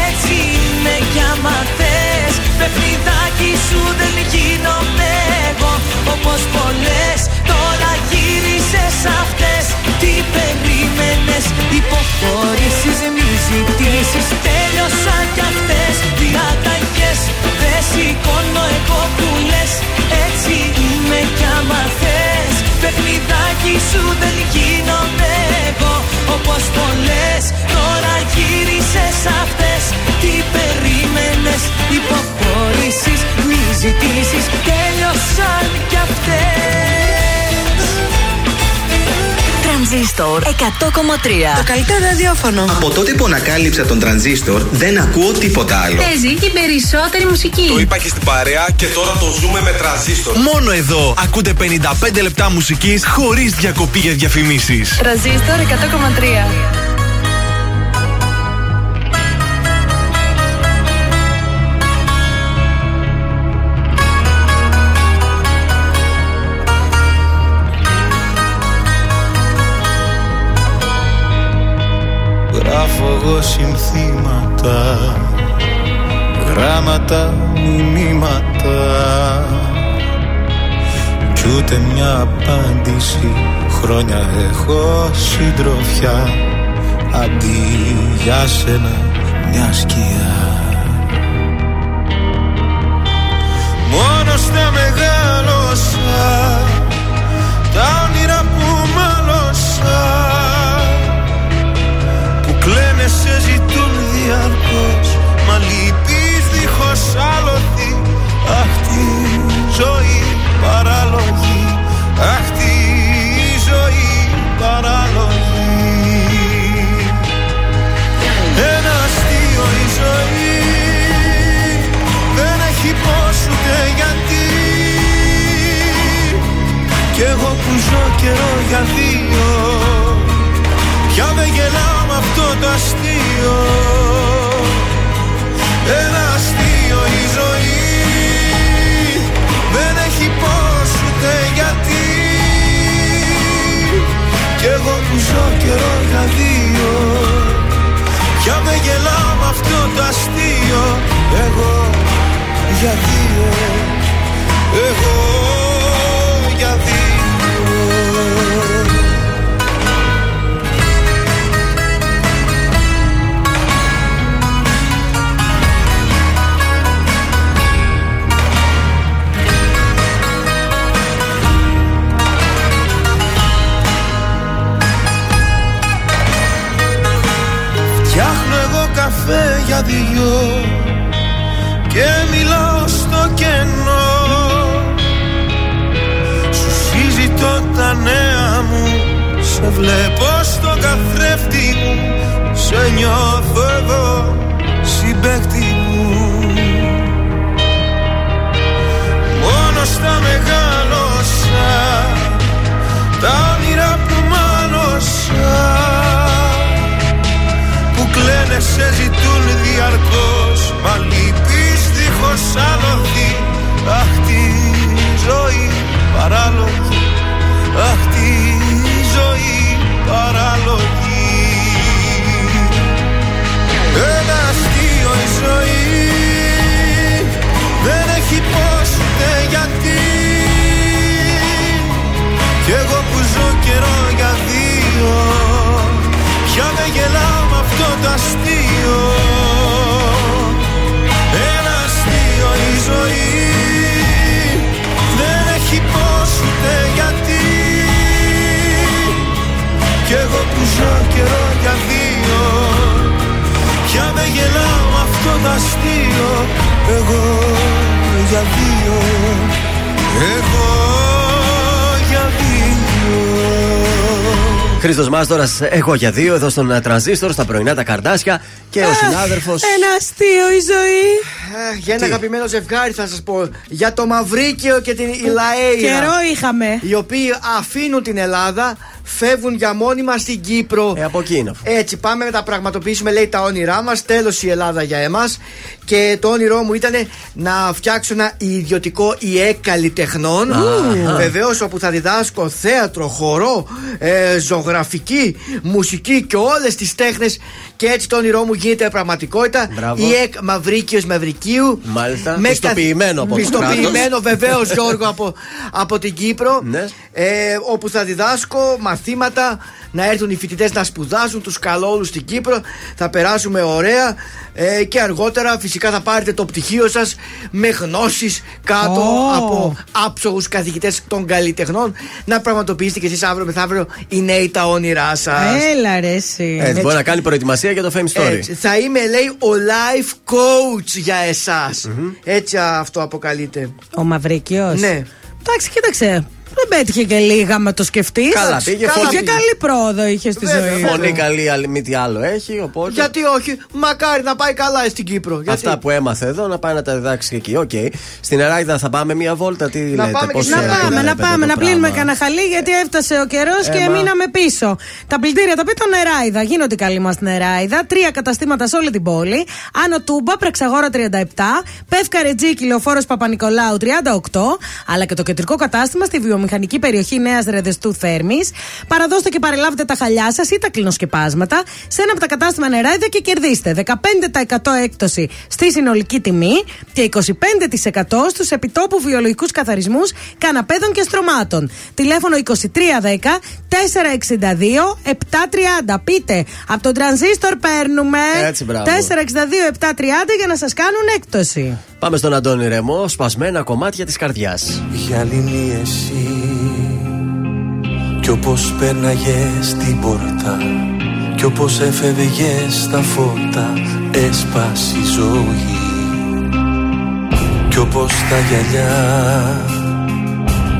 Έτσι είμαι κι άμα θες. Παιχνιδάκι σου δεν γίνομαι περίμενες υποχώρησης Μη ζητήσεις τέλειωσαν κι αυτές Τρανζίστορ 100,3. Το καλύτερο ραδιόφωνο. Από τότε που ανακάλυψα τον τρανζίστορ, δεν ακούω τίποτα άλλο. Παίζει και περισσότερη μουσική. Το είπα και στην παρέα και τώρα το ζούμε με τρανζίστορ. Μόνο εδώ ακούτε 55 λεπτά μουσικής χωρίς διακοπή για διαφημίσεις. Τρανζίστορ 100,3. Εγώ συνθήματα Γράμματα, μηνύματα Κι ούτε μια απάντηση Χρόνια έχω συντροφιά. Αντί για σένα μια σκιά. Μόνος στα μεγάλωσα λυπείς δίχως άλοθη. Αχ τη ζωή παράλογη. Αχ τη ζωή παράλογη. Ένα αστείο η ζωή. Δεν έχει πώς ούτε γιατί. Κι εγώ που ζω καιρό για δύο. Πια δεν γελάω με αυτό το αστείο Ένα αστείο η ζωή. Δεν έχει πώς ούτε γιατί. Κι εγώ που ζω καιρό για δύο Πια δεν γελάω με αυτό το αστείο Εγώ για δύο Εγώ για δύο καφέ για δυο Και μιλάω στο κενό. Σου συζητώ τα νέα μου Σε βλέπω στο καθρέφτη μου Σε νιώθω εδώ συμπέκτη μου. Μόνος στα μεγάλωσα Τα όνειρα που μάλωσα κλαίνε σε ζητούν διαρκώς Μα λυπείς δίχως άλοθη Αχ τη ζωή παράλογη. Αχ τη ζωή παράλογη. Ένα αστείο η ζωή. Δεν έχει πώς ούτε γιατί. Κι εγώ που ζω καιρό για δύο Πια δεν γελάω με αυτό το αστείο Ένα αστείο η ζωή. Δεν έχει πώς ούτε γιατί. Κι εγώ που ζω καιρό για δύο Πια δεν γελάω με αυτό το αστείο. Εγώ για δύο. Εγώ Χρήστος Μάστορας, εγώ για δύο εδώ στον ε, τρανζίστορ, στα πρωινά τα καρδάσια και ο συνάδελφο. Ένα αστείο η ζωή. Ε, Για ένα αγαπημένο ζευγάρι θα σας πω. Για το Μαυρίκιο και την Ηλαέιρα. Καιρό είχαμε. Οι οποίοι αφήνουν την Ελλάδα, φεύγουν για μόνιμα στην Κύπρο. Ε, από εκεί είναι αυτό. Έτσι, πάμε να τα πραγματοποιήσουμε, λέει, τα όνειρά μας. Τέλος η Ελλάδα για εμάς. Και το όνειρό μου ήταν να φτιάξω ένα ιδιωτικό ΙΕ καλλιτεχνών. Βεβαίως, όπου θα διδάσκω θέατρο, χορό, ε, ζωγραφική, μουσική και όλες τις τέχνες. Και έτσι το όνειρό μου γίνεται πραγματικότητα. Μπράβο. ΙΕΚ Μαυρίκιος Μαυρικίου. Μάλιστα. Με Πιστοποιημένο από το Πιστοποιημένο κράτος. βεβαίως Γιώργο από, από την Κύπρο. Ναι. Ε, όπου θα διδάσκω μαθήματα να έρθουν οι φοιτητές να σπουδάσουν τους καλόλου στην Κύπρο. Θα περάσουμε ωραία ε, και αργότερα φυσικά θα πάρετε το πτυχίο σας με γνώσεις κάτω Ω. από άψογους καθηγητές των καλλιτεχνών. Να πραγματοποιήσετε κι εσείς αύριο μεθαύριο οι νέοι τα όνειρά σας. Έλα ρε εσύ. Έτσι, μπορεί να κάνει προετοιμασία για το Fame Story. Έτσι, θα είμαι, λέει, ο life coach για εσάς. Έτσι αυτό αποκαλείται. Ο Μαυρίκιος. Ναι. Εντάξει, κοίταξε. Δεν πέτυχε και λίγα με το σκεφτείς. Καλά, πήγε Είχε φωνή. καλή πρόοδο είχε στη Βέβαια, ζωή. Φωνή καλή, άλλη μη τι άλλο έχει. Οπότε Γιατί όχι, μακάρι να πάει καλά στην Κύπρο. Γιατί... αυτά που έμαθε εδώ να πάει να τα διδάξει και εκεί. Οκ. Στην Εράιδα θα πάμε μία βόλτα. Τι λέτε, πάμε πώς και ε, Να να πάμε, βλέπετε να το πάμε, να πράγμα; πλύνουμε κανένα χαλί γιατί έφτασε ο καιρός και Έμα. μείναμε πίσω. Τα πλυντήρια τα πείτε Νεράιδα. Γίνονται καλοί μας στην Νεράιδα. Τρία καταστήματα σε όλη την πόλη. Άνω Τούμπα, Πρεξαγόρα 37. Πεύκα Ρετζίκη, Λεωφόρος Παπα-Νικολάου 38. Αλλά και το κεντρικό κατάστημα στη βιομηχανική περιοχή Νέας Ρεδεστού Θέρμης. Παραδώστε και παρελάβετε τα χαλιά σας ή τα κλινοσκεπάσματα σε ένα από τα κατάστημα Νεράιδα και κερδίστε 15% έκπτωση στη συνολική τιμή και 25% στους επιτόπου βιολογικούς καθαρισμούς καναπέδων και στρωμάτων. Τηλέφωνο 2310 462 730. Πείτε, από τον τρανζίστορ παίρνουμε Έτσι, μπράβο. 462 730 για να σας κάνουν έκπτωση. Πάμε στον Αντώνη Ρεμό, σπασμένα κομμάτια της καρδιάς. Για λύνει εσύ Κι όπως πέρναγες την πόρτα Κι όπως έφευγες στα φώτα Έσπασε η ζωή Κι όπως τα γυαλιά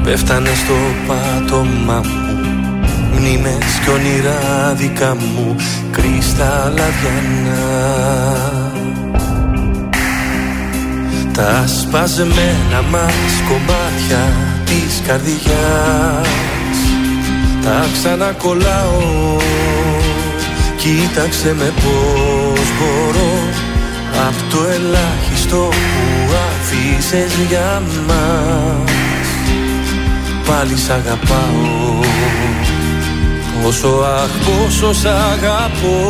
Πέφτανε στο πάτωμά μου Μνήμες κι όνειρα δικά μου Κρυσταλλαδιανά τα σπασμένα μας κομμάτια της καρδιάς. Τα ξανακολλάω. Κοίταξε με πως μπορώ Απ' το ελάχιστο που αφήσες για μας. Πάλι σ' αγαπάω. Πόσο αχ πόσο σ' αγαπώ.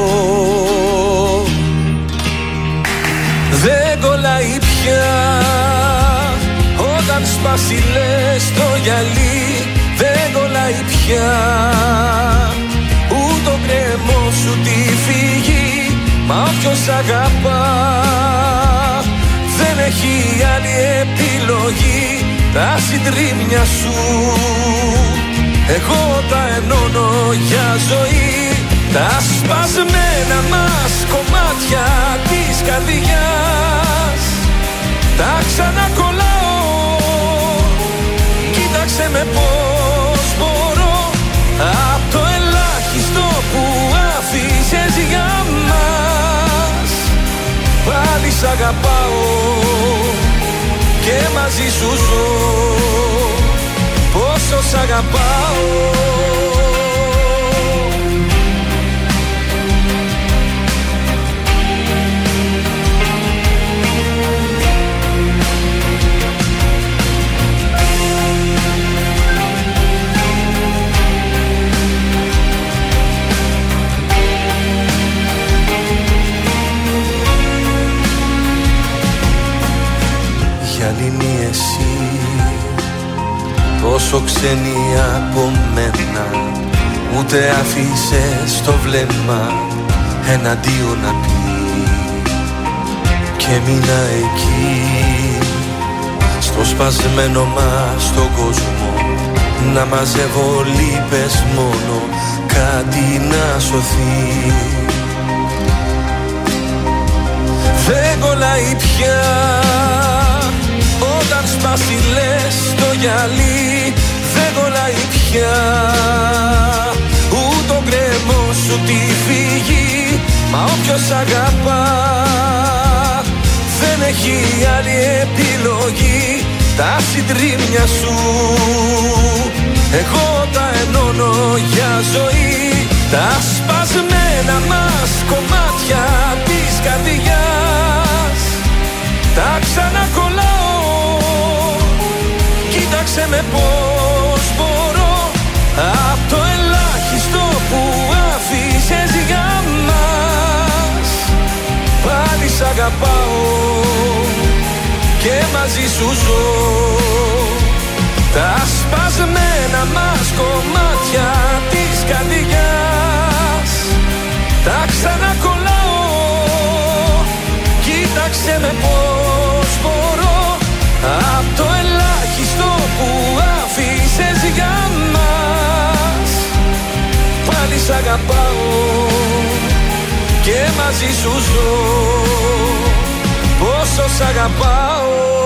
Δεν κολλάει πια Όταν σπάσει λες το γυαλί Δεν κολλάει πια. Ούτε ο κρέμος σου τη φύγει Μα όποιος αγαπά Δεν έχει άλλη επιλογή. Τα συντρίμμια σου εγώ τα ενώνω για ζωή. Τα σπασμένα μας κομμάτια της καρδιάς Τα ξανακολλάω. Κοίταξε με πως μπορώ. Απ' το ελάχιστο που άφησες για μας. Πάλι σ' αγαπάω Και μαζί σου ζω. Πόσο σ' αγαπάω Τόσο ξένη από μένα Ούτε αφήσε το βλέμμα Εναντίον να πει. Και μείνα εκεί Στο σπασμένο μας τον κόσμο Να μαζεύω λύπες μόνο Κάτι να σωθεί. Δεν κολλάει πια Μα στο το γυαλί δεν κολλάει πια. Ούτε ο σου τη φύγει. Μα όποιος αγαπά δεν έχει άλλη επιλογή. Τα συντρίμια σου εγώ τα ενώνω για ζωή. Τα σπασμένα μας κομμάτια της καρδιάς Τα ξανακολλά σε με πώς μπορώ. Απ' το ελάχιστο που άφησες για μας. Πάλι σ' και μαζί σου ζω. Τα σπασμένα μας κομμάτια της καρδιάς. Τα ξανακολλάω. Κοίταξε με πώς μπορώ. Απ' το ελάχιστο που άφησες για μας Πάλι σ' αγαπάω και μαζί σου ζω. Πόσο σ' αγαπάω.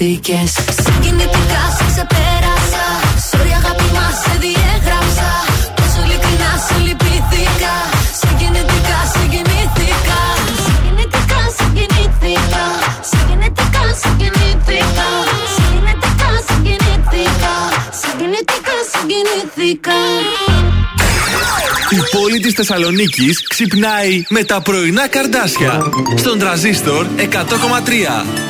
χαίστηκε. Συγκινητικά σε ξεπέρασα. Sorry, αγάπη μα σε διέγραψα. Τόσο ειλικρινά σε λυπήθηκα. Συγκινητικά συγκινήθηκα. Συγκινητικά συγκινήθηκα. Συγκινητικά συγκινήθηκα. Συγκινητικά συγκινήθηκα. Συγκινητικά συγκινήθηκα. Η πόλη της Θεσσαλονίκης ξυπνάει με τα πρωινά καρδάσια. Στον τραζίστορ 100,3.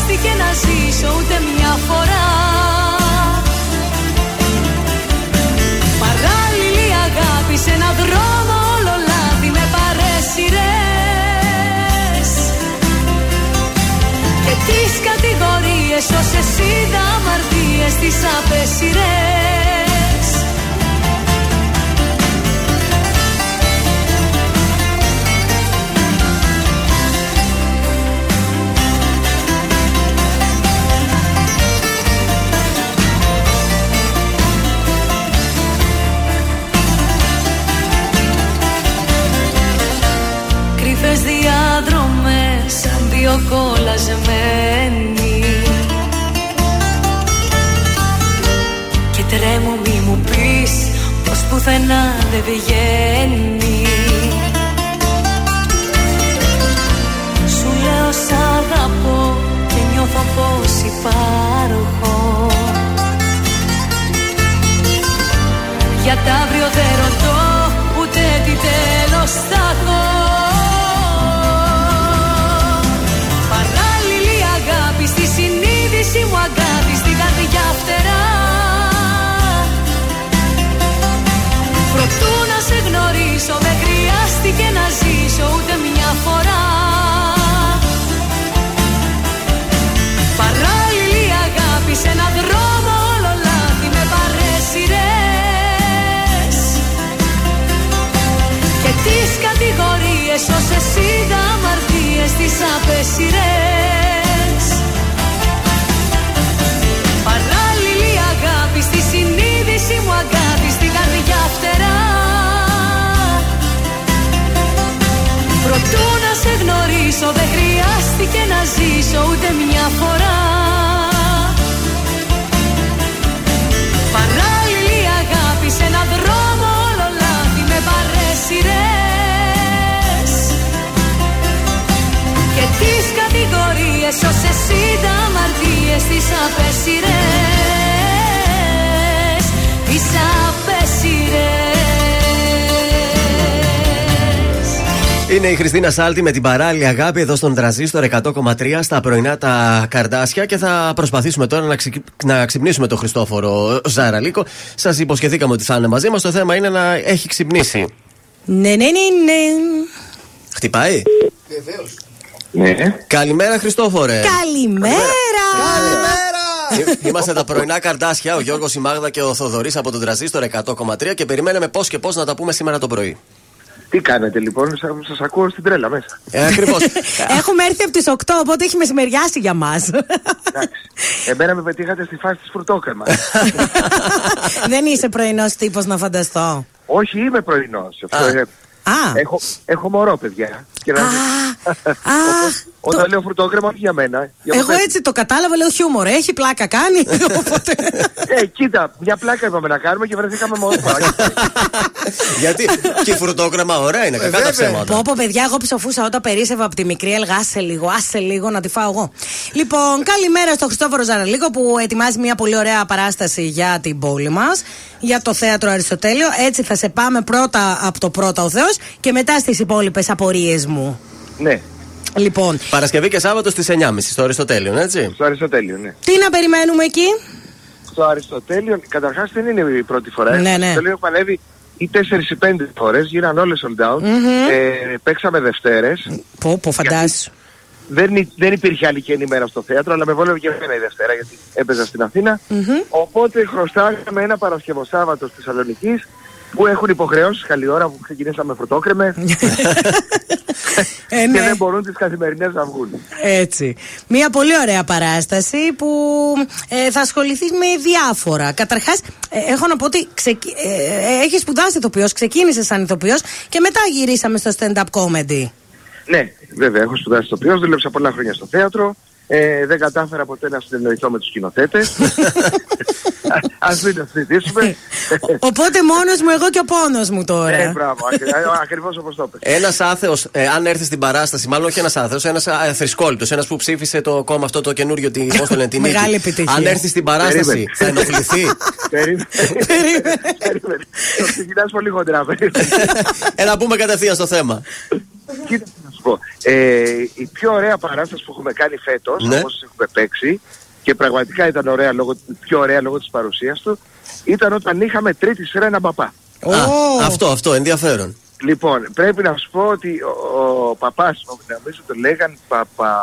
χρειάστηκε να ζήσω ούτε μια φορά. Παράλληλη αγάπη σε έναν δρόμο όλο λάδι με παρέσιρες Και τις κατηγορίες όσες είδα αμαρτίες τις απέσιρες Είναι η Χριστίνα Σάλτη με την παράλληλη αγάπη εδώ στον Τραζίστορ 100,3 στα πρωινά τα καρδάσια και θα προσπαθήσουμε τώρα να, ξυ... να ξυπνήσουμε τον Χριστόφορο Ζαραλίκο. Σας υποσχεθήκαμε ότι θα είναι μαζί μας. Το θέμα είναι να έχει ξυπνήσει. Ναι, ναι, ναι, ναι. Χτυπάει; Ναι. Καλημέρα, Χριστόφορε. Καλημέρα! Εί- Είμαστε τα πρωινά καρδάσια, ο Γιώργος, η Μάγδα και ο Θοδωρής από τον Τραζίστορ 100,3 και περιμέναμε πώς και πώς να τα πούμε σήμερα το πρωί. Τι κάνετε λοιπόν, σας σας ακούω στην τρέλα μέσα. Ε, Ακριβώς. Έχουμε έρθει από τις 8, οπότε έχει μεσημεριάσει για μας. Εμένα με πετύχατε στη φάση της φρουτόκρεμα. Δεν είσαι πρωινός τύπος να φανταστώ. Όχι, είμαι πρωινός. Έχω, έχω μωρό, παιδιά. Και να... Οπότε, Όταν λέω φρουτόκρεμα, όχι για μένα. Για Εγώ το παιδί. έτσι το κατάλαβα, λέω χιούμορ. Έχει πλάκα, κάνει. Ε, κοίτα, μια πλάκα είπαμε να κάνουμε και βρεθήκαμε μωρό. Γιατί; Και η φρουτόκρεμα ωραία είναι, κακά τα ψέματα. Πω πω παιδιά, εγώ ψοφούσα όταν περίσευα από τη μικρή Έλγα. Άσε λίγο, άσε λίγο να τη φάω εγώ. Λοιπόν, καλημέρα στο Χριστόφορο Ζαραλίκο που ετοιμάζει μια πολύ ωραία παράσταση για την πόλη μας. Για το θέατρο Αριστοτέλειο. Έτσι θα σε πάμε πρώτα από το πρώτο ο Θεός και μετά στις υπόλοιπες απορίες μου. Ναι, Λοιπόν, Παρασκευή και Σάββατο στις 9.30 στο Αριστοτέλειο, έτσι; στο Αριστοτέλειο, ναι. τι να περιμένουμε εκεί; Στο Αριστοτέλειο, καταρχάς δεν είναι η πρώτη φορά. Ναι, Στο ναι. Αριστοτέλειο έχουμε ανέβει ή 4 ή 5 φορές, γίναν όλες sold out. Μμμ. ε, παίξαμε Δευτέρες. Πω, πω, φαντάσου. Δεν, υ- δεν υπήρχε άλλη και ημέρα στο θέατρο, αλλά με βόλευε και εμένα η Δευτέρα γιατί έπαιζα στην αθηνα Οπότε χρωστάγαμε ένα Παρασκευοσάββατο στη Θεσσαλονίκη που έχουν υποχρεώσεις καλή ώρα που ξεκινήσαμε φρουτόκρεμε Ε, και ναι. δεν μπορούν τις καθημερινές να βγουν. Έτσι. Μια πολύ ωραία παράσταση που ε, θα ασχοληθεί με διάφορα. Καταρχάς, έχω να πω ότι ξεκι... ε, έχει σπουδάσει ηθοποιός, ξεκίνησε σαν ηθοποιός και μετά γυρίσαμε στο stand-up comedy. Ναι, βέβαια, έχω σπουδάσει ηθοποιός, δούλεψα πολλά χρόνια στο θέατρο. Ε, δεν κατάφερα ποτέ να συνεννοηθώ με τους σκηνοθέτες. Α μην το συζητήσουμε. Οπότε μόνος μου, εγώ και ο πόνος μου τώρα. Ε, μπράβο, ακριβώς όπως το είπες. Ένας άθεος, ε, αν έρθει στην παράσταση, μάλλον όχι ένας άθεος, ένας θρησκόλητο, ένας που ψήφισε το κόμμα αυτό το καινούριο, τη, πώς το λένε, την Μεγάλη νίκη. επιτυχία. Αν έρθει στην παράσταση, θα ενοχληθεί; Περίμενε. Το ξεκινάς πολύ χοντρά. περίμενε. ε, να πούμε κατευθείαν στο θέμα. Κοίταξε να σου πω. Ε, η πιο ωραία παράσταση που έχουμε κάνει φέτος, Ναι. όπως έχουμε παίξει, και πραγματικά ήταν ωραία λόγω, πιο ωραία λόγω της παρουσίας του, ήταν όταν είχαμε τρίτη σειρά έναν παπά. Α, αυτό, αυτό, ενδιαφέρον. Λοιπόν, πρέπει να σου πω ότι ο, ο παπάς, νομίζω το λέγαν Παπα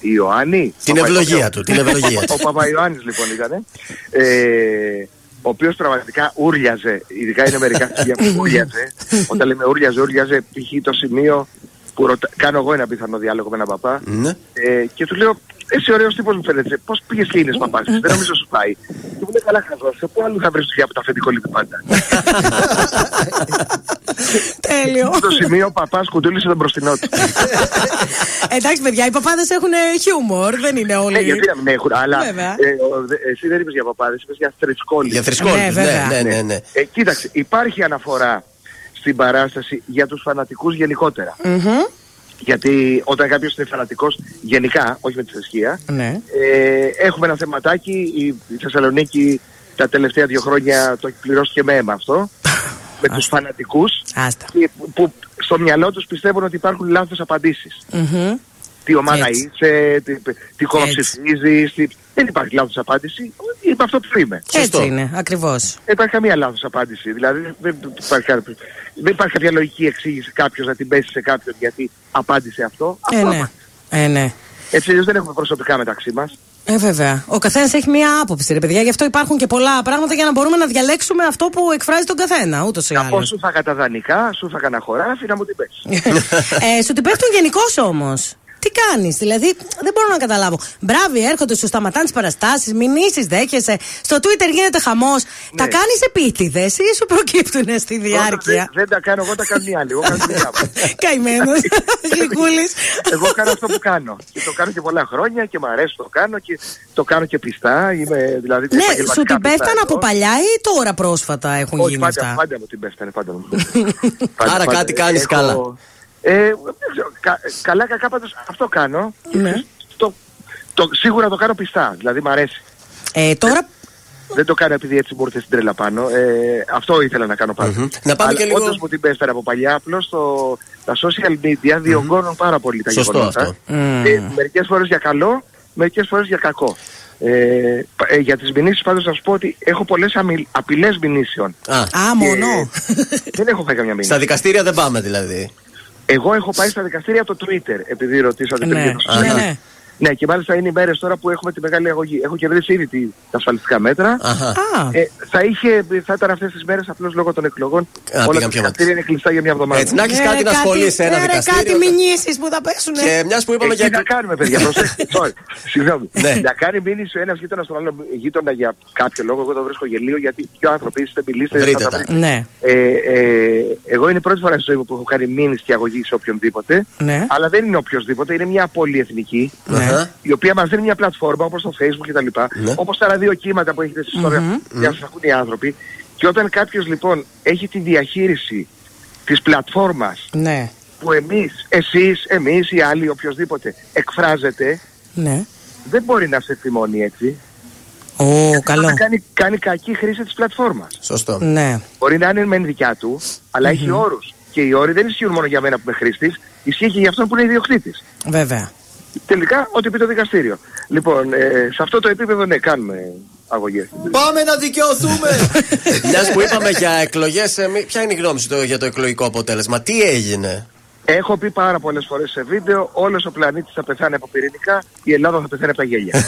Ιωάννη. Την Παπα- ευλογία του, την ευλογία του. Ο Παπα Ιωάννης λοιπόν ήταν. Ε, ο οποίος πραγματικά ούρλιαζε, ειδικά είναι μερικά στοιχεία που ούρλιαζε. Όταν λέμε ούρλιαζε, ούρλιαζε π.χ. το σημείο που ρωτα... κάνω εγώ ένα πιθανό διάλογο με έναν παπά Ναι. ε, και του λέω εσύ ωραίος τύπος μου φαίνεται, πώς πήγες και είναι παπάς, δεν νομίζω σου πάει. Και μου λέει καλά χαζός, σε πού άλλο θα βρεις δουλειά που τα αφεντικό λείπει πάντα. Τέλειο. Στο σημείο ο παπάς κουντούλησε τον μπροστινό του. Εντάξει, παιδιά, οι παπάδες έχουν χιούμορ, δεν είναι όλοι. Ναι, γιατί να μην έχουν, αλλά Βέβαια. ε, ο- δε- εσύ δεν είπες για παπάδες, είπες για θρησκόλοι. Για θρησκόλητους, Ναι, βέβαια. ναι, ναι, ναι, ναι. Ε, κοίταξε, υπάρχει αναφορά στην παράσταση για τους φανατικούς γενικότερα. Μμμ. Γιατί όταν κάποιος είναι φανατικός γενικά, όχι με τη θρησκεία, Ναι. ε, έχουμε ένα θεματάκι, η, η Θεσσαλονίκη τα τελευταία δύο χρόνια το έχει πληρώσει και με αίμα αυτό, με τους φανατικούς, Άστα. και που, που στο μυαλό τους πιστεύουν ότι υπάρχουν λάθος απαντήσεις. Μμμ. Τι ομάδα Έτσι. είσαι, τι, τι κόμμα Έτσι. ψηφίζεις, τι... δεν υπάρχει λάθος απάντηση, είμαι αυτό που είμαι. Έτσι είναι, ακριβώς. Δεν υπάρχει καμία λάθος απάντηση. Δηλαδή δεν υπάρχει, κάποιο- δεν υπάρχει κάποια λογική εξήγηση κάποιος να την πέσει σε κάποιον γιατί απάντησε αυτό. Ε, Αυτό ναι. απάντησε. Ε, ναι. Έτσι αλλιώς δεν έχουμε προσωπικά μεταξύ μας. Ε, βέβαια. Ο καθένας έχει μία άποψη, ρε παιδιά. Γι' αυτό υπάρχουν και πολλά πράγματα για να μπορούμε να διαλέξουμε αυτό που εκφράζει τον καθένα, ούτως ή Να πω άλλως. σου θα τα δανεικά, σου θα κανένα χωράφι να μου την πέσει. ε, σου την πέφτουν γενικώς όμως. Τι κάνεις, δηλαδή δεν μπορώ να καταλάβω. Μπράβοι, έρχονται, σου σταματάνε τις παραστάσεις, μηνύσεις, δέχεσαι. Στο Twitter γίνεται χαμός. Τα κάνεις επίτηδες ή σου προκύπτουν στη δεν, διάρκεια; δεν τα κάνω εγώ, τα κάνουν οι άλλοι. Εγώ κάνω τη δουλειά μου. Καημένος. Γλυκούλης. Εγώ κάνω αυτό που κάνω. Και το κάνω και πολλά χρόνια και μου αρέσει το κάνω και το κάνω και πιστά. Είμαι, δηλαδή, Ναι, επαγγελματικά σου την πιστά πέφτανε εδώ. από παλιά ή τώρα πρόσφατα έχουν Όχι, γίνει πάντα, αυτά; πάντα μου την πέφτανε, πάντα μου την πέφτανε. Πάντα, Άρα πάντα. κάτι κάνεις Έχω- καλά. Ε, δεν ξέρω, κα- καλά κακά πάντως αυτό κάνω. Ναι. Το, το, σίγουρα το κάνω πιστά, δηλαδή μ' αρέσει. Ε, τώρα Δεν το κάνω επειδή έτσι μου ήρθε στην τρέλα πάνω. Ε, αυτό ήθελα να κάνω πάντα. Να πάμε Αλλά και λίγο- όντως μου την πέφτανε από παλιά, απλώς το, τα social media διωγγώνουν πάρα πολύ τα Σωστό γεγονότα. αυτό. Ε, μερικές φορές για καλό, μερικές φορές για κακό. Ε, πα- ε, για τις μηνύσεις πάντως να σου πω ότι έχω πολλές αμυ, απειλές μηνύσεων. Α, Α, μόνο. Δεν έχω φάει καμιά μήνυση. στα δικαστήρια δεν πάμε δηλαδή. Εγώ έχω πάει στα δικαστήρια από το Twitter, επειδή ρωτήσατε πριν Ναι, για το ναι, social. ναι. Ναι, και μάλιστα είναι οι μέρες τώρα που έχουμε τη μεγάλη αγωγή. Έχω κερδίσει ήδη τη- τα ασφαλιστικά μέτρα. Αχα. Α, Ε, θα, είχε, θα ήταν αυτές τις μέρες απλώς λόγω των εκλογών. πήγαν όλα τα πιο δικαστήρια είναι κλειστά για μια εβδομάδα. Έτσι, να έχεις ε, κάτι να ασχολείσαι σε ένα ε, ρε, δικαστήριο. Κάτι μηνύσεις που θα πέσουν. Και μιας που είπαμε Εκεί για. να κάνουμε, παιδιά, προσέξτε. Sorry, Συγγνώμη. Ναι. Να κάνει μήνυση ο ένας γείτονας στον άλλο γείτονα για κάποιο λόγο. Εγώ το βρίσκω γελίο γιατί πιο άνθρωποι είστε, μιλήστε. Βρείτε θα τα. βρείτε. Ναι, Ε, ε, εγώ είναι η πρώτη φορά στη ζωή μου που έχω κάνει μήνυση και αγωγή σε οποιονδήποτε. ναι. Αλλά δεν είναι οποιοδήποτε, είναι μια πολυεθνική. Αχα. η οποία μας δίνει μια πλατφόρμα όπως το facebook κτλ. Ναι. Όπως τα ραδιοκύματα που έχετε στην ιστορία για να σας ακούν οι άνθρωποι. Και όταν κάποιος λοιπόν έχει τη διαχείριση της πλατφόρμας Ναι, που εμείς, εσείς, εμείς, οι άλλοι, οποιοδήποτε εκφράζεται, ναι. δεν μπορεί να σε θυμώνει έτσι. Ω, καλό. Να κάνει, κάνει κακή χρήση της πλατφόρμας. Σωστό. Ναι. Μπορεί να είναι μεν δικιά του, αλλά έχει όρους. Και οι όροι δεν ισχύουν μόνο για μένα που είμαι χρήστης, ισχύει και για αυτόν που είναι ιδιοκτήτης. Βέβαια. Τελικά, ό,τι πει το δικαστήριο. Λοιπόν, ε, σε αυτό το επίπεδο, ναι, κάνουμε αγωγές. Πάμε να δικαιωθούμε! Μιας που είπαμε για εκλογές, ποια είναι η γνώμη σου το- για το εκλογικό αποτέλεσμα, τι έγινε; Έχω πει πάρα πολλές φορές σε βίντεο, όλος ο πλανήτης θα πεθάνει από πυρηνικά, η Ελλάδα θα πεθάνει από τα γέλια.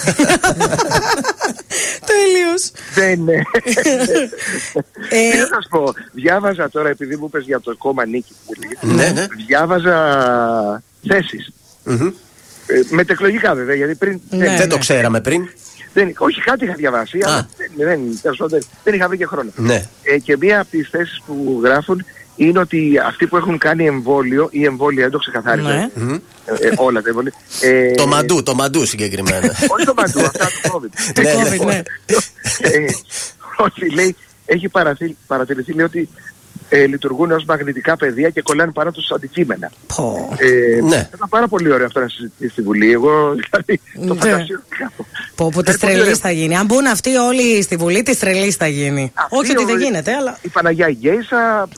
Τέλειος. Δεν είναι. Ε, Τι να σου πω, διάβαζα τώρα, επειδή μου είπες για το κόμμα Νίκη που έλεγες, Ναι, ναι. διάβαζα θέσεις. Μμμ. Ε, μετεκλογικά βέβαια, γιατί πριν Ναι, δεν, Δεν το ξέραμε πριν. δεν- όχι κάτι είχα διαβάσει, Α. αλλά δεν, δεν, τέλος πάντων, δεν, δεν είχα βρει και χρόνο. Ναι. Ε, και μία από τις θέσεις που γράφουν είναι ότι αυτοί που έχουν κάνει εμβόλιο ή εμβόλια, δεν το ξεκαθάρισα. Ναι. Μμμ. Ε, ε, όλα τα εμβόλια. Ε, Το μαντού, το μαντού συγκεκριμένα. Όχι το μαντού, αυτά του COVID. Ναι, ναι. ναι. Ε, ότι λέει, έχει παραθυ- παρατηρηθεί λέει, ότι ε, λειτουργούν ως μαγνητικά πεδία και κολλάνε πάνω τους αντικείμενα. Πω. Ε, Ναι. Θα ήταν πάρα πολύ ωραίο αυτό να συζητήσει στη Βουλή. Εγώ δηλαδή το Ναι. φαντασιώ κάπου. Πω, πω, της Ε, πολύ τρελής ωραία. θα γίνει. Αν μπουν αυτοί όλοι στη Βουλή, της τρελής θα γίνει. Αυτή Όχι ότι ο- δεν γίνεται, αλλά. Η Παναγιά η Γκέισα,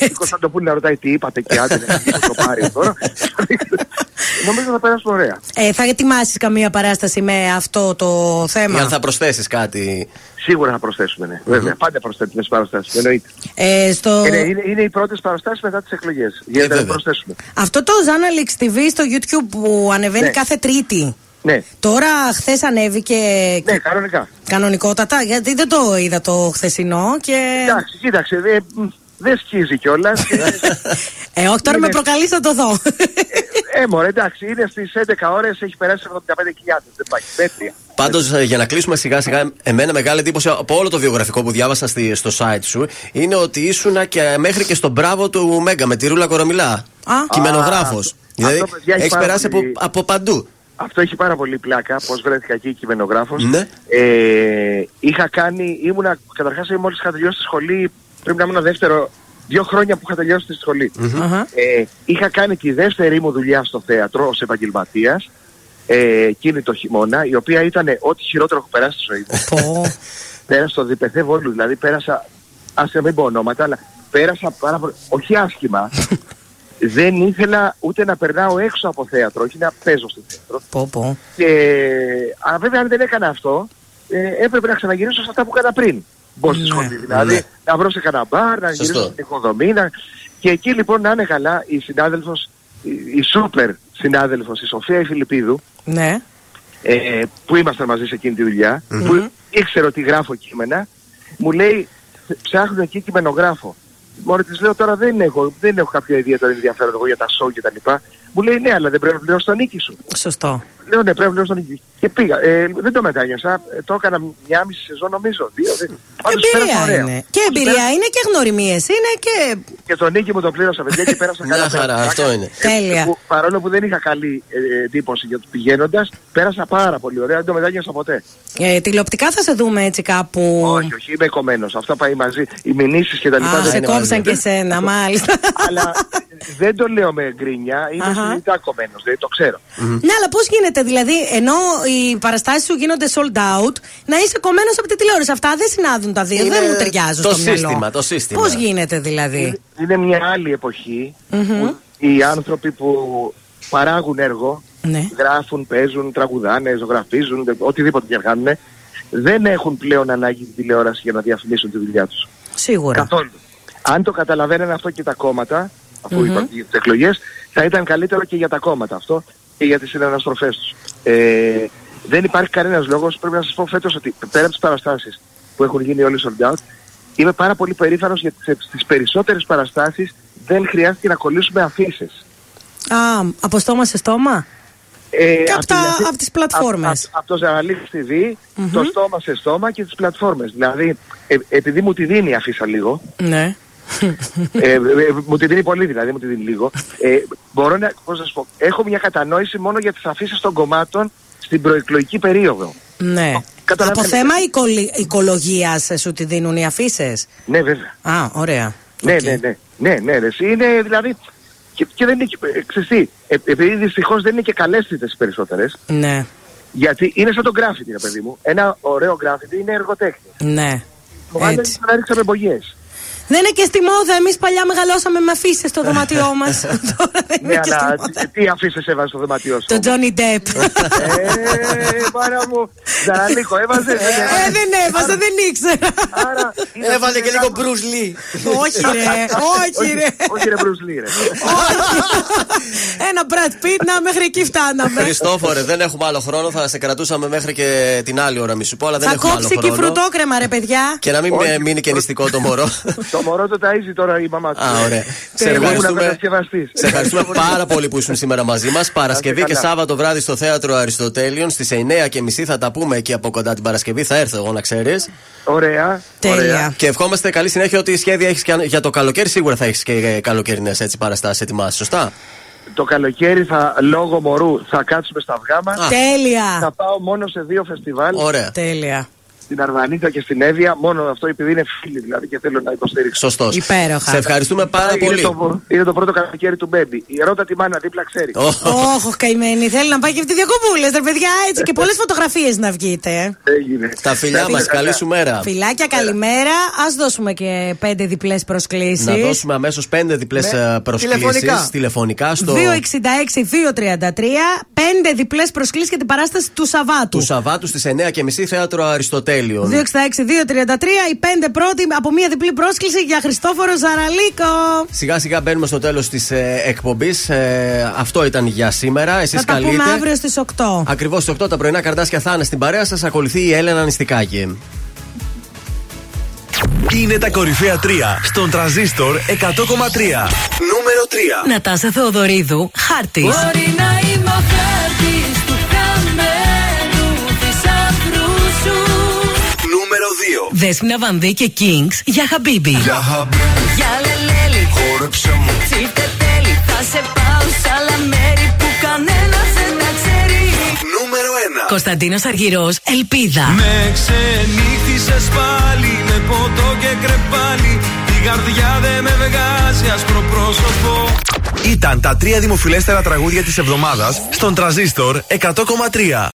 ε, η Κωνσταντοπούλη να ρωτάει τι είπατε και άντε να το πάρει τώρα. Νομίζω θα περάσουμε ωραία. Ε, θα ετοιμάσεις καμία παράσταση με αυτό το θέμα; Ή αν θα προσθέσεις κάτι. Σίγουρα θα προσθέσουμε, ναι. Βέβαια, πάντα προσθέτουμε τι παραστάσεις. Εννοείται. Ε, στο... Ε, ναι, είναι, είναι οι πρώτες παραστάσεις μετά τις εκλογές. Γιατί να βέβαια. προσθέσουμε. Αυτό το Zanalix TV στο YouTube που ανεβαίνει Ναι. κάθε Τρίτη. Ναι, Τώρα χθες ανέβηκε ναι, κανονικά. κανονικότατα, γιατί δεν το είδα το χθεσινό και. Εντάξει, κοίταξε, δεν δεν σκίζει κιόλας. Ε, όχι, τώρα με προκαλείς να το δω. ε, μωρέ, εντάξει, είναι στις 11 ώρες, έχει περάσει 75.000. Δεν πάει. Μέτρια. Πάντως, για να κλείσουμε σιγά σιγά, εμένα μεγάλη εντύπωση από όλο το βιογραφικό που διάβασα στη- στο site σου είναι ότι ήσουνα και μέχρι και στο μπράβο του Μέγκα με τη Ρούλα Κορομιλά. Α. Κειμενογράφος. αυτό, Δηλαδή, παιδιά, έχει έχεις πάρα περάσει από, πολύ- από παντού. Αυτό έχει πάρα πολύ πλάκα, πώς βρέθηκα εκεί κειμενογράφος. Ναι. Ε, είχα κάνει, ήμουνα, καταρχάς μόλις είχα τελειώσει τη σχολή, πρέπει να ήμουν δεύτερο, δύο χρόνια που είχα τελειώσει τη σχολη Αχα. Ε, είχα κάνει τη δεύτερη μου δουλειά στο θέατρο ως επαγγελματίας. Ε, εκείνη το χειμώνα, η οποία ήταν ό,τι χειρότερο έχω περάσει στη ζωή μου. Πω. πέρασα στο διπεθέ Βόλου, δηλαδή πέρασα, ας μην πω ονόματα, αλλά πέρασα πάρα πολύ, όχι άσχημα. δεν ήθελα ούτε να περνάω έξω από θέατρο, όχι να παίζω στο θέατρο. πω, πω. Και α, βέβαια αν δεν έκανα αυτό, ε, έπρεπε να ξαναγυρίσω σε αυτά που έκανα πριν. Μπω στη Ναι. σχολή. Δηλαδή Ναι. να βρω σε κανένα μπαρ, να Σωστό. γυρίσω στην οικοδομή. Να... Και εκεί λοιπόν να είναι καλά η συνάδελφος, η, η σούπερ συνάδελφος, η Σοφία η Φιλιππίδου, Ναι. ε, που ήμασταν μαζί σε εκείνη τη δουλειά, που ήξερε ότι γράφω κείμενα, μου λέει ψάχνουν εκεί κειμενογράφο. Μόνο της λέω τώρα δεν έχω, δεν έχω κάποιο ιδιαίτερο ενδιαφέρον εγώ για τα σοου και τα λοιπά. Μου λέει ναι, αλλά δεν πρέπει να πληρώσει τον νίκη σου. Σωστό. Λέω ναι, πρέπει να πληρώσει τον νίκη. Και πήγα. Ε, δεν το μετάνιωσα. Ε, το έκανα μια μισή σεζόν νομίζω. Δύο, δεν... Πάντως πέρασα Εμπειρία ωραία. είναι. Και εμπειρία είναι και γνωριμίες είναι και. Και τον νίκη μου τον πλήρωσα παιδιά και πέρασα καλά. Μια χαρά, πέρα. αυτό είναι. Τέλεια. Που, παρόλο που δεν είχα καλή ε, εντύπωση για του πηγαίνοντας, πέρασα πάρα πολύ ωραία. Δεν το μετάνιωσα ποτέ. Ε, τηλεοπτικά θα σε δούμε έτσι κάπου. Όχι, όχι, είμαι κομμένος. Αυτά πάει μαζί. Οι μηνύσεις και τα λοιπά. Α, δεν σε είναι κόψαν μαζί. και σένα, μάλιστα. Αλλά δεν το λέω με γκρίνια. Είμαι Αχα. συνειδητά κομμένος. Δηλαδή το ξέρω. Ναι, αλλά πώς γίνεται, δηλαδή, ενώ οι παραστάσεις σου γίνονται sold out, να είσαι κομμένος από τη τηλεόραση. Αυτά δεν συνάδουν τα δύο, Είναι δεν μου ταιριάζουν το στο μυαλό. σύστημα, το σύστημα. Πώς γίνεται, δηλαδή; Είναι μια άλλη εποχή που οι άνθρωποι που παράγουν έργο, Ναι. γράφουν, παίζουν, τραγουδάνε, ζωγραφίζουν, οτιδήποτε και να κάνουν, δεν έχουν πλέον ανάγκη τη τηλεόραση για να διαφημίσουν τη δουλειά τους. Σίγουρα. Καθόλου. Αν το καταλαβαίνανε αυτό και τα κόμματα, αφού είπα για τις εκλογές, θα ήταν καλύτερο και για τα κόμματα αυτό και για τις συναναστροφές τους. Ε, δεν υπάρχει κανένας λόγος. Πρέπει να σας πω φέτος ότι πέρα από τις παραστάσεις που έχουν γίνει όλοι sold out, είμαι πάρα πολύ περήφανος γιατί στι περισσότερες παραστάσεις δεν χρειάστηκε να κολλήσουμε αφήσεις. Α, από στόμα σε στόμα; Ε, Και από, τα, τη- από τις πλατφόρμες. Από, το Ζαραλίξ TV, το στόμα σε στόμα και τις πλατφόρμες. Δηλαδή, ε, επειδή μου τη δίνει η αφίσα λίγο, Ναι. Ε, ε, μου τη δίνει πολύ δηλαδή, μου τη δίνει λίγο, ε, μπορώ να, πώς να σου πω, έχω μια κατανόηση μόνο για τις αφήσεις των κομμάτων στην προεκλογική περίοδο. Ναι. Από Καταλαβαίνετε. θέμα οικολογίας σου τη δίνουν οι αφήσεις; Ναι, βέβαια. Α, ωραία. Ναι, ναι, ναι. Ναι, ναι, ρε, εσύ είναι δηλαδή. Και, και δεν είναι. και- ε, ξέρεις τι, ε, επειδή δυστυχώς δεν είναι και καλέσθητε οι περισσότερες, Ναι. γιατί είναι σαν το γκράφιτι, ρε παιδί μου. Ένα ωραίο γκράφιτι είναι εργοτέχνη. Ναι. Το άλλο είναι να ρίξαμε μπογιές. Δεν είναι και στη μόδα. Εμείς παλιά μεγαλώσαμε με αφήσεις στο δωμάτιό μας. Τώρα δεν Ναι, είναι και στη αλλά μόδα. τι- τι αφήσεις έβαζες στο δωμάτιό σου; Το Johnny Depp. Ε, πάρα μου. Ζαραλίκο, έβαζες. Ε, δεν έβαζα, δεν ήξερα. Έβαλε και λίγο Bruce Lee. Όχι, ρε. Όχι, ρε. Όχι, ρε, Bruce Lee, ρε. Ένα Brad Pitt, να μέχρι εκεί φτάναμε. Χριστόφορε, δεν έχουμε άλλο χρόνο. Θα σε κρατούσαμε μέχρι και την άλλη ώρα, μη σου πω, αλλά δεν Θα έχουμε άλλο κόψει και η χρόνο. φρουτόκρεμα, ρε παιδιά. Και να μην με- μείνει και νηστικό το μωρό. Το μωρό το ταΐζει τώρα η μαμά του. Α, ωραία. Σε Ήμουν ευχαριστούμε. κατασκευαστής. Σε ευχαριστούμε πάρα πολύ που ήσουν σήμερα μαζί μας. Παρασκευή και καλά. Σάββατο βράδυ στο θέατρο Αριστοτέλειων στις 9.30 θα τα πούμε εκεί από κοντά την Παρασκευή. Θα έρθω εγώ να ξέρεις. Ωραία. Τέλεια. Και ευχόμαστε καλή συνέχεια ότι σχέδια έχεις για το καλοκαίρι. Σίγουρα θα έχεις και καλοκαιρινές παραστάσεις ετοιμάσεις, σωστά; Το καλοκαίρι θα, λόγω μωρού θα κάτσουμε στα αυγά μας. Τέλεια. Θα πάω μόνο σε δύο φεστιβάλ. Ωραία. Τέλεια. Στην Αρβανίτα και στην Εύβοια. Μόνο αυτό επειδή είναι φίλοι δηλαδή και θέλω να υποστηρίξω. Σωστός. Υπέροχα. Σε ευχαριστούμε πάρα είναι πολύ. Το, είναι το πρώτο καλοκαίρι του Μπέμπι. Η ρώτα τη μάνα δίπλα ξέρει. Όχ, καημένη. Θέλει να πάει και αυτή διακοπούλες, ρε παιδιά, έτσι. Και πολλές φωτογραφίες να βγείτε. Έγινε. Τα φιλιά μας, καλή σου μέρα. Φιλάκια, καλημέρα. Α δώσουμε και πέντε διπλές προσκλήσεις. Να δώσουμε αμέσως πέντε διπλές προσκλήσεις τηλεφωνικά. τηλεφωνικά στο. 266-233, πέντε διπλές προσκλήσεις για την παράσταση του Σαββάτου. Του Σαββάτου στις 9.30 θέατρο Αριστοτέλειων. 266-233, οι πέντε πρώτοι από μία διπλή πρόσκληση για Χριστόφορο Ζαραλίκο. Σιγά σιγά μπαίνουμε στο τέλος της ε, εκπομπής. αυτό ήταν για σήμερα. Εσείς Θα τα καλείτε. πούμε αύριο στις 8. Ακριβώς στις 8 τα πρωινά καρτάσια θα είναι στην παρέα σας. Ακολουθεί η Έλενα Νηστικάκη. Είναι τα κορυφαία 3 στον τραζίστορ 100,3. Νούμερο 3. Νατάσα Θεοδωρίδου, χάρτης. Μπορεί να είμαι Νούμερο 2. Δέσποινα Βανδύ και Kings για Χαμπίμπι. Για λελέλη Χόρεψε μου Τσίφτε τέλει Θα σε πάω σ' άλλα μέρη που κανένας δεν τα ξέρει Νούμερο 1. Κωνσταντίνος Αργυρός, Ελπίδα. Με ξενύχτησες πάλι με ποτό και κρεπάλι Η καρδιά δεν με βγάζει άσπρο πρόσωπο Ήταν τα τρία δημοφιλέστερα τραγούδια της εβδομάδας στον τραζίστορ 100,3.